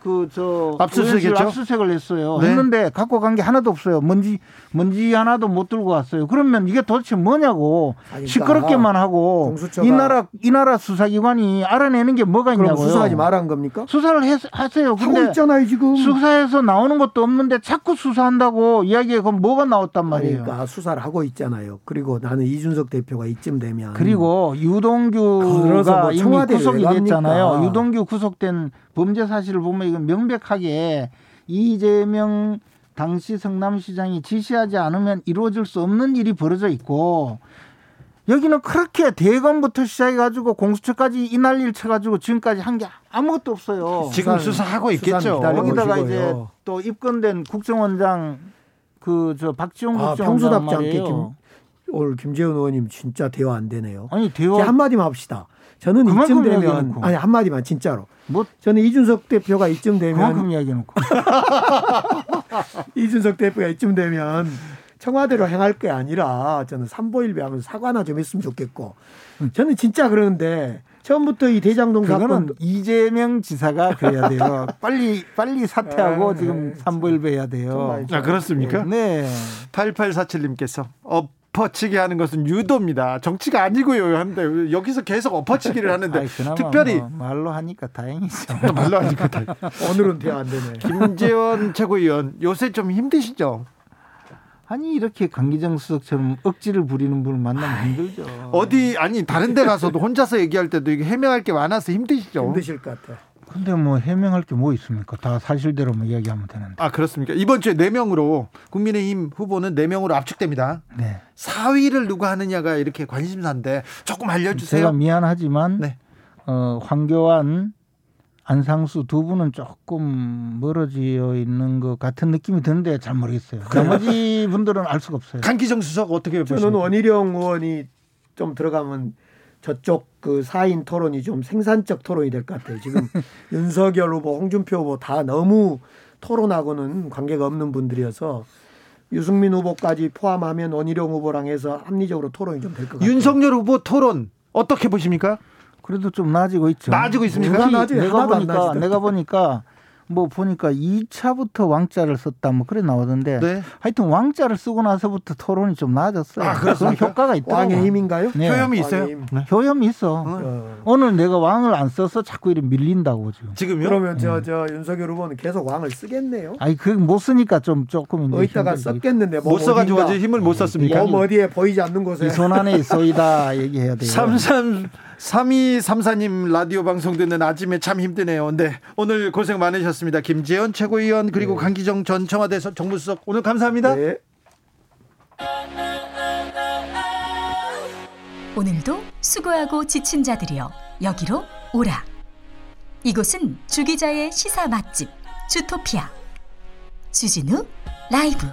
그 저 압수수색했죠? 압수수색을 했어요. 네. 했는데 갖고 간 게 하나도 없어요. 먼지 먼지 하나도 못 들고 왔어요. 그러면 이게 도대체 뭐냐고 아니, 그러니까 시끄럽게만 하고 공수처가- 이 나라 이 나라 수사기관이 알아내는 게 뭐가 있냐고요. 수사하지 말한 겁니까? 수사를 해, 하세요. 하고 있잖아요 지금. 수사에서 나오는 것도 없는데 자꾸 수사한다고 이야기에 그럼 뭐가 나왔단 말이에요. 그러니까 수사를 하고 있잖아요. 그리고 나는 이준석 대표가 이쯤 되면 그리고 유동규가 뭐 이미 청와대를 구속이? 됐잖아요. 유동규 구속된 범죄 사실을 보면 이건 명백하게 이재명 당시 성남시장이 지시하지 않으면 이루어질 수 없는 일이 벌어져 있고 여기는 그렇게 대검부터 시작해가지고 공수처까지 이 난리를 쳐가지고 지금까지 한 게 아무것도 없어요. 지금 수사하고 있겠죠. 거기다가 보시고요. 이제 또 입건된 국정원장 그 저 박지원 아, 국정원장 평소답지 않게 말이에요. 김, 오늘 김재훈 의원님 진짜 대화 안 되네요. 아니 대화 한마디만 합시다. 저는 이쯤 되면. 아니 한 마디만 진짜로. 뭐 저는 이준석 대표가 이쯤 그만큼 되면 이야기해 놓고 이준석 대표가 이쯤 되면 청와대로 행할 게 아니라 저는 삼보일배 하면서 사과나 좀 했으면 좋겠고 저는 진짜 그러는데 처음부터 이 대장동 그거는 사건 이재명 지사가 그래야 돼요. 빨리 빨리 사퇴하고 네, 지금 삼보일배 해야 돼요. 아, 그렇습니까? 네. 8847님께서 엎어치기 하는 것은 유도입니다. 정치가 아니고요. 한데 여기서 계속 엎어치기를 하는데 아이, 특별히 뭐 말로 하니까 다행이죠. 말로 하니까 다- 오늘은 대화 안 되네. 김재원 최고위원 요새 좀 힘드시죠? 아니 이렇게 강기정 수석처럼 억지를 부리는 분을 만나면 힘들죠. 어디 아니 다른 데 가서도 혼자서 얘기할 때도 이게 해명할 게 많아서 힘드시죠? 힘드실 것 같아. 근데 뭐 해명할 게 뭐 있습니까? 다 사실대로만 이야기하면 되는데. 아 그렇습니까? 이번 주에 네 명으로 국민의힘 후보는 네 명으로 압축됩니다. 네. 4위를 누가 하느냐가 이렇게 관심사인데 조금 알려주세요. 제가 미안하지만 네. 어, 황교안, 안상수 두 분은 조금 멀어져 있는 것 같은 느낌이 드는데 잘 모르겠어요. 나머지 분들은 알 수가 없어요. 강기정 수석 어떻게 저는 보십니까? 원희룡 의원이 좀 들어가면 저쪽 그 4인 토론이 좀 생산적 토론이 될 것 같아요. 지금 윤석열 후보, 홍준표 후보 다 너무 토론하고는 관계가 없는 분들이어서 유승민 후보까지 포함하면 원희룡 후보랑 해서 합리적으로 토론이 좀 될 것 같아요. 윤석열 후보 토론 어떻게 보십니까? 그래도 좀 나아지고 있죠. 나아지고 있습니까? 내가 하나도 안 보니까 나아지더라. 내가 보니까 뭐 보니까 2차부터 왕자를 썼다 뭐 그래 나오던데 네. 하여튼 왕자를 쓰고 나서부터 토론이 좀 나아졌어요. 아? 그런 효과가 있다. 왕의 힘인가요? 네. 효염이 있어요? 네. 효염이 있어. 어. 오늘 내가 왕을 안 써서 자꾸 이렇게 밀린다고 지금. 지금요? 그러면 저, 저 윤석열 후보는 계속 왕을 쓰겠네요. 아니 그못 쓰니까 좀 조금 이제 어디다가. 썼겠는데 몸못 써가지고 어딘가, 힘을 못 썼습니까? 몸 어디에 보이지 않는 곳에 이손 안에 있어이다 얘기해야 돼요. 33 3234님 라디오 방송 듣는 아침에 참 힘드네요. 네. 오늘 고생 많으셨습니다. 김재현 최고위원 그리고 강기정 전 청와대 서- 정무수석 오늘 감사합니다. 네. 오늘도 수고하고 지친 자들이여 여기로 오라. 이곳은 주기자의 시사 맛집 주토피아 주진우 라이브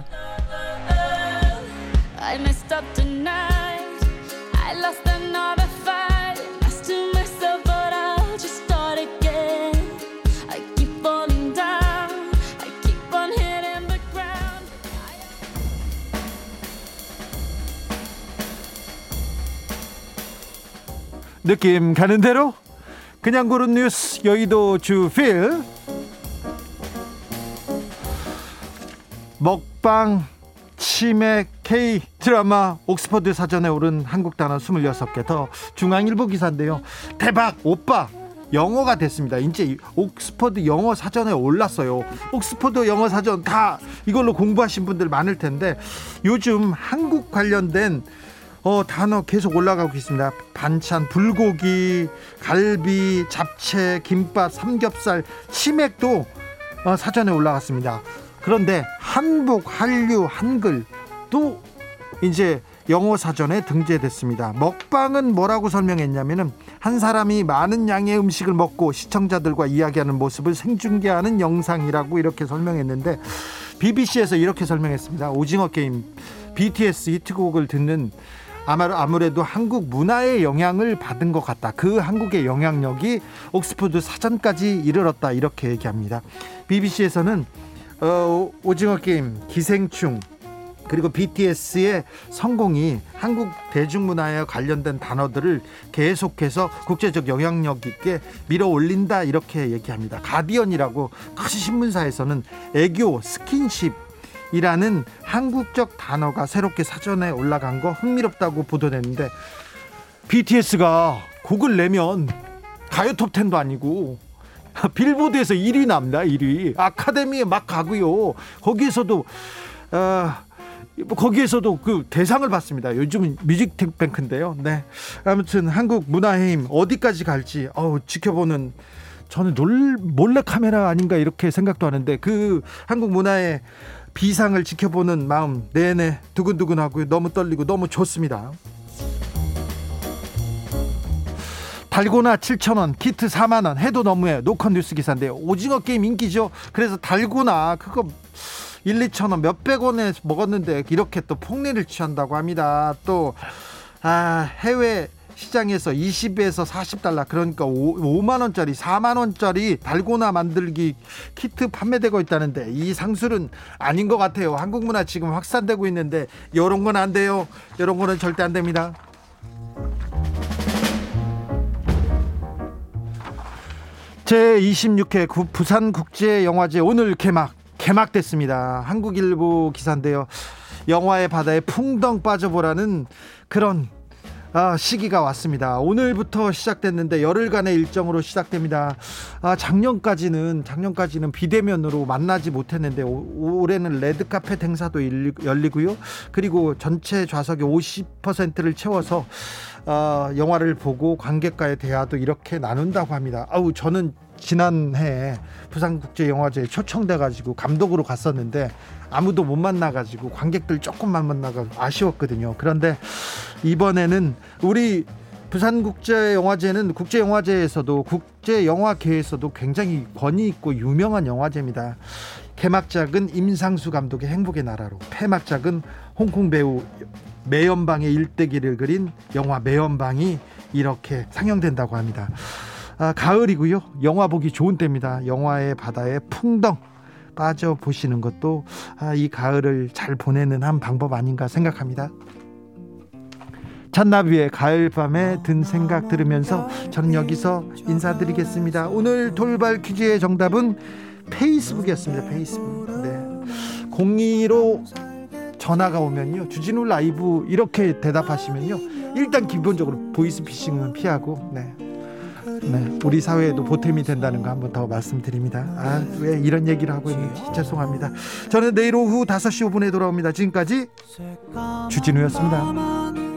느낌 가는 대로 그냥 고른 뉴스 여의도 주필 먹방 치맥 K 드라마 옥스퍼드 사전에 오른 한국 단어 26개 더 중앙일보 기사인데요. 대박 오빠 영어가 됐습니다. 이제 옥스퍼드 영어 사전에 올랐어요. 옥스퍼드 영어 사전 다 이걸로 공부하신 분들 많을 텐데 요즘 한국 관련된 어, 단어 계속 올라가고 있습니다. 반찬, 불고기, 갈비, 잡채, 김밥, 삼겹살, 치맥도 어, 사전에 올라갔습니다. 그런데 한복, 한류, 한글도 이제 영어 사전에 등재됐습니다. 먹방은 뭐라고 설명했냐면은 한 사람이 많은 양의 음식을 먹고 시청자들과 이야기하는 모습을 생중계하는 영상이라고 이렇게 설명했는데 BBC에서 이렇게 설명했습니다. 오징어 게임 BTS 히트곡을 듣는 아마 아무래도 한국 문화의 영향을 받은 것 같다. 그 한국의 영향력이 옥스퍼드 사전까지 이르렀다. 이렇게 얘기합니다. BBC에서는 어, 오징어 게임, 기생충, 그리고 BTS의 성공이 한국 대중문화에 관련된 단어들을 계속해서 국제적 영향력 있게 밀어 올린다 이렇게 얘기합니다. 가디언이라고 큰 신문사에서는 애교, 스킨십 이라는 한국적 단어가 새롭게 사전에 올라간 거 흥미롭다고 보도됐는데 BTS가 곡을 내면 가요 톱10도 아니고 빌보드에서 1위 납니다 1위 아카데미에 막 가고요 거기에서도 어, 뭐 거기에서도 그 대상을 받습니다. 요즘은 뮤직뱅크인데요. 네. 아무튼 한국 문화의 힘 어디까지 갈지 어우, 지켜보는 저는 놀, 몰래 카메라 아닌가 이렇게 생각도 하는데 그 한국 문화의 비상을 지켜보는 마음 내내 두근두근하고 너무 떨리고 너무 좋습니다. 달고나 7,000원, 키트 4만원 해도 너무해. 노컷 뉴스 기사인데요. 오징어 게임 인기죠. 그래서 달고나 그거 1, 2천원 몇백 원에 먹었는데 이렇게 또 폭리를 취한다고 합니다. 또 아, 해외 시장에서 20에서 40달러 그러니까 5, 만 원짜리 4만 원짜리 달고나 만들기 키트 판매되고 있다는데 이 상술은 아닌 것 같아요. 한국 문화 지금 확산되고 있는데 이런 건 안 돼요. 이런 거는 절대 안 됩니다. 제 26회 부산국제영화제 오늘 개막 개막됐습니다. 한국일보 기사인데요. 영화의 바다에 풍덩 빠져보라는 그런 아, 시기가 왔습니다. 오늘부터 시작됐는데 열흘간의 일정으로 시작됩니다. 아, 작년까지는 작년까지는 비대면으로 만나지 못했는데 오, 올해는 레드카펫 행사도 열리고요. 그리고 전체 좌석의 50%를 채워서 어, 영화를 보고 관객과의 대화도 이렇게 나눈다고 합니다. 아우 저는 지난해 부산국제영화제에 초청돼가지고 감독으로 갔었는데 아무도 못 만나가지고 관객들 조금만 만나가 아쉬웠거든요. 그런데 이번에는 우리 부산국제영화제는 국제영화제에서도 국제영화계에서도 굉장히 권위 있고 유명한 영화제입니다. 개막작은 임상수 감독의 행복의 나라로, 폐막작은 홍콩 배우 매연방의 일대기를 그린 영화 매연방이 이렇게 상영된다고 합니다. 아, 가을이고요. 영화 보기 좋은 때입니다. 영화의 바다에 풍덩 빠져 보시는 것도 아, 이 가을을 잘 보내는 한 방법 아닌가 생각합니다. 잔나비의 가을밤에 든 생각 들으면서 저는 여기서 인사드리겠습니다. 오늘 돌발 퀴즈의 정답은 페이스북이었습니다. 페이스북. 네. 02로 전화가 오면요. 주진우 라이브 이렇게 대답하시면요. 일단 기본적으로 보이스피싱은 피하고 네. 네, 우리 사회에도 보탬이 된다는 거 한번 더 말씀드립니다. 아, 왜 이런 얘기를 하고 있는지 죄송합니다. 저는 내일 오후 5시 5분에 돌아옵니다. 지금까지 주진우였습니다.